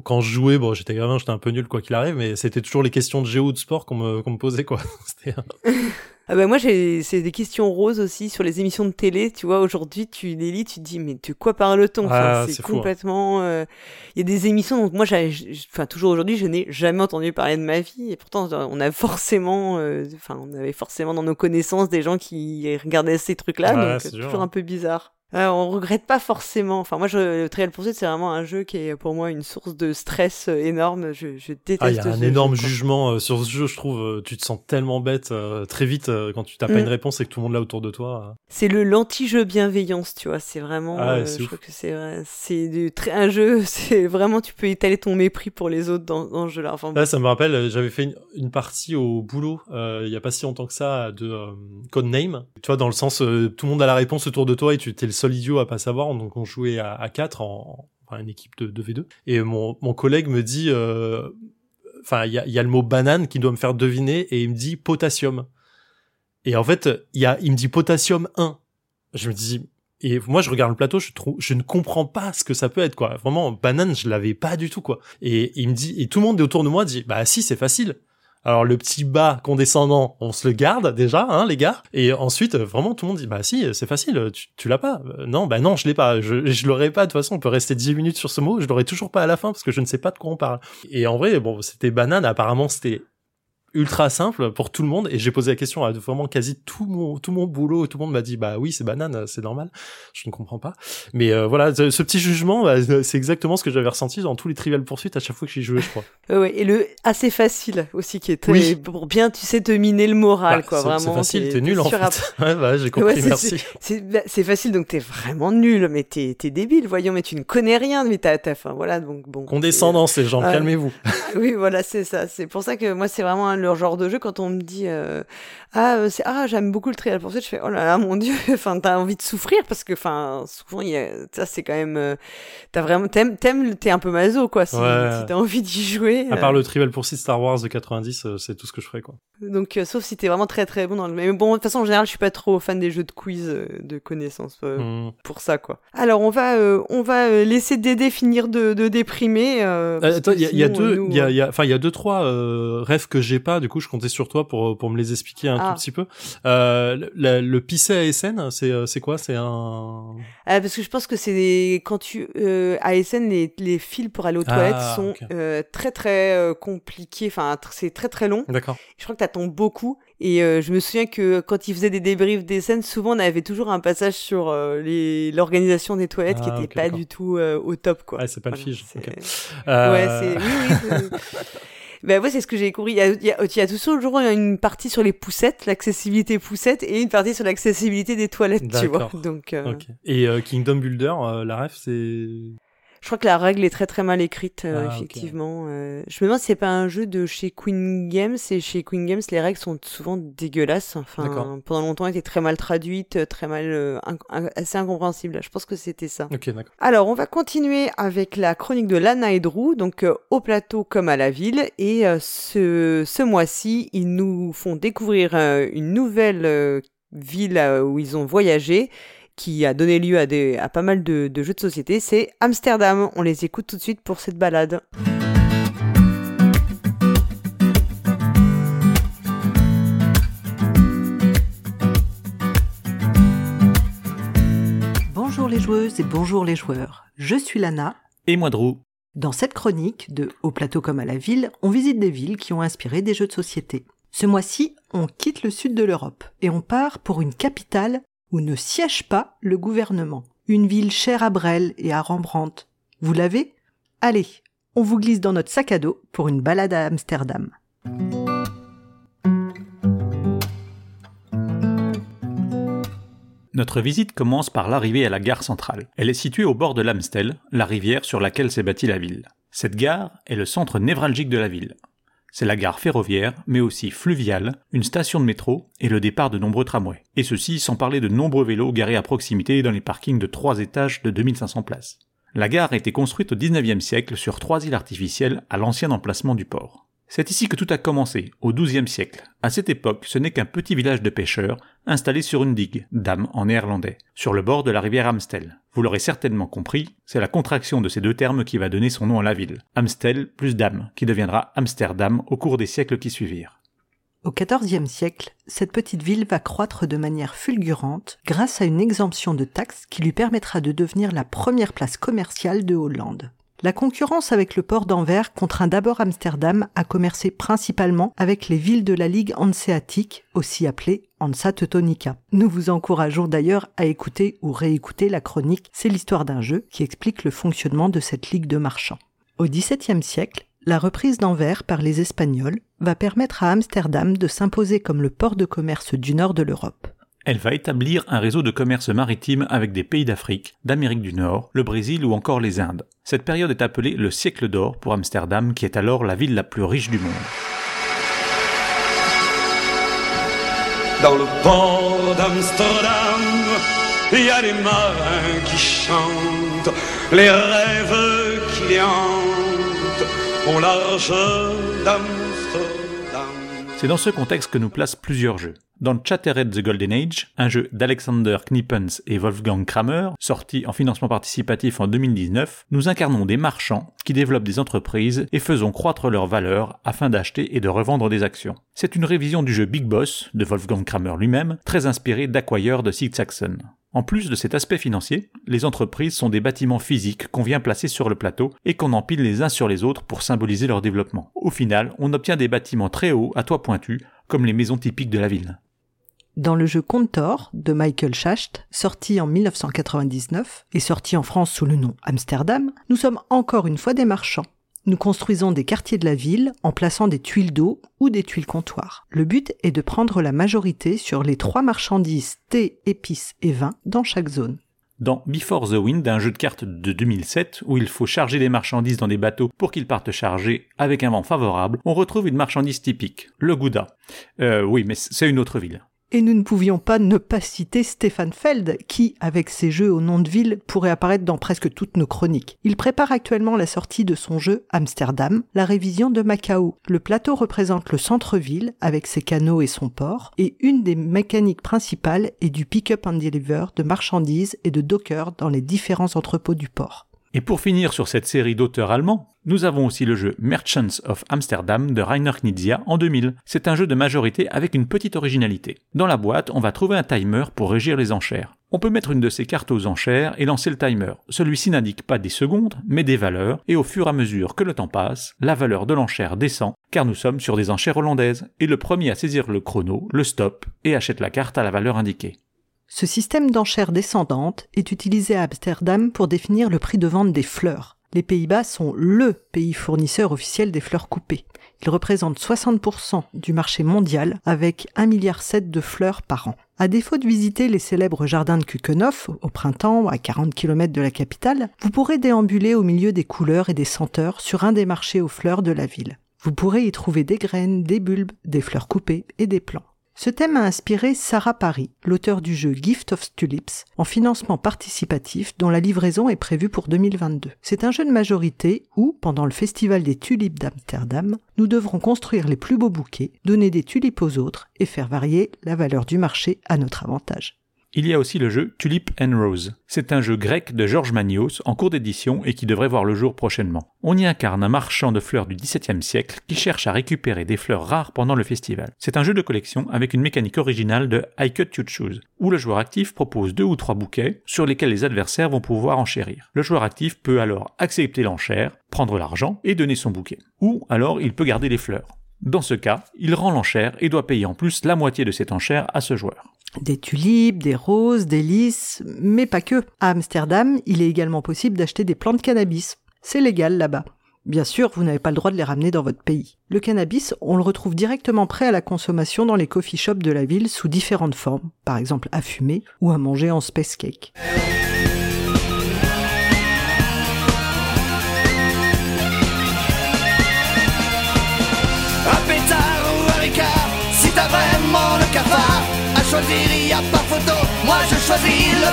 quand je jouais, bon j'étais gamin, j'étais un peu nul quoi qu'il arrive, mais c'était toujours les questions de géo ou de sport qu'on me, qu'on me posait quoi. C'était- Ah bah moi, c'est des questions roses aussi sur les émissions de télé. Tu vois, aujourd'hui, tu les lis, tu te dis, mais de quoi parle-t-on? Enfin, Ah, c'est hein. complètement. euh, Il y a des émissions dont moi, enfin, toujours aujourd'hui, je n'ai jamais entendu parler de ma vie. Et pourtant, on a forcément, euh, enfin, on avait forcément dans nos connaissances des gens qui regardaient ces trucs-là. Donc, c'est dur, toujours hein. un peu bizarre. Euh, on regrette pas forcément. Enfin, moi, je, le Trial Pursuit, c'est vraiment un jeu qui est pour moi une source de stress euh, énorme. Je, je déteste. Ah, il y a un énorme jugement euh, sur ce jeu, je trouve. euh, tu te sens tellement bête euh, très vite quand tu t'as Mm. pas une réponse et que tout le monde là autour de toi. C'est le l'anti-jeu bienveillance, tu vois. C'est vraiment. Ah ouais, je ouf. trouve que c'est vrai- c'est du très un jeu. C'est vraiment tu peux étaler ton mépris pour les autres dans, dans ce jeu-là. Enfin, bon. Là, ça me rappelle, j'avais fait une, une partie au boulot il y a pas si longtemps que ça de Codename. Tu vois, dans le sens, tout le monde a la réponse autour de toi et tu étais le seul idiot à pas savoir. Donc on jouait à, à 4 en, une équipe de, de V2. Et mon, mon collègue me dit, euh, enfin, il y a, le mot banane qui doit me faire deviner et il me dit potassium. Et en fait, il y a, il me dit potassium 1. Je me dis, et moi, je regarde le plateau, je je ne comprends pas ce que ça peut être, quoi. Vraiment, banane, je l'avais pas du tout, quoi. Et il me dit, et tout le monde autour de moi dit, bah si, c'est facile. Alors le petit bas condescendant, on se le garde déjà, hein, les gars. Et ensuite, euh, vraiment, tout le monde dit, bah si, c'est facile, tu, l'as pas. Euh, non, bah non, je l'ai pas. Je, je l'aurais pas. De toute façon, on peut rester 10 minutes sur ce mot, je l'aurais toujours pas à la fin parce que je ne sais pas de quoi on parle. Et en vrai, bon, c'était banane. Apparemment, c'était ultra simple pour tout le monde et j'ai posé la question à vraiment quasi tout mon tout mon boulot tout le monde m'a dit bah oui c'est banane c'est normal je ne comprends pas mais euh, voilà ce, ce petit jugement bah, c'est exactement ce que j'avais ressenti dans tous les trivial poursuites à chaque fois que j'y jouais je crois Ouais. Et le assez facile aussi qui est très Oui. pour bien tu sais te miner le moral Bah, quoi. Vraiment. c'est facile t'es nul en fait ouais bah j'ai compris Ouais, merci C'est bah, c'est facile donc t'es vraiment nul mais t'es t'es débile voyons mais tu ne connais rien mais t'as t'as enfin voilà donc bon. condescendance les gens Ouais. calmez-vous Oui, voilà, c'est ça. C'est pour ça que moi, c'est vraiment un- leur genre de jeu. Quand on me dit euh, ah, euh, c'est ah, j'aime beaucoup le Trial Pursuit, je fais oh là là, mon dieu. Enfin, t'as envie de souffrir parce que, enfin, souvent, il y a ça, c'est quand même. euh, t'as vraiment t'aimes, t'aimes, t'es un peu maso quoi. Si, Ouais. si t'as envie d'y jouer. à part euh, le trivial poursuite Star Wars de 90 euh, c'est tout ce que je ferais quoi Donc, sauf si t'es vraiment très très bon dans le. Mais bon, de toute façon, en général, je suis pas trop fan des jeux de quiz de connaissances. Hmm. Pour ça, quoi. Alors, on va, on va laisser Dédé finir de, de déprimer. attends, il y a, il y a sinon, deux, il y a, y a, enfin, il y a deux, trois euh, rêves que j'ai pas. Du coup, je comptais sur toi pour pour me les expliquer un Ah. tout petit peu. Euh, le, le pisset ASN, c'est euh, c'est quoi? C'est un Ah, parce que je pense que c'est des- quand tu euh, à SN les, les fils pour aller aux toilettes Ah, sont euh, très très euh, compliqués. Enfin, tr- c'est très très long. D'accord. Je crois que t'attends beaucoup. Et euh, je me souviens que quand ils faisaient des débriefs des scènes, souvent on avait toujours un passage sur euh, l'organisation des toilettes qui Ah, était ok, pas du tout euh, au top quoi. Ouais, c'est pas le fige. Ouais, Euh, c'est oui oui. Ben ouais, c'est ce que j'ai compris. Il y a, il y a, il y a toujours une partie sur les poussettes, l'accessibilité poussette, et une partie sur l'accessibilité des toilettes, tu vois. Donc, euh. Et euh, Kingdom Builder, euh, la ref, c'est je crois que la règle est très très mal écrite, euh, Ah, effectivement. Euh, je me demande si c'est pas un jeu de chez Queen Games, et chez Queen Games, les règles sont souvent dégueulasses. Enfin, pendant longtemps, elles étaient très mal traduites, très mal, euh, inc- in- assez incompréhensibles. Je pense que c'était ça. Alors, on va continuer avec la chronique de Lana et Drew, donc au plateau comme à la ville. Et ce, ce mois-ci, ils nous font découvrir une nouvelle ville où ils ont voyagé, qui a donné lieu à, des, à pas mal de, de jeux de société. C'est Amsterdam. On les écoute tout de suite pour cette balade. Bonjour les joueuses et bonjour les joueurs. Je suis Lana. Et moi, Drew. Dans cette chronique de Au plateau comme à la ville, on visite des villes qui ont inspiré des jeux de société. Ce mois-ci, on quitte le sud de l'Europe et on part pour une capitale où ne siège pas le gouvernement. Une ville chère à Brel et à Rembrandt. Vous l'avez? Allez, on vous glisse dans notre sac à dos pour une balade à Amsterdam. Notre visite commence par l'arrivée à la gare centrale. Elle est située au bord de l'Amstel, la rivière sur laquelle s'est bâtie la ville. Cette gare est le centre névralgique de la ville. C'est la gare ferroviaire, mais aussi fluviale, une station de métro et le départ de nombreux tramways. Et ceci sans parler de nombreux vélos garés à proximité dans les parkings de trois étages de 2500 places. La gare a été construite au 19e siècle sur trois îles artificielles à l'ancien emplacement du port. C'est ici que tout a commencé, au XIIe siècle. À cette époque, ce n'est qu'un petit village de pêcheurs installé sur une digue, dam en néerlandais, sur le bord de la rivière Amstel. Vous l'aurez certainement compris, c'est la contraction de ces deux termes qui va donner son nom à la ville. Amstel plus dam, qui deviendra Amsterdam au cours des siècles qui suivirent. Au XIVe siècle, cette petite ville va croître de manière fulgurante grâce à une exemption de taxes qui lui permettra de devenir la première place commerciale de Hollande. La concurrence avec le port d'Anvers contraint d'abord Amsterdam à commercer principalement avec les villes de la Ligue hanséatique, aussi appelée Hansa Teutonica. Nous vous encourageons d'ailleurs à écouter ou réécouter la chronique C'est l'histoire d'un jeu qui explique le fonctionnement de cette ligue de marchands. Au XVIIe siècle, la reprise d'Anvers par les Espagnols va permettre à Amsterdam de s'imposer comme le port de commerce du nord de l'Europe. Elle va établir un réseau de commerce maritime avec des pays d'Afrique, d'Amérique du Nord, le Brésil ou encore les Indes. Cette période est appelée le siècle d'or pour Amsterdam qui est alors la ville la plus riche du monde. Dans le port d'Amsterdam, il y a des marins qui chantent, les rêves qui les hantent au large d'Amsterdam. C'est dans ce contexte que nous placent plusieurs jeux. Dans Chattered the Golden Age, un jeu d'Alexander Knippens et Wolfgang Kramer, sorti en financement participatif en 2019, nous incarnons des marchands qui développent des entreprises et faisons croître leur valeur afin d'acheter et de revendre des actions. C'est une révision du jeu Big Boss de Wolfgang Kramer lui-même, très inspiré d'Acquire de Sid Saxon. En plus de cet aspect financier, les entreprises sont des bâtiments physiques qu'on vient placer sur le plateau et qu'on empile les uns sur les autres pour symboliser leur développement. Au final, on obtient des bâtiments très hauts à toit pointu, comme les maisons typiques de la ville. Dans le jeu Contor de Michael Schacht, sorti en 1999 et sorti en France sous le nom Amsterdam, nous sommes encore une fois des marchands. Nous construisons des quartiers de la ville en plaçant des tuiles d'eau ou des tuiles comptoirs. Le but est de prendre la majorité sur les trois marchandises thé, épices et vin dans chaque zone. Dans Before the Wind, un jeu de cartes de 2007 où il faut charger des marchandises dans des bateaux pour qu'ils partent chargés avec un vent favorable, on retrouve une marchandise typique, le Gouda. Euh, oui, mais c'est une autre ville. Et nous ne pouvions pas ne pas citer Stéphane Feld, qui, avec ses jeux au nom de ville, pourrait apparaître dans presque toutes nos chroniques. Il prépare actuellement la sortie de son jeu Amsterdam, la révision de Macao. Le plateau représente le centre-ville, avec ses canaux et son port, et une des mécaniques principales est du pick-up and deliver de marchandises et de dockers dans les différents entrepôts du port. Et pour finir sur cette série d'auteurs allemands, nous avons aussi le jeu Merchants of Amsterdam de Rainer Knizia en 2000. C'est un jeu de majorité avec une petite originalité. Dans la boîte, on va trouver un timer pour régir les enchères. On peut mettre une de ces cartes aux enchères et lancer le timer. Celui-ci n'indique pas des secondes, mais des valeurs, et au fur et à mesure que le temps passe, la valeur de l'enchère descend, car nous sommes sur des enchères hollandaises, et le premier à saisir le chrono le stop et achète la carte à la valeur indiquée. Ce système d'enchères descendantes est utilisé à Amsterdam pour définir le prix de vente des fleurs. Les Pays-Bas sont LE pays fournisseur officiel des fleurs coupées. Ils représentent 60% du marché mondial avec 1,7 milliard de fleurs par an. À défaut de visiter les célèbres jardins de Kukenhof au printemps à 40 km de la capitale, vous pourrez déambuler au milieu des couleurs et des senteurs sur un des marchés aux fleurs de la ville. Vous pourrez y trouver des graines, des bulbes, des fleurs coupées et des plants. Ce thème a inspiré Sarah Paris, l'auteur du jeu Gift of Tulips, en financement participatif dont la livraison est prévue pour 2022. C'est un jeu de majorité où, pendant le festival des tulipes d'Amsterdam, nous devrons construire les plus beaux bouquets, donner des tulipes aux autres et faire varier la valeur du marché à notre avantage. Il y a aussi le jeu Tulip and Rose. C'est un jeu grec de Georges Manios en cours d'édition et qui devrait voir le jour prochainement. On y incarne un marchand de fleurs du XVIIe siècle qui cherche à récupérer des fleurs rares pendant le festival. C'est un jeu de collection avec une mécanique originale de I Cut You Choose, où le joueur actif propose deux ou trois bouquets sur lesquels les adversaires vont pouvoir enchérir. Le joueur actif peut alors accepter l'enchère, prendre l'argent et donner son bouquet. Ou alors il peut garder les fleurs. Dans ce cas, il rend l'enchère et doit payer en plus la moitié de cette enchère à ce joueur. Des tulipes, des roses, des lys, mais pas que. À Amsterdam, il est également possible d'acheter des plantes de cannabis. C'est légal là-bas. Bien sûr, vous n'avez pas le droit de les ramener dans votre pays. Le cannabis, on le retrouve directement prêt à la consommation dans les coffee shops de la ville sous différentes formes, par exemple à fumer ou à manger en space cake. Choisir. Moi je choisis le.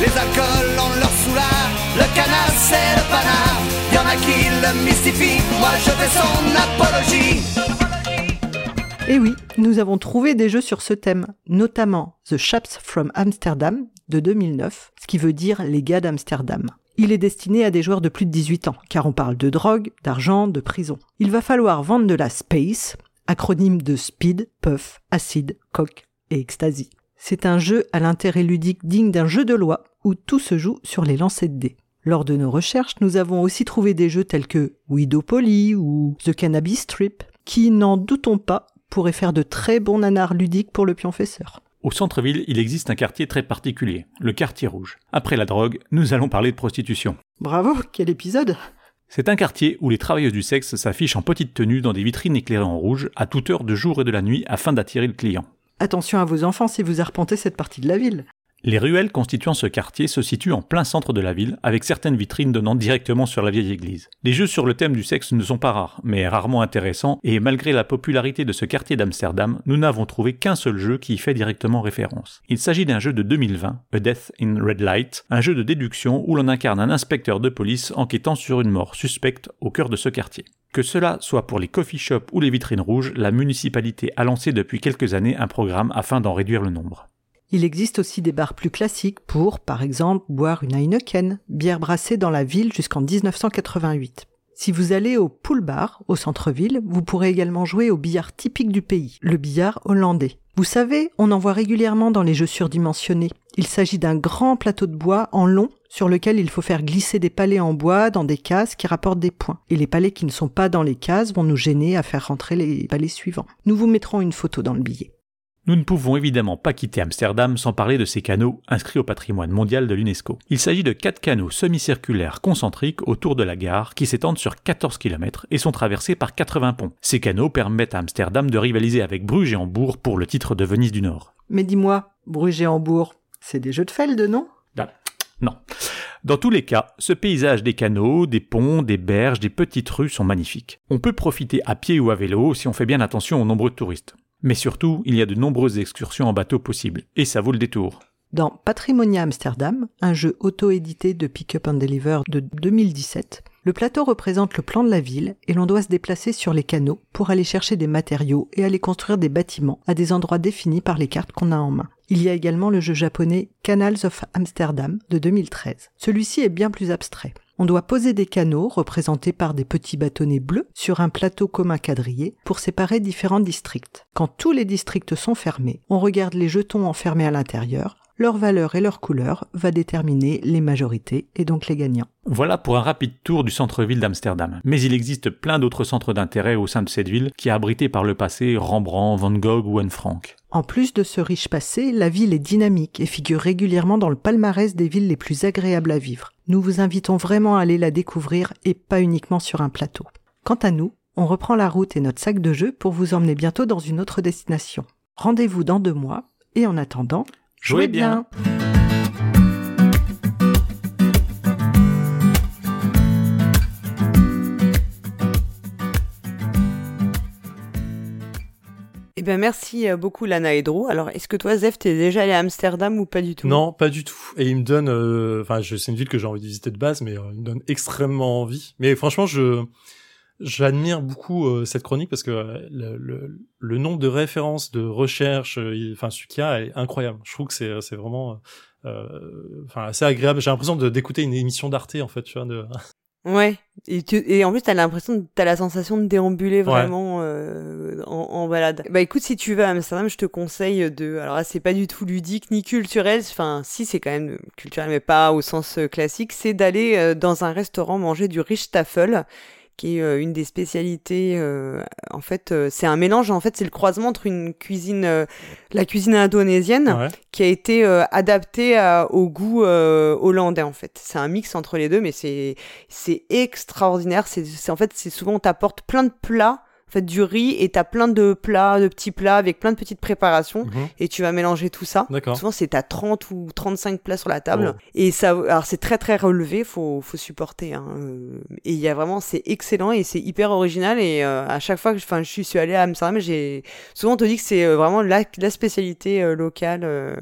Les alcools ont leur soulard, le canard c'est le panard. A qui le mystifient, moi je fais son apologie. Et oui, nous avons trouvé des jeux sur ce thème, notamment The Chaps from Amsterdam de 2009, ce qui veut dire les gars d'Amsterdam. Il est destiné à des joueurs de plus de 18 ans, car on parle de drogue, d'argent, de prison. Il va falloir vendre de la space, acronyme de speed, puff, acide, coke et ecstasy. C'est un jeu à l'intérêt ludique digne d'un jeu de loi où tout se joue sur les lancers de dés. Lors de nos recherches, nous avons aussi trouvé des jeux tels que Widopoly ou The Cannabis Strip, qui, n'en doutons pas, pourraient faire de très bons nanars ludiques pour le pionfesseur. Au centre-ville, il existe un quartier très particulier, le quartier rouge. Après la drogue, nous allons parler de prostitution. Bravo, quel épisode C'est un quartier où les travailleuses du sexe s'affichent en petite tenue dans des vitrines éclairées en rouge à toute heure de jour et de la nuit afin d'attirer le client. Attention à vos enfants si vous arpentez cette partie de la ville. Les ruelles constituant ce quartier se situent en plein centre de la ville, avec certaines vitrines donnant directement sur la vieille église. Les jeux sur le thème du sexe ne sont pas rares, mais rarement intéressants, et malgré la popularité de ce quartier d'Amsterdam, nous n'avons trouvé qu'un seul jeu qui y fait directement référence. Il s'agit d'un jeu de 2020, A Death in Red Light, un jeu de déduction où l'on incarne un inspecteur de police enquêtant sur une mort suspecte au cœur de ce quartier. Que cela soit pour les coffee shops ou les vitrines rouges, la municipalité a lancé depuis quelques années un programme afin d'en réduire le nombre. Il existe aussi des bars plus classiques pour, par exemple, boire une Heineken, bière brassée dans la ville jusqu'en 1988. Si vous allez au pool bar, au centre-ville, vous pourrez également jouer au billard typique du pays, le billard hollandais. Vous savez, on en voit régulièrement dans les jeux surdimensionnés. Il s'agit d'un grand plateau de bois en long sur lequel il faut faire glisser des palets en bois dans des cases qui rapportent des points. Et les palets qui ne sont pas dans les cases vont nous gêner à faire rentrer les palets suivants. Nous vous mettrons une photo dans le billet. Nous ne pouvons évidemment pas quitter Amsterdam sans parler de ces canaux inscrits au patrimoine mondial de l'UNESCO. Il s'agit de quatre canaux semi-circulaires concentriques autour de la gare qui s'étendent sur 14 km et sont traversés par 80 ponts. Ces canaux permettent à Amsterdam de rivaliser avec Bruges et Hambourg pour le titre de Venise du Nord. Mais dis-moi, Bruges et Hambourg, c'est des jeux de Feld, non? Non. Dans tous les cas, ce paysage des canaux, des ponts, des berges, des petites rues sont magnifiques. On peut profiter à pied ou à vélo si on fait bien attention aux nombreux touristes. Mais surtout, il y a de nombreuses excursions en bateau possibles, et ça vaut le détour. Dans Patrimonia Amsterdam, un jeu auto-édité de Pick Up and Deliver de 2017, le plateau représente le plan de la ville et l'on doit se déplacer sur les canaux pour aller chercher des matériaux et aller construire des bâtiments à des endroits définis par les cartes qu'on a en main. Il y a également le jeu japonais Canals of Amsterdam de 2013. Celui-ci est bien plus abstrait. On doit poser des canaux représentés par des petits bâtonnets bleus sur un plateau commun quadrillé pour séparer différents districts. Quand tous les districts sont fermés, on regarde les jetons enfermés à l'intérieur. Leur valeur et leur couleur va déterminer les majorités et donc les gagnants. Voilà pour un rapide tour du centre-ville d'Amsterdam. Mais il existe plein d'autres centres d'intérêt au sein de cette ville qui a abrité par le passé Rembrandt, Van Gogh ou Anne Frank. En plus de ce riche passé, la ville est dynamique et figure régulièrement dans le palmarès des villes les plus agréables à vivre. Nous vous invitons vraiment à aller la découvrir et pas uniquement sur un plateau. Quant à nous, on reprend la route et notre sac de jeu pour vous emmener bientôt dans une autre destination. Rendez-vous dans deux mois et en attendant, Jouez bien. Eh ben merci euh, beaucoup Lana et Drew. Alors est-ce que toi Zef t'es déjà allé à Amsterdam ou pas du tout? Non, pas du tout. Et il me donne, euh, enfin, je c'est une ville que j'ai envie de visiter de base, mais euh, il me donne extrêmement envie. Mais franchement, je j'admire beaucoup euh, cette chronique parce que euh, le, le, le nombre de références, de recherches, euh, enfin, ce qu'il y a est incroyable. Je trouve que c'est c'est vraiment, euh, enfin, assez agréable. J'ai l'impression de d'écouter une émission d'Arte en fait, tu vois. De... Ouais. Et, tu, et en plus t'as l'impression, t'as la sensation de déambuler vraiment euh, en, en balade. Bah écoute, si tu vas à Amsterdam, je te conseille de. Alors là, c'est pas du tout ludique ni culturel. Enfin, si c'est quand même culturel, mais pas au sens euh, classique. C'est d'aller euh, dans un restaurant manger du Richtafel qui est euh, une des spécialités. euh, en fait, euh, c'est un mélange. En fait, c'est le croisement entre une cuisine, euh, la cuisine indonésienne, Ouais. qui a été euh, adaptée à- au goût euh, hollandais. En fait, c'est un mix entre les deux, mais c'est c'est extraordinaire. C'est c'est- en fait, c'est souvent on t'apporte plein de plats. En fait, du riz et t'as plein de plats, de petits plats avec plein de petites préparations Mhm. et tu vas mélanger tout ça. Souvent, c'est à 30 ou 35 plats sur la table. Oh. Et ça, alors c'est très très relevé, faut, faut supporter. Hein. euh, Et il y a vraiment, c'est excellent et c'est hyper original. Et euh, à chaque fois que enfin, je suis allée à Amsterdam, j'ai souvent on te dit que c'est euh, vraiment la, la spécialité euh, locale euh,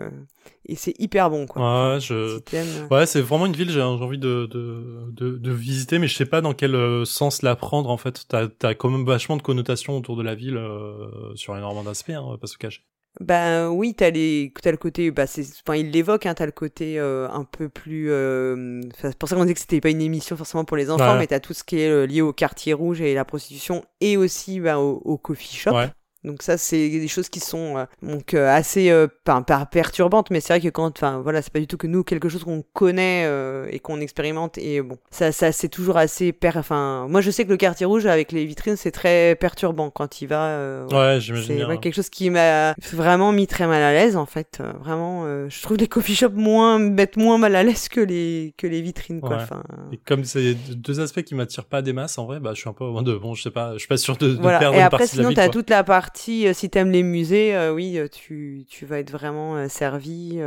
et c'est hyper bon quoi. Ouais, je. Si euh. Ouais, c'est vraiment une ville j'ai envie de, de, de, de visiter, mais je sais pas dans quel euh, sens la prendre en fait. T'as as quand même vachement de connotations autour de la ville euh, sur énormément d'aspects, hein, on va pas se cacher. Ben oui, t'as les, t'as le côté, bah c'est, enfin il l'évoque, hein, t'as le côté euh, un peu plus, euh, c'est pour ça qu'on disait que c'était pas une émission forcément pour les enfants, Ouais. mais t'as tout ce qui est euh, lié au quartier rouge et la prostitution et aussi bah, au, au coffee shop. Ouais. Donc ça c'est des choses qui sont euh, donc euh, assez euh, pas, pas perturbantes, mais c'est vrai que quand, enfin voilà, c'est pas du tout que nous quelque chose qu'on connaît euh, et qu'on expérimente et bon, ça, ça c'est toujours assez per, enfin moi je sais que le quartier rouge avec les vitrines c'est très perturbant quand il va. Ouais, j'imagine c'est ouais, quelque chose qui m'a vraiment mis très mal à l'aise en fait. Vraiment, je trouve les coffee shops moins mettent moins mal à l'aise que les que les vitrines quoi. Ouais. Enfin, Et comme c'est deux aspects qui m'attirent pas des masses, en vrai, bah, je suis un peu mode, bon, je sais pas, je suis pas sûr de, de voilà. perdre Et une après partie de la sinon ville, t'as quoi. toute la partie euh, si t'aimes les musées, euh, oui, euh, tu tu vas être vraiment servi.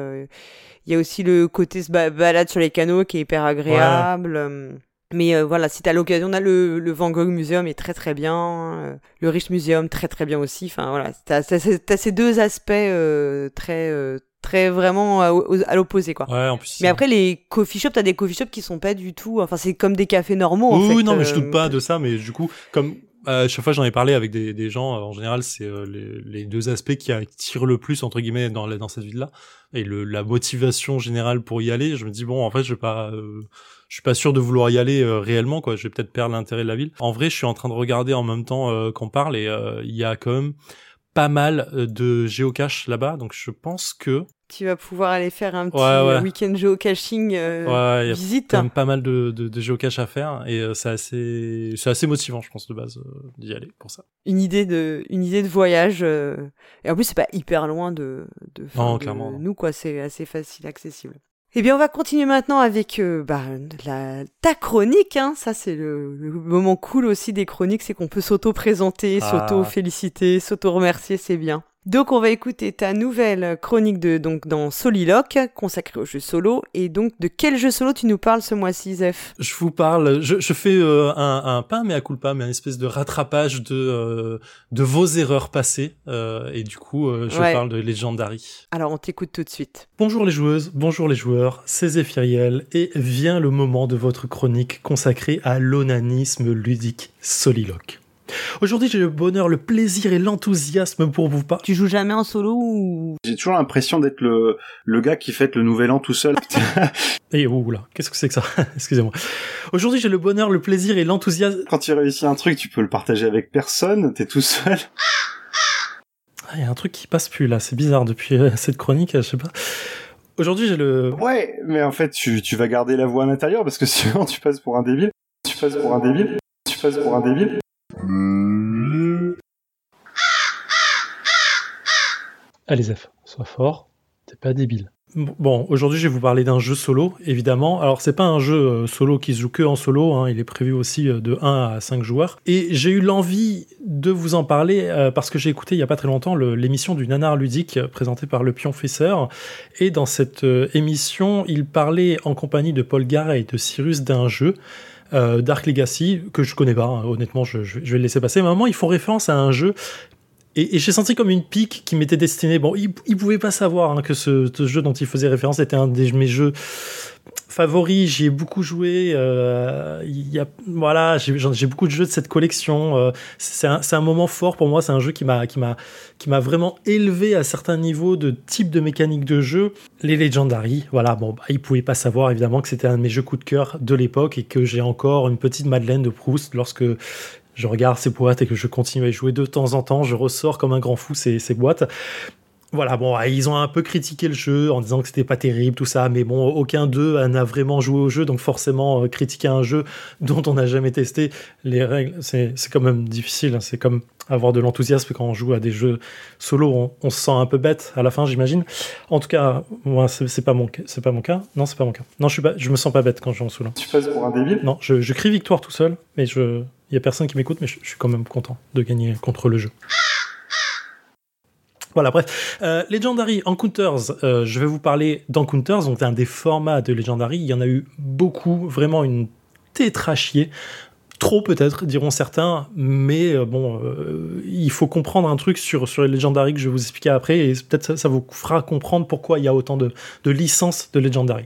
Il y a aussi le côté se ba- balade sur les canaux qui est hyper agréable. Mais euh, voilà, si t'as l'occasion, on a le, le Van Gogh Museum est très très bien, euh, le Rich Museum très très bien aussi. Enfin voilà, t'as t'as ces deux aspects euh, très très vraiment à, l'opposé quoi. Ouais, en plus. Mais après les coffee shops, t'as des coffee shops qui sont pas du tout, enfin c'est comme des cafés normaux en oui, fait. oui, non, mais je doute pas de ça, mais du coup, comme à chaque fois j'en ai parlé avec des, des gens, euh, en général, c'est euh, les, les deux aspects qui attirent le plus entre guillemets dans, dans cette ville-là, et le, la motivation générale pour y aller. Je me dis bon, en fait, je vais pas, euh, je suis pas sûr de vouloir y aller euh, réellement, quoi. Je vais peut-être perdre l'intérêt de la ville. En vrai, je suis en train de regarder en même temps euh, qu'on parle, et euh, il y a quand même pas mal euh, de géocache là-bas, donc je pense que Tu vas pouvoir aller faire un petit Ouais, ouais. week-end geocaching euh, Ouais, il y a visite. quand même pas mal de, de, à faire et euh, c'est assez c'est assez motivant je pense de base euh, d'y aller pour ça. Une idée de une idée de voyage euh, et en plus c'est pas hyper loin de de, enfin, Non, de clairement, non. nous quoi, c'est assez facile accessible. Eh bien, on va continuer maintenant avec bah, la, ta chronique. Hein. Ça, c'est le, le moment cool aussi des chroniques, c'est qu'on peut s'auto-présenter, Ah. s'auto-féliciter, s'auto-remercier, c'est bien. Donc, on va écouter ta nouvelle chronique de donc dans Soliloque, consacrée au jeu solo. Et donc, de quel jeu solo tu nous parles ce mois-ci, Zef Je vous parle, je, je fais euh, un, un pas mais à culpa, mais un espèce de rattrapage de euh, de vos erreurs passées euh, et du coup euh, je Ouais. parle de Legendary. Alors, on t'écoute tout de suite. Bonjour les joueuses, bonjour les joueurs, c'est Zéphiriel et vient le moment de votre chronique consacrée à l'onanisme ludique soliloque. Aujourd'hui, j'ai le bonheur, le plaisir et l'enthousiasme pour vous parler. Tu joues jamais en solo ou? J'ai toujours l'impression d'être le, le gars qui fête le nouvel an tout seul. Et oh là, qu'est-ce que c'est que ça? Excusez-moi. Aujourd'hui, j'ai le bonheur, le plaisir et l'enthousiasme. Quand tu réussis un truc, tu peux le partager avec personne, t'es tout seul. Ah, Il y a un truc qui passe plus là, c'est bizarre depuis euh, cette chronique, je sais pas. Aujourd'hui, j'ai le. Ouais, mais en fait, tu, tu vas garder la voix à l'intérieur parce que sinon tu passes pour un débile. Tu passes pour un débile. Tu passes pour un débile. Allez, Zef, sois fort, t'es pas débile. Bon, aujourd'hui, je vais vous parler d'un jeu solo, évidemment. Alors, c'est pas un jeu euh, solo qui se joue que en solo, hein, il est prévu aussi euh, de 1 à 5 joueurs. Et j'ai eu l'envie de vous en parler euh, parce que j'ai écouté il y a pas très longtemps l'émission du Nanar Ludique présentée par le Pion Fesseur. Et dans cette émission, il parlait en compagnie de Paul Gara et de Cyrus d'un jeu. Euh, Dark Legacy, que je connais pas, hein, honnêtement, je, je- je vais le laisser passer. Mais à un moment, ils font référence à un jeu et, et j'ai senti comme une pique qui m'était destinée. Bon, ils il pouvaient pas savoir hein, que ce, ce jeu dont il faisait référence était un de mes jeux favoris. J'y ai beaucoup joué. euh, y a, voilà, j'ai beaucoup de jeux de cette collection. euh, c'est un, c'est un moment fort pour moi. C'est un jeu qui m'a qui m'a qui m'a vraiment élevé à certains niveaux de type de mécanique de jeu. Les Legendary, voilà. Bon, bah, ils pouvaient pas savoir évidemment que c'était un de mes jeux coup de cœur de l'époque et que j'ai encore une petite Madeleine de Proust lorsque je regarde ces boîtes et que je continue à y jouer de temps en temps, je ressors comme un grand fou ces, ces boîtes. Voilà, bon, ils ont un peu critiqué le jeu en disant que c'était pas terrible, tout ça, mais bon, aucun d'eux n'a vraiment joué au jeu, donc forcément, euh, critiquer un jeu dont on n'a jamais testé les règles, c'est quand même difficile. hein. C'est comme avoir de l'enthousiasme quand on joue à des jeux solo, on, on se sent un peu bête à la fin, j'imagine. En tout cas, moi, c'est pas mon pas mon cas. Non, c'est pas mon cas. Non, je suis pas, je me sens pas bête quand je joue en solo. Tu passes pour un débile? Non, je, je crie victoire tout seul, mais je, il y a personne qui m'écoute, mais je, je suis quand même content de gagner contre le jeu. Voilà, bref. Euh, Legendary Encounters, euh, je vais vous parler d'Encounters, donc un des formats de Legendary. Il y en a eu beaucoup, vraiment une tétrachier. Trop peut-être, diront certains, mais euh, bon, euh, il faut comprendre un truc sur, sur les Legendary que je vais vous expliquer après, et peut-être ça, ça vous fera comprendre pourquoi il y a autant de, de licences de Legendary.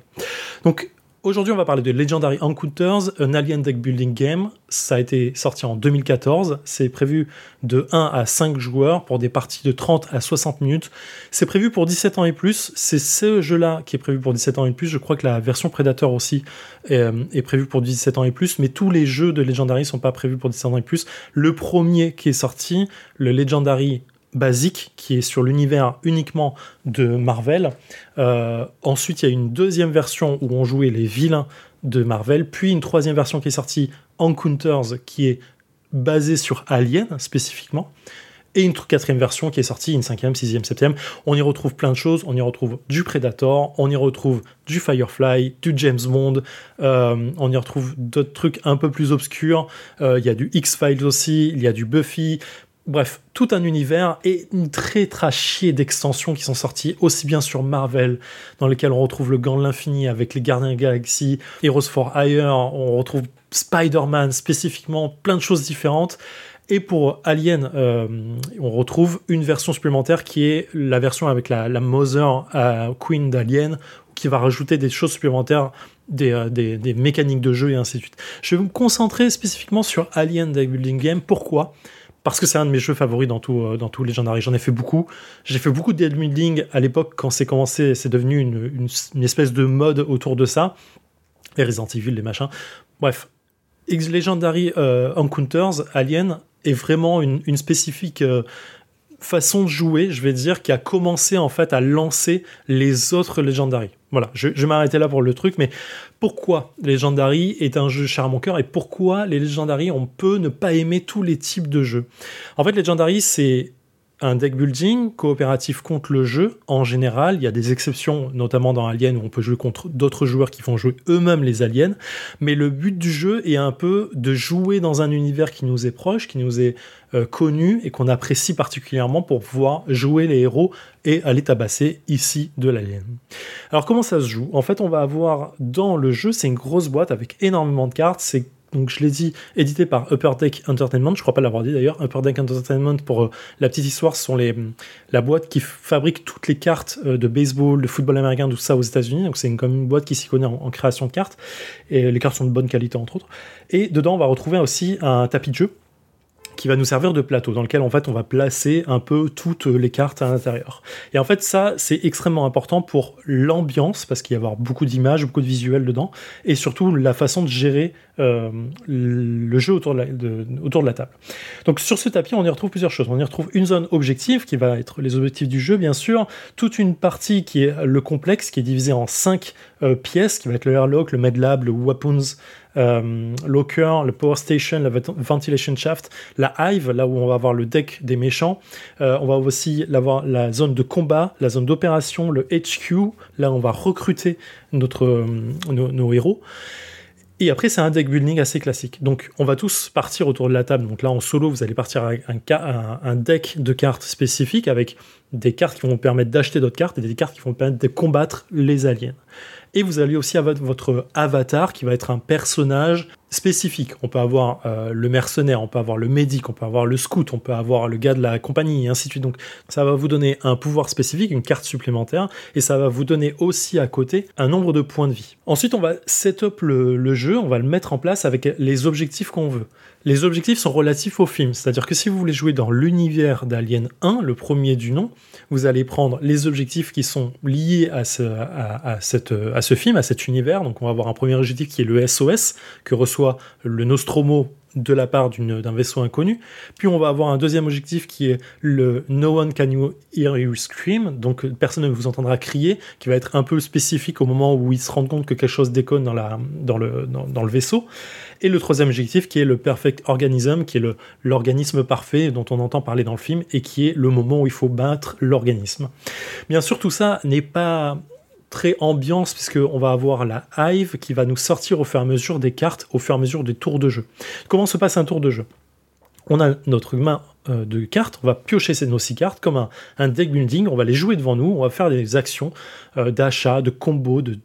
Donc, Aujourd'hui, on va parler de Legendary Encounters, un alien deck building game. Ça a été sorti en 2014. C'est prévu de 1 à 5 joueurs pour des parties de 30 à 60 minutes. C'est prévu pour 17 ans et plus. C'est ce jeu-là qui est prévu pour 17 ans et plus. Je crois que la version Predator aussi est, euh, est prévue pour 17 ans et plus. Mais tous les jeux de Legendary sont pas prévus pour 17 ans et plus. Le premier qui est sorti, le Legendary basique qui est sur l'univers uniquement de Marvel. Euh, ensuite, il y a une deuxième version où on jouait les vilains de Marvel, puis une troisième version qui est sortie, Encounters, qui est basée sur Alien spécifiquement, et une tr- quatrième version qui est sortie, une cinquième, sixième, septième. On y retrouve plein de choses. On y retrouve du Predator, on y retrouve du Firefly, du James Bond, euh, on y retrouve d'autres trucs un peu plus obscurs. Euh, Il y a du X-Files aussi, il y a du Buffy. Bref, tout un univers et une très trachée d'extensions qui sont sorties aussi bien sur Marvel, dans lesquelles on retrouve le Gant de l'Infini avec les Gardiens de Heroes for Hire, on retrouve Spider-Man spécifiquement, plein de choses différentes. Et pour Alien, euh, on retrouve une version supplémentaire qui est la version avec la, la Mother euh, Queen d'Alien, qui va rajouter des choses supplémentaires, des, euh, des mécaniques de jeu et ainsi de suite. Je vais me concentrer spécifiquement sur Alien Deck Building Game. Pourquoi? Parce que c'est un de mes jeux favoris dans tout, euh, dans tout Legendary. J'en ai fait beaucoup. J'ai fait beaucoup de building à l'époque quand c'est commencé. C'est devenu une, une, une espèce de mode autour de ça. Les Resident Evil, les machins. Bref, X Legendary euh, Encounters, Alien, est vraiment une, une spécifique euh, façon de jouer, je vais dire, qui a commencé en fait à lancer les autres Legendary. Voilà, je, je m'arrêter là pour le truc, mais pourquoi Legendary est un jeu cher à mon cœur et pourquoi les Legendary, on peut ne pas aimer tous les types de jeux? En fait, Legendary, c'est un deck building coopératif contre le jeu. En général, il y a des exceptions, notamment dans Alien, où on peut jouer contre d'autres joueurs qui font jouer eux-mêmes les aliens. Mais le but du jeu est un peu de jouer dans un univers qui nous est proche, qui nous est euh, connu et qu'on apprécie particulièrement pour pouvoir jouer les héros et aller tabasser ici de l'alien. Alors comment ça se joue? En fait, on va avoir dans le jeu, c'est une grosse boîte avec énormément de cartes. Donc je l'ai dit, édité par Upper Deck Entertainment, je crois pas l'avoir dit d'ailleurs. Upper Deck Entertainment, pour euh, la petite histoire, ce sont les, la boîte qui fabrique toutes les cartes euh, de baseball, de football américain, tout ça aux États-Unis. Donc c'est comme une boîte qui s'y connaît en, en création de cartes. Et les cartes sont de bonne qualité entre autres. Et dedans, on va retrouver aussi un tapis de jeu qui va nous servir de plateau, dans lequel en fait on va placer un peu toutes les cartes à l'intérieur. Et en fait ça c'est extrêmement important pour l'ambiance, parce qu'il y avoir beaucoup d'images, beaucoup de visuels dedans, et surtout la façon de gérer euh, le jeu autour de, la, de- autour de la table. Donc sur ce tapis on y retrouve plusieurs choses. On y retrouve une zone objective qui va être les objectifs du jeu bien sûr, toute une partie qui est le complexe, qui est divisé en cinq euh, pièces, qui va être le airlock, le medlab, le weapons, euh, locker, le power station, la vent- ventilation shaft, la hive, là où on va avoir le deck des méchants. Euh, on va aussi avoir la zone de combat, la zone d'opération, le HQ, là on va recruter notre, euh, nos, héros. Et après, c'est un deck building assez classique. Donc, on va tous partir autour de la table. Donc là, en solo, vous allez partir avec un- un deck de cartes spécifiques avec des cartes qui vont vous permettre d'acheter d'autres cartes et des cartes qui vont vous permettre de combattre les aliens. Et vous allez aussi avoir votre avatar qui va être un personnage spécifique. On peut avoir euh, le mercenaire, on peut avoir le médic, on peut avoir le scout, on peut avoir le gars de la compagnie et ainsi de suite. Donc ça va vous donner un pouvoir spécifique, une carte supplémentaire, et ça va vous donner aussi à côté un nombre de points de vie. Ensuite, on va set up le, le jeu, on va le mettre en place avec les objectifs qu'on veut. Les objectifs sont relatifs au film, c'est-à-dire que si vous voulez jouer dans l'univers d'Alien 1, le premier du nom, vous allez prendre les objectifs qui sont liés à ce, à, cette, à ce film, à cet univers. Donc on va avoir un premier objectif qui est le SOS, que reçoit le Nostromo de la part d'un vaisseau inconnu. Puis on va avoir un deuxième objectif qui est le No one can you hear you scream, donc personne ne vous entendra crier, qui va être un peu spécifique au moment où ils se rendent compte que quelque chose déconne dans, la, dans, le, dans le vaisseau. Et le troisième objectif qui est le perfect organism, qui est l'organisme parfait dont on entend parler dans le film et qui est le moment où il faut battre l'organisme. Bien sûr, tout ça n'est pas très ambiance puisqu'on va avoir la hive qui va nous sortir au fur et à mesure des cartes, au fur et à mesure des tours de jeu. Comment se passe un tour de jeu? On a notre main euh, de cartes, on va piocher nos six cartes comme un, deck building, on va les jouer devant nous, on va faire des actions euh, d'achat, de combo, de-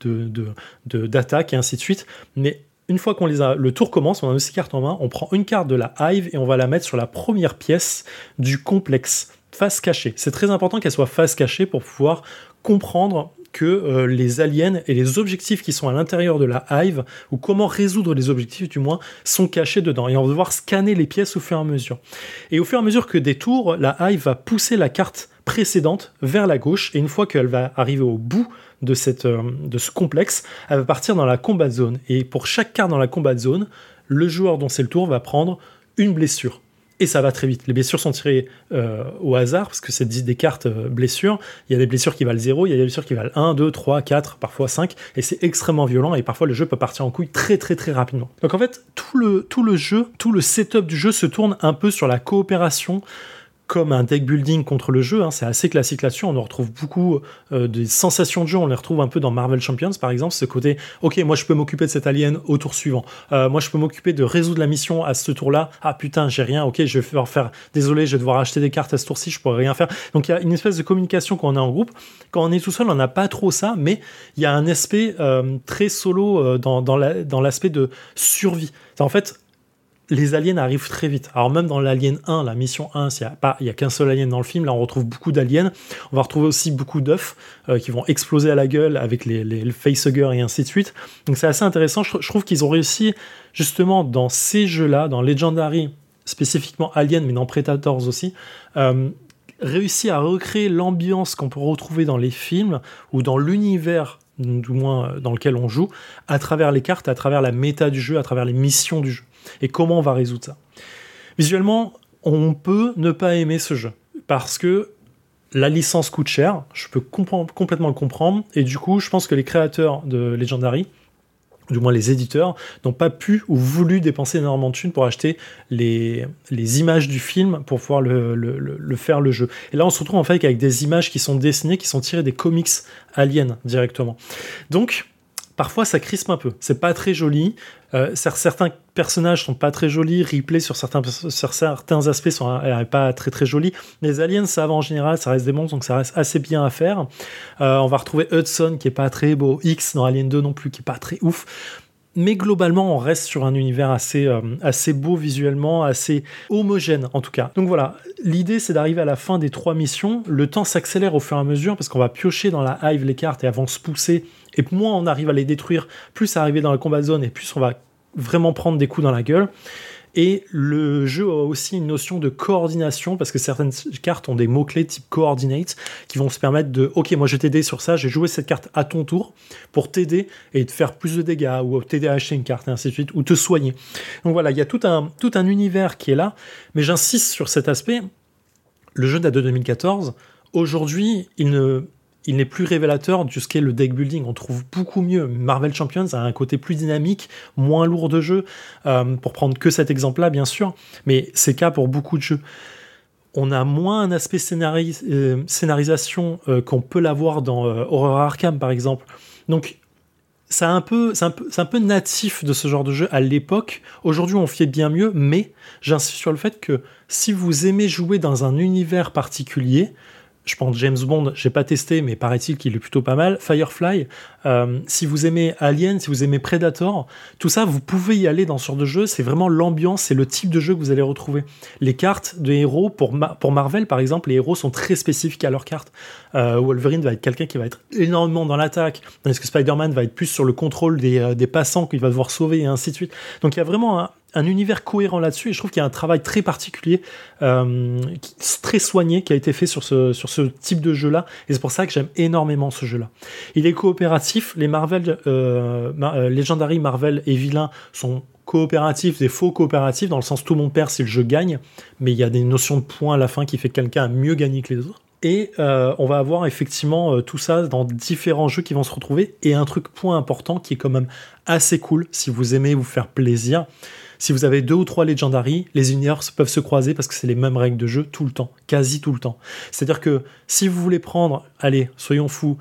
d'attaque et ainsi de suite. Mais une fois qu'on les a, le tour commence, on a nos six cartes en main, on prend une carte de la hive et on va la mettre sur la première pièce du complexe, face cachée. C'est très important qu'elle soit face cachée pour pouvoir comprendre que euh, les aliens et les objectifs qui sont à l'intérieur de la hive, ou comment résoudre les objectifs du moins, sont cachés dedans. Et on va devoir scanner les pièces au fur et à mesure. Et au fur et à mesure que des tours, la hive va pousser la carte précédente vers la gauche, et une fois qu'elle va arriver au bout de, cette, euh, de ce complexe, elle va partir dans la combat zone. Et pour chaque carte dans la combat zone, le joueur dont c'est le tour va prendre une blessure. Et ça va très vite. Les blessures sont tirées euh, au hasard, parce que c'est des cartes euh, blessures. Il y a des blessures qui valent 0, il y a des blessures qui valent 1, 2, 3, 4, parfois 5, et c'est extrêmement violent, et parfois le jeu peut partir en couille très très très rapidement. Donc en fait, tout le, tout le jeu, tout le setup du jeu se tourne un peu sur la coopération comme un deck building contre le jeu, hein, c'est assez classique là-dessus. On en retrouve beaucoup euh, des sensations de jeu, on les retrouve un peu dans Marvel Champions par exemple, ce côté, ok, moi je peux m'occuper de cet alien au tour suivant, Euh, moi je peux m'occuper de résoudre la mission à ce tour-là, ah putain, j'ai rien, ok, je vais devoir faire, désolé, je vais devoir acheter des cartes à ce tour-ci, je pourrais rien faire. Donc il y a une espèce de communication quand on est en groupe. Quand on est tout seul, on n'a pas trop ça, mais il y a un aspect euh, très solo dans, dans la- dans l'aspect de survie. En fait, les aliens arrivent très vite. Alors même dans l'Alien 1, la mission 1, s'il n'y a, pas- il a qu'un seul alien dans le film, là on retrouve beaucoup d'aliens. On va retrouver aussi beaucoup d'œufs euh, qui vont exploser à la gueule avec les, les, le facehugger et ainsi de suite. Donc c'est assez intéressant. Je, trouve qu'ils ont réussi justement dans ces jeux-là, dans Legendary, spécifiquement Alien, mais dans Predators aussi, euh, réussi à recréer l'ambiance qu'on peut retrouver dans les films ou dans l'univers du moins dans lequel on joue, à travers les cartes, à travers la méta du jeu, à travers les missions du jeu. Et comment on va résoudre ça? Visuellement, on peut ne pas aimer ce jeu, parce que la licence coûte cher, je peux complètement le comprendre, et du coup, je pense que les créateurs de Legendary, du moins les éditeurs, n'ont pas pu ou voulu dépenser énormément de thunes pour acheter les, images du film pour pouvoir le faire le jeu. Et là, on se retrouve en fait avec des images qui sont dessinées, qui sont tirées des comics aliens directement. Donc, parfois, ça crispe un peu. C'est pas très joli. Euh, cer- certains personnages sont pas très jolis. Ripley sur certains, sur certains aspects sont euh, pas très très jolis. Les aliens, ça va en général, ça reste des monstres, donc ça reste assez bien à faire. Euh, on va retrouver Hudson qui est pas très beau. X dans Alien 2 non plus, qui est pas très ouf. Mais globalement, on reste sur un univers assez, assez beau visuellement, assez homogène en tout cas. Donc voilà, l'idée c'est d'arriver à la fin des trois missions. Le temps s'accélère au fur et à mesure parce qu'on va piocher dans la hive les cartes et elles vont se pousser. Et moins on arrive à les détruire, plus ça arrive dans la combat zone et plus on va vraiment prendre des coups dans la gueule. Et le jeu a aussi une notion de coordination parce que certaines cartes ont des mots-clés type coordinate qui vont se permettre de OK, moi je vais t'aider sur ça, j'ai joué cette carte à ton tour pour t'aider et te faire plus de dégâts ou t'aider à acheter une carte et ainsi de suite ou te soigner. Donc voilà, il y a tout un, tout un univers qui est là, mais j'insiste sur cet aspect. Le jeu date de 2014. Aujourd'hui, il ne, il n'est plus révélateur de ce qu'est le deck building. On trouve beaucoup mieux. Marvel Champions a un côté plus dynamique, moins lourd de jeu, euh, pour prendre que cet exemple-là, bien sûr, mais c'est le cas pour beaucoup de jeux. On a moins un aspect euh, scénarisation euh, qu'on peut l'avoir dans Horror Arkham, par exemple. Donc, c'est un peu, un peu natif de ce genre de jeu à l'époque. Aujourd'hui, on fait bien mieux, mais j'insiste sur le fait que si vous aimez jouer dans un univers particulier, je pense James Bond, j'ai pas testé, mais paraît-il qu'il est plutôt pas mal. Firefly, euh, si vous aimez Alien, si vous aimez Predator, tout ça, vous pouvez y aller dans ce genre de jeu. C'est vraiment l'ambiance, c'est le type de jeu que vous allez retrouver. Les cartes de héros, pour, pour Marvel par exemple, les héros sont très spécifiques à leurs cartes. Euh, Wolverine va être quelqu'un qui va être énormément dans l'attaque, tandis que Spider-Man va être plus sur le contrôle des, euh, des passants qu'il va devoir sauver et ainsi de suite. Donc il y a vraiment un, un univers cohérent là-dessus et je trouve qu'il y a un travail très particulier, très soigné qui a été fait sur ce, sur ce type de jeu-là et c'est pour ça que j'aime énormément ce jeu-là. Il est coopératif, les Marvel, euh, euh, Legendary, Marvel et Vilain sont coopératifs, des faux coopératifs, dans le sens tout le monde perd si le jeu gagne, mais il y a des notions de points à la fin qui fait que quelqu'un a mieux gagné que les autres. Et euh, on va avoir effectivement euh, tout ça dans différents jeux qui vont se retrouver. Et un truc point important qui est quand même assez cool si vous aimez vous faire plaisir. Si vous avez deux ou trois Legendary, les univers peuvent se croiser parce que c'est les mêmes règles de jeu tout le temps, quasi tout le temps. C'est-à-dire que si vous voulez prendre, allez, soyons fous,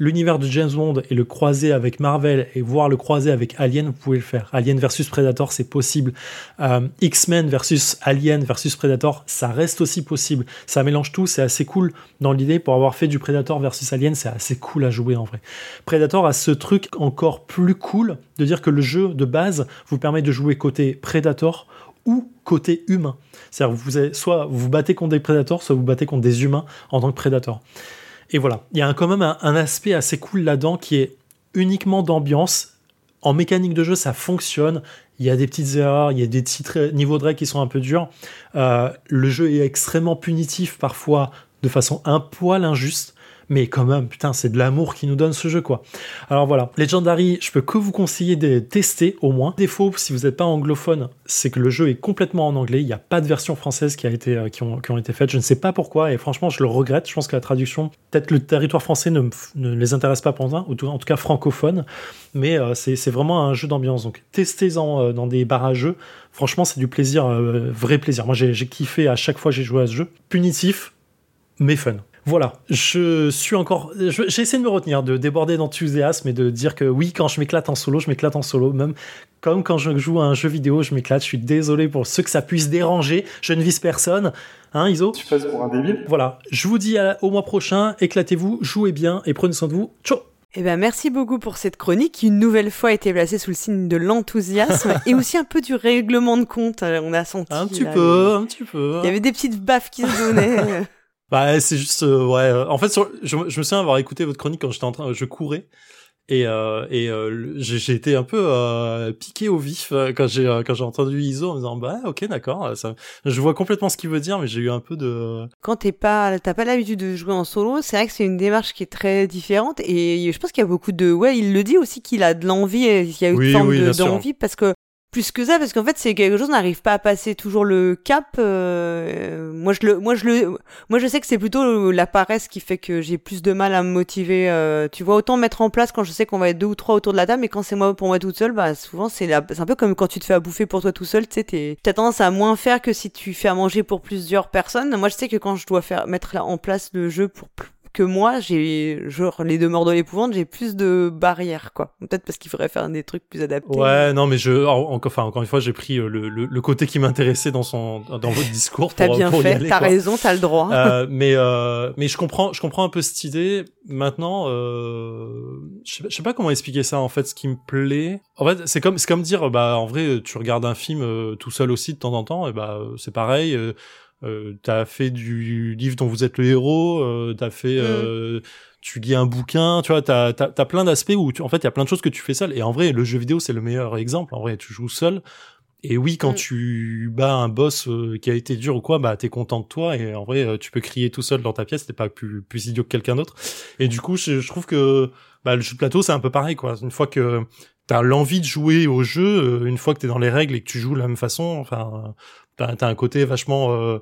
l'univers de James Bond et le croiser avec Marvel et voir le croiser avec Alien, vous pouvez le faire. Alien versus Predator, c'est possible. Euh, X-Men versus Alien versus Predator, ça reste aussi possible. Ça mélange tout, c'est assez cool dans l'idée. Pour avoir fait du Predator versus Alien, c'est assez cool à jouer en vrai. Predator a ce truc encore plus cool de dire que le jeu de base vous permet de jouer côté Predator ou côté humain. C'est-à-dire vous avez, soit vous battez contre des Predators, soit vous battez contre des humains en tant que Predator. Et voilà, il y a quand même un, aspect assez cool là-dedans qui est uniquement d'ambiance. En mécanique de jeu, ça fonctionne. Il y a des petites erreurs, il y a des petits niveaux de règles qui sont un peu durs. Euh, le jeu est extrêmement punitif, parfois de façon un poil injuste. Mais quand même, putain, c'est de l'amour qui nous donne ce jeu, quoi. Alors voilà, Legendary, je peux que vous conseiller de tester au moins. Défaut, si vous n'êtes pas anglophone, c'est que le jeu est complètement en anglais. Il n'y a pas de version française qui a été, euh, qui, ont, qui ont été faites. Je ne sais pas pourquoi, et franchement, je le regrette. Je pense que la traduction, peut-être le territoire français ne, ne les intéresse pas pour en tout cas francophone. Mais euh, c'est vraiment un jeu d'ambiance. Donc testez-en euh, dans des jeux. Franchement, c'est du plaisir, euh, vrai plaisir. Moi, j'ai kiffé à chaque fois que j'ai joué à ce jeu. Punitif, mais fun. Voilà, je suis encore. J'ai essayé de me retenir, de déborder d'enthousiasme et de dire que oui, quand je m'éclate en solo, je m'éclate en solo. Même comme quand je joue à un jeu vidéo, je m'éclate. Je suis désolé pour ceux que ça puisse déranger. Je ne vise personne. Hein, Iso Tu passes pour un débile Voilà, je vous dis à- au mois prochain. Éclatez-vous, jouez bien et prenez soin de vous. Ciao Eh ben, merci beaucoup pour cette chronique qui, une nouvelle fois, a été placée sous le signe de l'enthousiasme et aussi un peu du règlement de compte. euh, On a senti. Un petit là, peu, un petit peu. Il y avait des petites baffes qui se donnaient. Bah, c'est juste, euh, ouais. euh, En fait, sur- je, je me souviens avoir écouté votre chronique quand j'étais en train, je courais. Et, euh, et euh, j'ai été un peu euh, piqué au vif euh, quand j'ai euh, quand j'ai entendu ISO en me disant bah ok d'accord euh, ça je vois complètement ce qu'il veut dire mais j'ai eu un peu de Quand t'es pas, t'as pas l'habitude de jouer en solo, c'est vrai que c'est une démarche qui est très différente et je pense qu'il y a beaucoup de, ouais, il le dit aussi qu'il a de l'envie, il y a Oui, une forme oui, de- sûr. d'envie parce que plus que ça, parce qu'en fait c'est quelque chose, n'arrive pas à passer toujours le cap. euh, moi je le, moi je le, moi je sais que c'est plutôt la paresse qui fait que j'ai plus de mal à me motiver. euh, tu vois, autant mettre en place quand je sais qu'on va être deux ou trois autour de la table, mais quand c'est moi pour moi toute seule, bah souvent c'est la- c'est un peu comme quand tu te fais à bouffer pour toi tout seul, tu sais, t'es- t'as tendance à moins faire que si tu fais à manger pour plusieurs personnes. Moi je sais que quand je dois faire mettre en place le jeu pour plus que moi, j'ai genre les demeures de l'épouvante, j'ai plus de barrières quoi. Peut-être parce qu'il faudrait faire des trucs plus adaptés. ouais non mais je en- encore enfin encore une fois j'ai pris euh, le, le, le côté qui m'intéressait dans son dans votre discours T'as bien pour fait, t'as raison, t'as le droit. Euh, mais euh, mais je comprends je comprends un peu cette idée maintenant euh, je sais pas- je sais pas comment expliquer ça en fait ce qui me plaît en fait c'est comme c'est comme dire bah en vrai tu regardes un film euh, tout seul aussi de temps en temps et bah euh, c'est pareil euh, t'as fait du livre dont vous êtes le héros euh, t'as fait euh, tu lis un bouquin tu vois t'as t'as, t'as plein d'aspects où tu, en fait il y a plein de choses que tu fais seul et en vrai le jeu vidéo c'est le meilleur exemple en vrai tu joues seul Et oui, quand Mm. tu bats un boss euh, qui a été dur ou quoi, bah t'es content de toi et en vrai euh, tu peux crier tout seul dans ta pièce, t'es pas plus, plus idiot que quelqu'un d'autre. Et du coup, je, je trouve que bah, le jeu de plateau c'est un peu pareil quoi. Une fois que t'as l'envie de jouer au jeu, euh, une fois que t'es dans les règles et que tu joues de la même façon, enfin t'as t'as un côté vachement euh,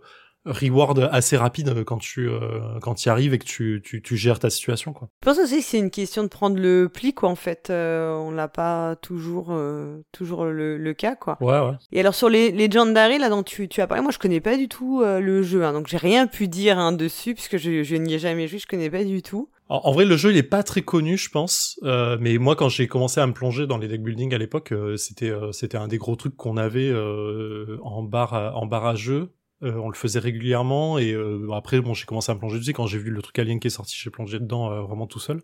reward assez rapide quand tu euh, quand y arrives et que tu, tu, tu gères ta situation quoi. Je pense aussi que c'est une question de prendre le pli, quoi, en fait. Euh, on l'a pas toujours, euh, toujours le, le cas, quoi. Ouais ouais. Et alors, sur les Legendary, là, dont tu, tu as parlé, moi, je connais pas du tout euh, le jeu, hein, donc j'ai rien pu dire hein, dessus, puisque je, je n'y ai jamais joué, je connais pas du tout. En, vrai, le jeu il est pas très connu, je pense. Euh, mais moi, quand j'ai commencé à me plonger dans les deck building à l'époque, euh, c'était euh, c'était un des gros trucs qu'on avait euh, en bar en bar à jeu. Euh, on le faisait régulièrement et euh, après bon j'ai commencé à me plonger dessus quand j'ai vu le truc Alien qui est sorti j'ai plongé dedans euh, vraiment tout seul.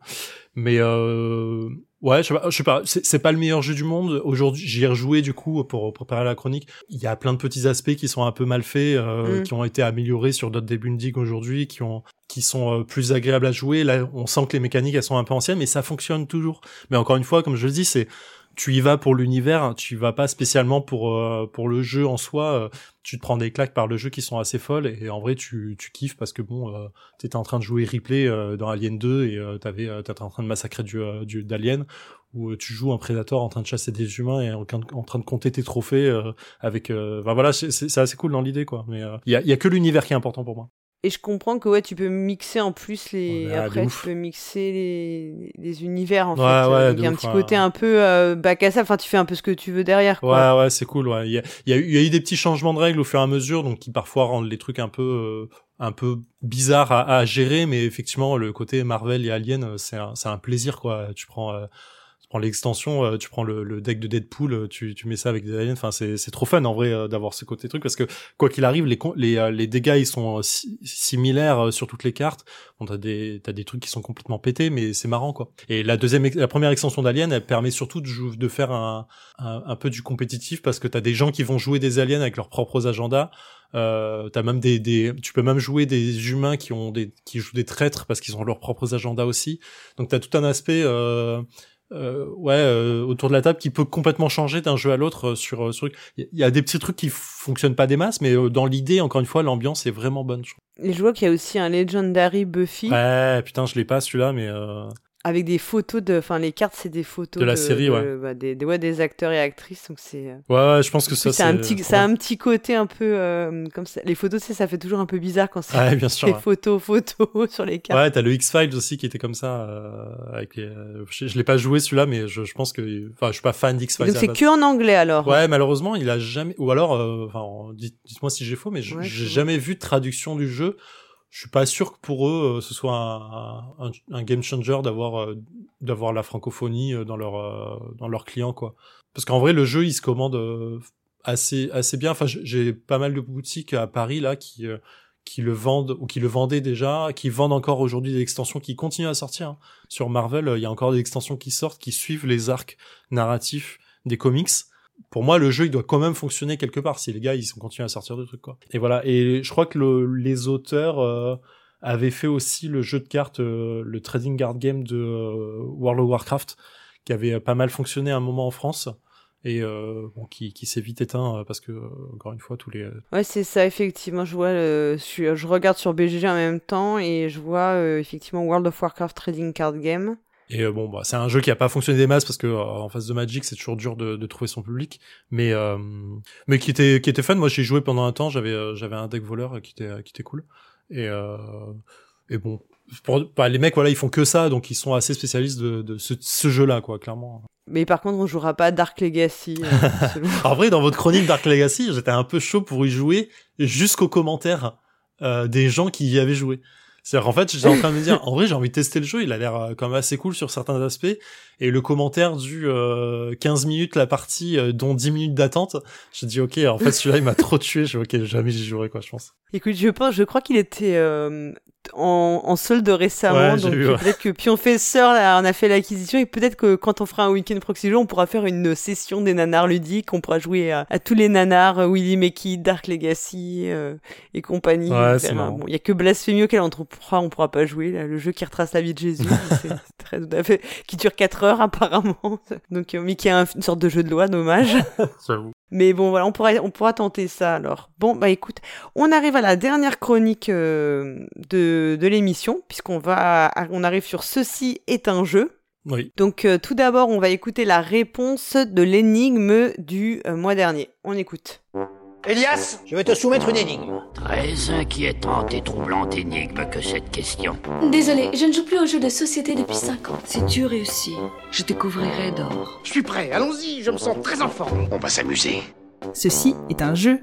Mais euh, ouais je sais pas, je sais pas c'est pas le meilleur jeu du monde. Aujourd'hui j'y ai rejoué du coup pour préparer la chronique. Il y a plein de petits aspects qui sont un peu mal faits euh, Mm. qui ont été améliorés sur d'autres building aujourd'hui qui ont qui sont euh, plus agréables à jouer. Là on sent que les mécaniques elles sont un peu anciennes mais ça fonctionne toujours. Mais encore une fois comme je le dis c'est tu y vas pour l'univers, tu y vas pas spécialement pour euh, pour le jeu en soi. euh, tu te prends des claques par le jeu qui sont assez folles et, en vrai tu tu kiffes parce que bon, euh, t'étais en train de jouer replay euh, dans Alien 2 et euh, t'avais euh, t'étais en train de massacrer du du d'Alien où tu joues un prédateur en train de chasser des humains et en, train de- compter tes trophées avec. Enfin voilà, c'est assez cool dans l'idée quoi. Mais il y a y a que l'univers qui est important pour moi. Et je comprends que ouais, tu peux mixer en plus les. Ouais, de Après, tu peux mixer les, les univers en Ouais, fait. euh, ouais, avec de un ouf, petit côté un peu euh, bac à ça. Enfin, tu fais un peu ce que tu veux derrière. Quoi. Ouais, ouais, c'est cool. Ouais, il y a, il y a eu, il y a eu des petits changements de règles au fur et à mesure, donc qui parfois rendent les trucs un peu, euh, un peu bizarres à, à gérer, mais effectivement, le côté Marvel et Alien, euh, c'est un, c'est un plaisir, quoi. Tu prends, euh, tu prends l'extension, euh, tu prends le, le deck de Deadpool, euh, tu, tu mets ça avec des aliens. Enfin, c'est, c'est trop fun en vrai euh, d'avoir ce côté truc parce que quoi qu'il arrive, les, les, les dégâts ils sont si- similaires sur toutes les cartes. Bon, t'as des, t'as des trucs qui sont complètement pétés, mais c'est marrant quoi. Et la deuxième, la première extension d'Alien, elle permet surtout de, jou- de faire un, un, un peu du compétitif parce que t'as des gens qui vont jouer des aliens avec leurs propres agendas. Euh, t'as même des, des, tu peux même jouer des humains qui ont des, qui jouent des traîtres parce qu'ils ont leurs propres agendas aussi. Donc t'as tout un aspect, euh, euh, ouais, euh, autour de la table qui peut complètement changer d'un jeu à l'autre euh, sur, euh, sur. Il y a des petits trucs qui fonctionnent pas des masses, mais euh, dans l'idée, encore une fois, l'ambiance est vraiment bonne. je. Et je vois qu'il y a aussi un Legendary Buffy Ouais, putain, je l'ai pas celui-là, mais euh, avec des photos de. Enfin, les cartes, c'est des photos De la série, ouais. bah, des, des, ouais, des acteurs et actrices. Donc c'est. euh, ouais, ouais, je pense que ça c'est un c'est- petit, ça a un petit côté un peu euh, comme ça. Les photos, sais, ça fait toujours un peu bizarre quand c'est Ouais, bien sûr. des photos, photos sur les cartes. Ouais, t'as le X-Files aussi qui était comme ça. Euh, avec les, euh, je, je l'ai pas joué celui-là, mais je, je pense que, enfin, je suis pas fan Et d'X-Files. donc c'est que en anglais alors. Ouais, malheureusement, il a jamais, ou alors, euh, enfin, dites, dites-moi si j'ai faux, mais j'ai c'est jamais vu de traduction du jeu. Je suis pas sûr que pour eux, euh, ce soit un, un, un game changer d'avoir, euh, d'avoir la francophonie euh, dans leur, dans leurs clients, quoi. Parce qu'en vrai, le jeu, il se commande assez, assez bien. Enfin, j'ai- pas mal de boutiques à Paris là qui, qui le vendent ou qui le vendaient déjà, qui vendent encore aujourd'hui des extensions qui continuent à sortir. hein. Sur Marvel, il y a encore des extensions qui sortent, qui suivent les arcs narratifs des comics. Pour moi, le jeu, il doit quand même fonctionner quelque part si les gars, ils sont continuent à sortir de trucs, quoi. Et voilà. Et je crois que le, les auteurs euh, avaient fait aussi le jeu de cartes, euh, le trading card game de euh, World of Warcraft, qui avait pas mal fonctionné à un moment en France et euh, bon, qui, qui s'est vite éteint euh, parce que euh, encore une fois tous les Ouais, c'est ça, effectivement. Je vois, sur- je regarde sur BGG en même temps et je vois euh, effectivement World of Warcraft Trading Card Game. Et euh, bon, bah, c'est un jeu qui a pas fonctionné des masses parce que euh, en face de Magic, c'est toujours dur de, de trouver son public, mais euh, mais qui était qui était fun. Moi, j'ai joué pendant un temps. J'avais euh, j'avais un deck voleur qui était qui était cool. Et euh, et bon, pour, bah, les mecs, voilà, ils font que ça, donc ils sont assez spécialistes de, de ce, ce jeu-là, quoi, clairement. Mais par contre, on jouera pas Dark Legacy. euh, En vrai, dans votre chronique Dark Legacy, j'étais un peu chaud pour y jouer jusqu'aux commentaires euh, des gens qui y avaient joué. C'est-à-dire qu'en fait, j'étais en train de me dire, en vrai, j'ai envie de tester le jeu, il a l'air euh, quand même assez cool sur certains aspects. Et le commentaire du euh, 15 minutes la partie, euh, dont 10 minutes d'attente, j'ai dit, ok, en fait, celui-là, il m'a trop tué. Je ok, jamais j'y jouerai, quoi, je pense. Écoute, je pense, je crois qu'il était euh, en, en solde récemment, Ouais, donc ouais. peut-être que Pionfesseur là, en a fait l'acquisition et peut-être que quand on fera un week-end proxy jeu, on pourra faire une session des nanars ludiques, on pourra jouer à, à tous les nanars, euh, Willy Mackey, Dark Legacy euh, et compagnie. Ouais, On marrant. Bon, il y a que Blasphémie auquel on pourra, on pourra pas jouer, là, le jeu qui retrace la vie de Jésus. c'est- très tout à fait, qui dure 4 heures apparemment. Donc, euh, mais qui est un- une sorte de jeu de loi, dommage. Mais bon, voilà, on pourra, on pourra tenter ça alors. Bon, bah écoute, on arrive à la dernière chronique euh, de, de l'émission, puisqu'on va, on arrive sur Ceci est un jeu. Oui. Donc, euh, tout d'abord, on va écouter la réponse de l'énigme du euh, mois dernier. On écoute. Elias, je vais te soumettre une énigme. Très inquiétante et troublante énigme que cette question. Désolé, je ne joue plus aux jeux de société depuis 5 ans. Si tu réussis, je te couvrirai d'or. Je suis prêt, allons-y, je me sens très en forme. On va s'amuser. Ceci est un jeu.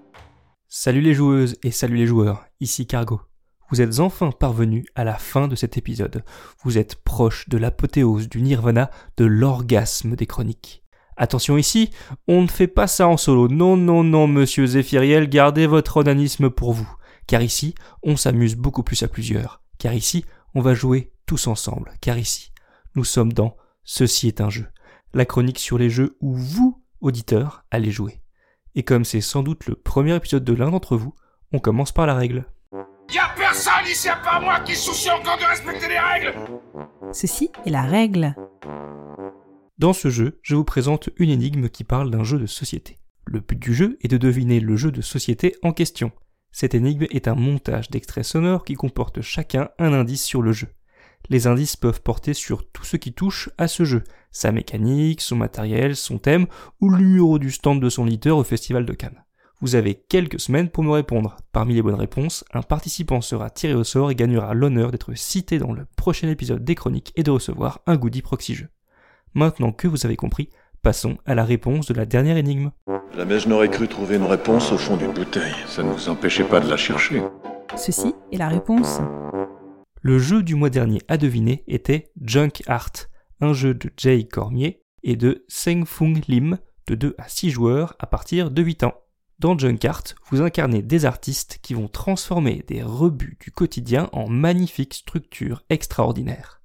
Salut les joueuses et salut les joueurs, ici Cargo. Vous êtes enfin parvenus à la fin de cet épisode. Vous êtes proche de l'apothéose du nirvana, de l'orgasme des chroniques. Attention ici, on ne fait pas ça en solo. Non, non, non, monsieur Zéphiriel, gardez votre onanisme pour vous. Car ici, on s'amuse beaucoup plus à plusieurs. Car ici, on va jouer tous ensemble. Car ici, nous sommes dans Ceci est un jeu. La chronique sur les jeux où vous, auditeurs, allez jouer. Et comme c'est sans doute le premier épisode de l'un d'entre vous, on commence par la règle. Y'a personne ici à part moi qui soucie encore de respecter les règles Ceci est la règle. Dans ce jeu, je vous présente une énigme qui parle d'un jeu de société. Le but du jeu est de deviner le jeu de société en question. Cette énigme est un montage d'extraits sonores qui comporte chacun un indice sur le jeu. Les indices peuvent porter sur tout ce qui touche à ce jeu, sa mécanique, son matériel, son thème ou le numéro du stand de son leader au Festival de Cannes. Vous avez quelques semaines pour me répondre. Parmi les bonnes réponses, un participant sera tiré au sort et gagnera l'honneur d'être cité dans le prochain épisode des chroniques et de recevoir un goodie proxy jeu. Maintenant que vous avez compris, passons à la réponse de la dernière énigme. Jamais je n'aurais cru trouver une réponse au fond d'une bouteille. Ça ne vous empêchait pas de la chercher. Ceci est la réponse. Le jeu du mois dernier à deviner était Junk Art, un jeu de Jay Cormier et de Seng Fung Lim de 2 à 6 joueurs à partir de 8 ans. Dans Junk Art, vous incarnez des artistes qui vont transformer des rebuts du quotidien en magnifiques structures extraordinaires.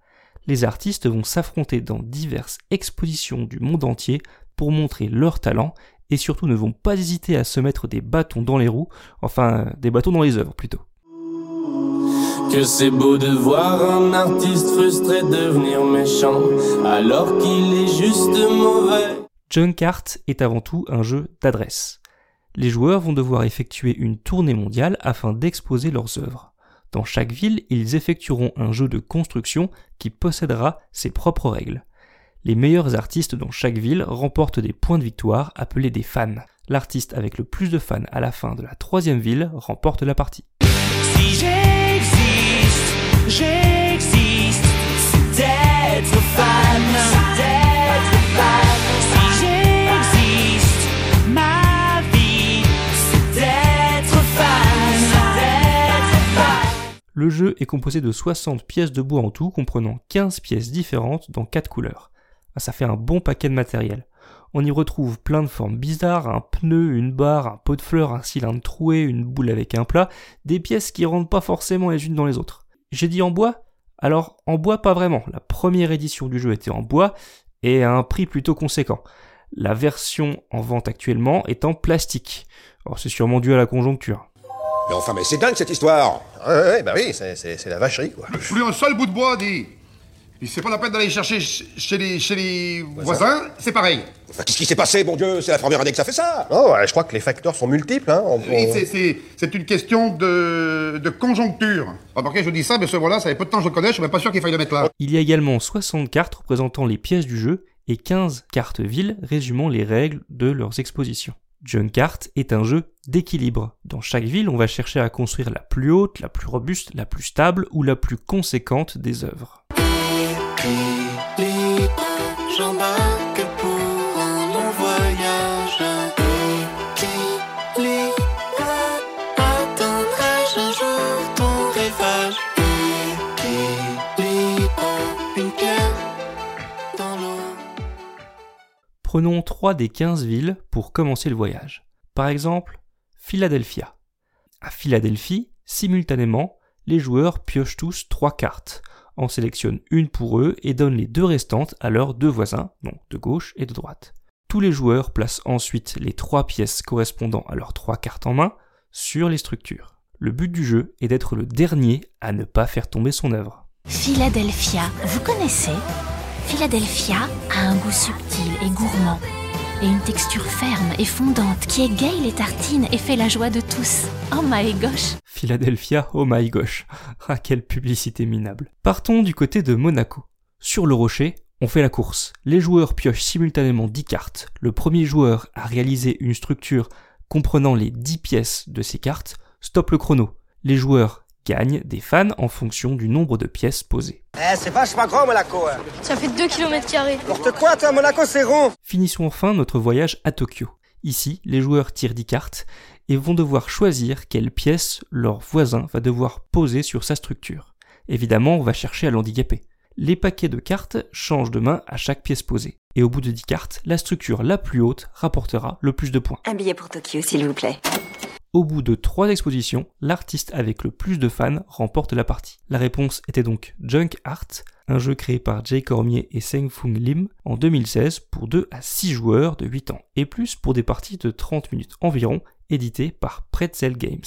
Les artistes vont s'affronter dans diverses expositions du monde entier pour montrer leur talent et surtout ne vont pas hésiter à se mettre des bâtons dans les roues, enfin des bâtons dans les œuvres plutôt. Que c'est beau de voir un artiste frustré devenir méchant alors qu'il est juste mauvais. Junk Art est avant tout un jeu d'adresse. Les joueurs vont devoir effectuer une tournée mondiale afin d'exposer leurs œuvres. Dans chaque ville, ils effectueront un jeu de construction qui possédera ses propres règles. Les meilleurs artistes dans chaque ville remportent des points de victoire appelés des fans. L'artiste avec le plus de fans à la fin de la troisième ville remporte la partie. Le jeu est composé de 60 pièces de bois en tout, comprenant 15 pièces différentes dans 4 couleurs. Ah, Ça fait un bon paquet de matériel. On y retrouve plein de formes bizarres, un pneu, une barre, un pot de fleurs, un cylindre troué, une boule avec un plat, des pièces qui rentrent pas forcément les unes dans les autres. J'ai dit en bois? Alors, en bois pas vraiment. La première édition du jeu était en bois et à un prix plutôt conséquent. La version en vente actuellement est en plastique. Alors c'est sûrement dû à la conjoncture. Mais enfin, mais c'est dingue cette histoire Ouais, ouais, bah oui, c'est- la vacherie, quoi. Plus un seul bout de bois, dit. Puis c'est pas la peine d'aller chercher ch- chez les, chez les voisins, c'est pareil. Enfin, qu'est-ce qui s'est passé, bon Dieu? C'est la première année que ça fait ça Non, ouais, je crois que les facteurs sont multiples, hein. on- Oui, on- c'est- c'est c'est une question de, de conjoncture. Remarquez, je dis ça, mais ce voilà, ça fait peu de temps que je le connais, je suis même pas sûr qu'il faille le mettre là. Il y a également 60 cartes représentant les pièces du jeu et 15 cartes villes résumant les règles de leurs expositions. Junkart est un jeu d'équilibre. Dans chaque ville, on va chercher à construire la plus haute, la plus robuste, la plus stable ou la plus conséquente des œuvres. Prenons 3 des 15 villes pour commencer le voyage. Par exemple, Philadelphia. À Philadelphie, simultanément, les joueurs piochent tous 3 cartes, en sélectionnent une pour eux et donnent les deux restantes à leurs deux voisins, donc de gauche et de droite. Tous les joueurs placent ensuite les trois pièces correspondant à leurs trois cartes en main sur les structures. Le but du jeu est d'être le dernier à ne pas faire tomber son œuvre. Philadelphia, vous connaissez? Philadelphia a un goût subtil et gourmand et une texture ferme et fondante qui égaye les tartines et fait la joie de tous. Oh my gosh Philadelphia, oh my gosh. Ah, quelle publicité minable. Partons du côté de Monaco. Sur le rocher, on fait la course. Les joueurs piochent simultanément 10 cartes. Le premier joueur à réaliser une structure comprenant les 10 pièces de ces cartes stoppe le chrono. Les joueurs gagnent des fans en fonction du nombre de pièces posées. Eh, c'est vachement grand, Monaco. hein. Ça fait 2 km carrés. Porte quoi, toi, Monaco, c'est rond. Finissons enfin notre voyage à Tokyo. Ici, les joueurs tirent 10 cartes et vont devoir choisir quelle pièce leur voisin va devoir poser sur sa structure. Évidemment, on va chercher à l'handicaper. Les paquets de cartes changent de main à chaque pièce posée. Et au bout de 10 cartes, la structure la plus haute rapportera le plus de points. Un billet pour Tokyo, s'il vous plaît. Au bout de trois expositions, l'artiste avec le plus de fans remporte la partie. La réponse était donc Junk Art, un jeu créé par Jay Cormier et Seng Fung Lim en 2016 pour 2 à 6 joueurs de 8 ans et plus pour des parties de 30 minutes environ, édité par Pretzel Games.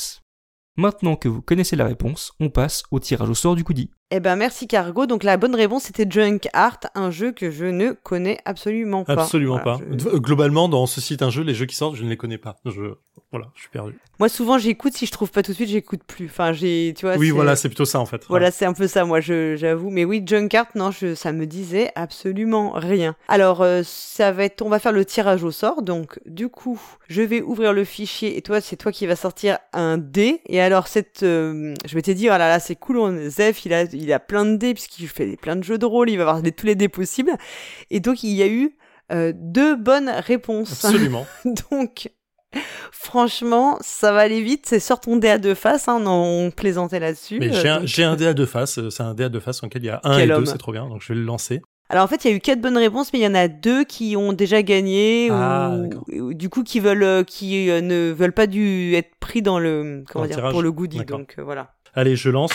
Maintenant que vous connaissez la réponse, on passe au tirage au sort du goodie. Eh ben merci Cargo. Donc la bonne réponse c'était Junk Art, un jeu que je ne connais absolument pas. Absolument Voilà, pas. je- Euh, Globalement, dans ce site un jeu, les jeux qui sortent, je ne les connais pas. Je... Voilà, je suis perdu. Moi souvent j'écoute, si je trouve pas tout de suite, j'écoute plus. Enfin j'ai, tu vois. oui, voilà, c'est plutôt ça en fait. Voilà, c'est un peu ça, moi, je, j'avoue. Mais oui, Junk Art, non, je, ça me disait absolument rien. Alors, euh, ça va être, on va faire le tirage au sort. Donc, du coup, je vais ouvrir le fichier et toi, c'est toi qui vas sortir un dé. Et alors, cette, euh, je vais te dire, oh là là, c'est cool, on, Zef, il a, il a plein de dés puisqu'il fait plein de jeux de rôle, il va avoir tous les dés possibles. Et donc, il y a eu euh, deux bonnes réponses. Absolument. donc, franchement, ça va aller vite. C'est sort ton dé à deux faces, hein, on, on plaisantait là-dessus. Mais Euh, j'ai un, donc- j'ai un dé à deux faces. euh, C'est un dé à deux faces en lequel il y a un Quel et homme. deux, c'est trop bien. Donc je vais le lancer. Alors en fait, il y a eu quatre bonnes réponses, mais il y en a deux qui ont déjà gagné Ah, ou, ou du coup qui veulent qui ne veulent pas du être pris dans le comment Dans dire pour le goodie. Donc euh, voilà. Allez, je lance.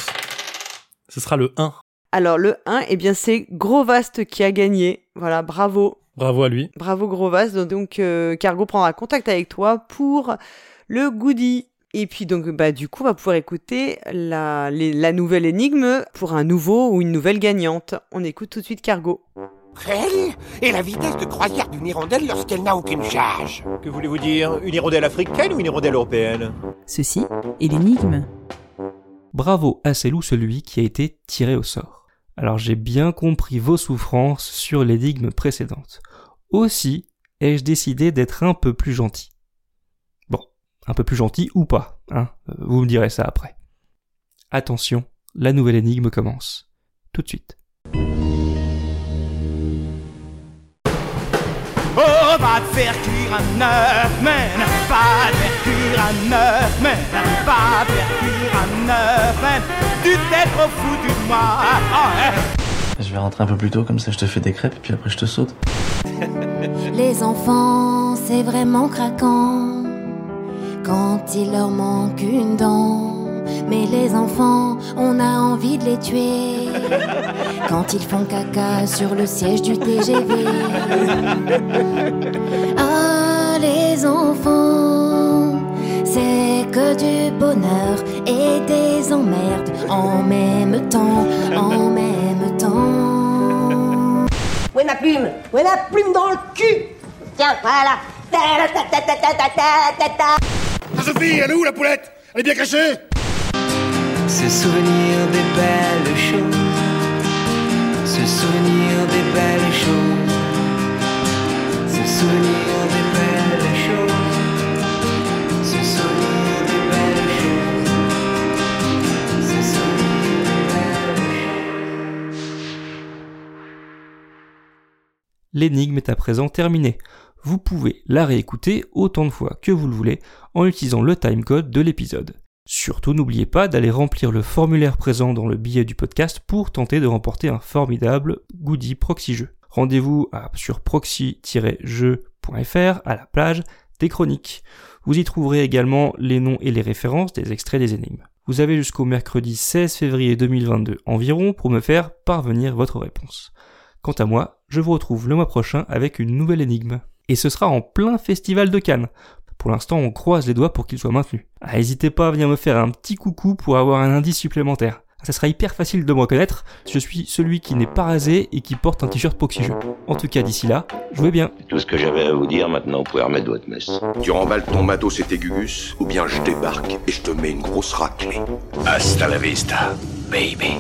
Ce sera le 1. Alors le 1, eh bien c'est Grovast qui a gagné. Voilà, bravo. Bravo à lui. Bravo Grovast. Donc euh, Cargo prendra contact avec toi pour le goodie. Et puis donc bah du coup on va pouvoir écouter la, les- la nouvelle énigme pour un nouveau ou une nouvelle gagnante. On écoute tout de suite Cargo. Quelle est la vitesse de croisière d'une hirondelle lorsqu'elle n'a aucune charge Que voulez-vous dire? Une hirondelle africaine ou une hirondelle européenne? Ceci est l'énigme. Bravo à Célou celui qui a été tiré au sort. Alors j'ai bien compris vos souffrances sur l'énigme précédente. Aussi ai-je décidé d'être un peu plus gentil. Bon, un peu plus gentil ou pas, hein Vous me direz ça après. Attention, la nouvelle énigme commence. Tout de suite. Oh, va te faire cuire un œuf, man. Va te faire cuire un œuf, man. Va te faire cuire un œuf, man. Tu t'es trop foutu de moi. Ah, hein. Je vais rentrer un peu plus tôt, comme ça je te fais des crêpes, et puis après je te saute. Les enfants, c'est vraiment craquant quand il leur manque une dent mais les enfants, on a envie de les tuer. Quand ils font caca sur le siège du TGV. Ah, les enfants, c'est que du bonheur et des emmerdes en même temps, en même temps. Où est ma plume? Où est la plume dans le cul? Tiens, voilà. Ta, ah, Sophie, elle est où la poulette? Elle est bien cachée? Se souvenir des belles choses. Se souvenir des belles choses. Se souvenir des belles choses. Se souvenir des belles choses. Se souvenir des belles choses. L'énigme est à présent terminée. Vous pouvez la réécouter autant de fois que vous le voulez en utilisant le timecode de l'épisode. Surtout n'oubliez pas d'aller remplir le formulaire présent dans le billet du podcast pour tenter de remporter un formidable goodie proxy jeu. Rendez-vous sur proxy-jeu.fr à la plage des chroniques. Vous y trouverez également les noms et les références des extraits des énigmes. Vous avez jusqu'au mercredi 16 février 2022 environ pour me faire parvenir votre réponse. Quant à moi, je vous retrouve le mois prochain avec une nouvelle énigme. Et ce sera en plein festival de Cannes. Pour l'instant, on croise les doigts pour qu'il soit maintenu. Ah, n'hésitez pas à venir me faire un petit coucou pour avoir un indice supplémentaire. Ça sera hyper facile de me reconnaître, je suis celui qui n'est pas rasé et qui porte un t-shirt Proxy Jeux. En tout cas, d'ici là, jouez bien. Tout ce que j'avais à vous dire, maintenant vous pouvez remettre votre messe. Tu remballes ton matos et tes gugus, ou bien je débarque et je te mets une grosse raclée. Hasta la vista, baby.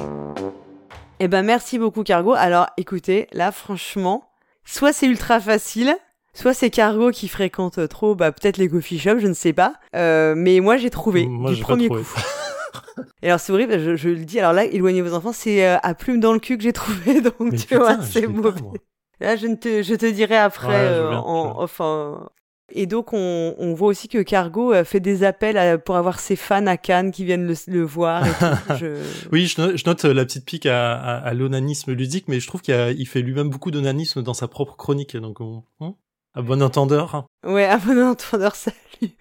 Eh ben merci beaucoup Cargo. Alors écoutez, là franchement, soit c'est ultra facile, soit c'est Cargo qui fréquente trop, bah peut-être les coffee shops, je ne sais pas. Euh, mais moi j'ai trouvé Moi, du premier trouvé. coup. Et alors c'est horrible, je, je le dis. Alors là, éloignez vos enfants, c'est euh, à plume dans le cul que j'ai trouvé, donc Mais tu putain, vois, c'est pas, mauvais. Là, je, ne te, je te dirai après, Ouais, euh, bien, en, enfin. Et donc, on, on voit aussi que Cargo euh, fait des appels à- pour avoir ses fans à Cannes qui viennent le, le voir. Et tout. Je- Oui, je note, je note, euh, la petite pique à, à, à l'onanisme ludique, mais je trouve qu'il fait lui-même beaucoup d'onanisme dans sa propre chronique. Donc, on, à bon entendeur. Ouais, à bon entendeur, salut.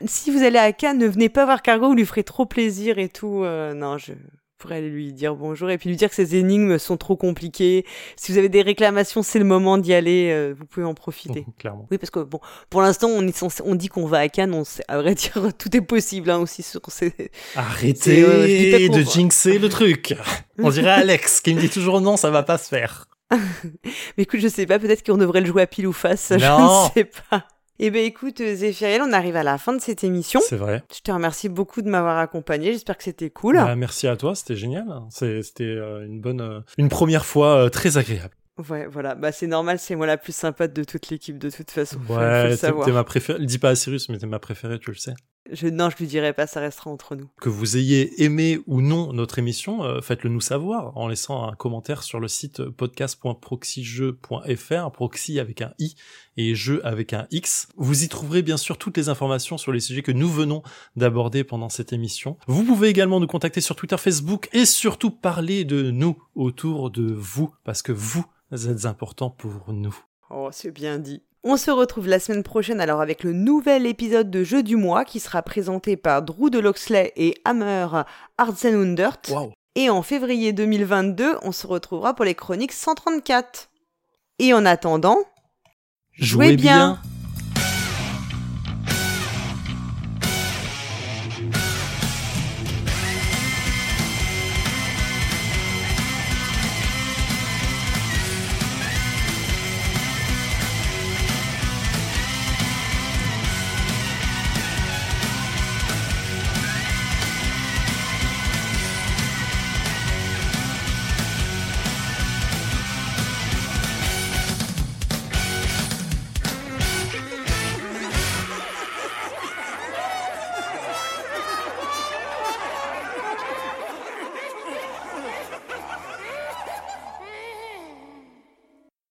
Si vous allez à Cannes, ne venez pas voir Cargo, vous lui ferez trop plaisir et tout. Euh, non, je pourrais lui dire bonjour et puis lui dire que ces énigmes sont trop compliquées. Si vous avez des réclamations, c'est le moment d'y aller. euh, vous pouvez en profiter. Clairement. Oui, parce que bon, pour l'instant, on, est censé- on dit qu'on va à Cannes. On sait, à vrai dire, tout est possible hein, aussi sur ces. Arrêtez euh, de jinxer le truc. On dirait Alex qui me dit toujours non, ça va pas se faire. Mais écoute, je sais pas, peut-être qu'on devrait le jouer à pile ou face. ça, Je Non. ne sais pas. Eh ben écoute, euh, Zéphiriel, on arrive à la fin de cette émission. C'est vrai. Je te remercie beaucoup de m'avoir accompagné. J'espère que c'était cool. Bah, merci à toi, c'était génial. C'était euh, une bonne, euh, une première fois euh, très agréable. Ouais, voilà. Bah, c'est normal, c'est moi la plus sympa de toute l'équipe, de toute façon. Ouais, t'es ma préférée. Dis pas à Cyrus, mais t'es ma préférée, tu le sais. Je, non, je lui dirai pas, ça restera entre nous. Que vous ayez aimé ou non notre émission, euh, faites-le nous savoir en laissant un commentaire sur le site podcast.proxyjeux.fr, proxy avec un i et jeu avec un x. Vous y trouverez bien sûr toutes les informations sur les sujets que nous venons d'aborder pendant cette émission. Vous pouvez également nous contacter sur Twitter, Facebook et surtout parler de nous autour de vous parce que vous êtes important pour nous. Oh, c'est bien dit. On se retrouve la semaine prochaine alors avec le nouvel épisode de Jeu du mois qui sera présenté par Drew de Loxley et Hammer Arzenundert. Et en février 2022, on se retrouvera pour les chroniques 134. Et en attendant, Jouez bien. bien.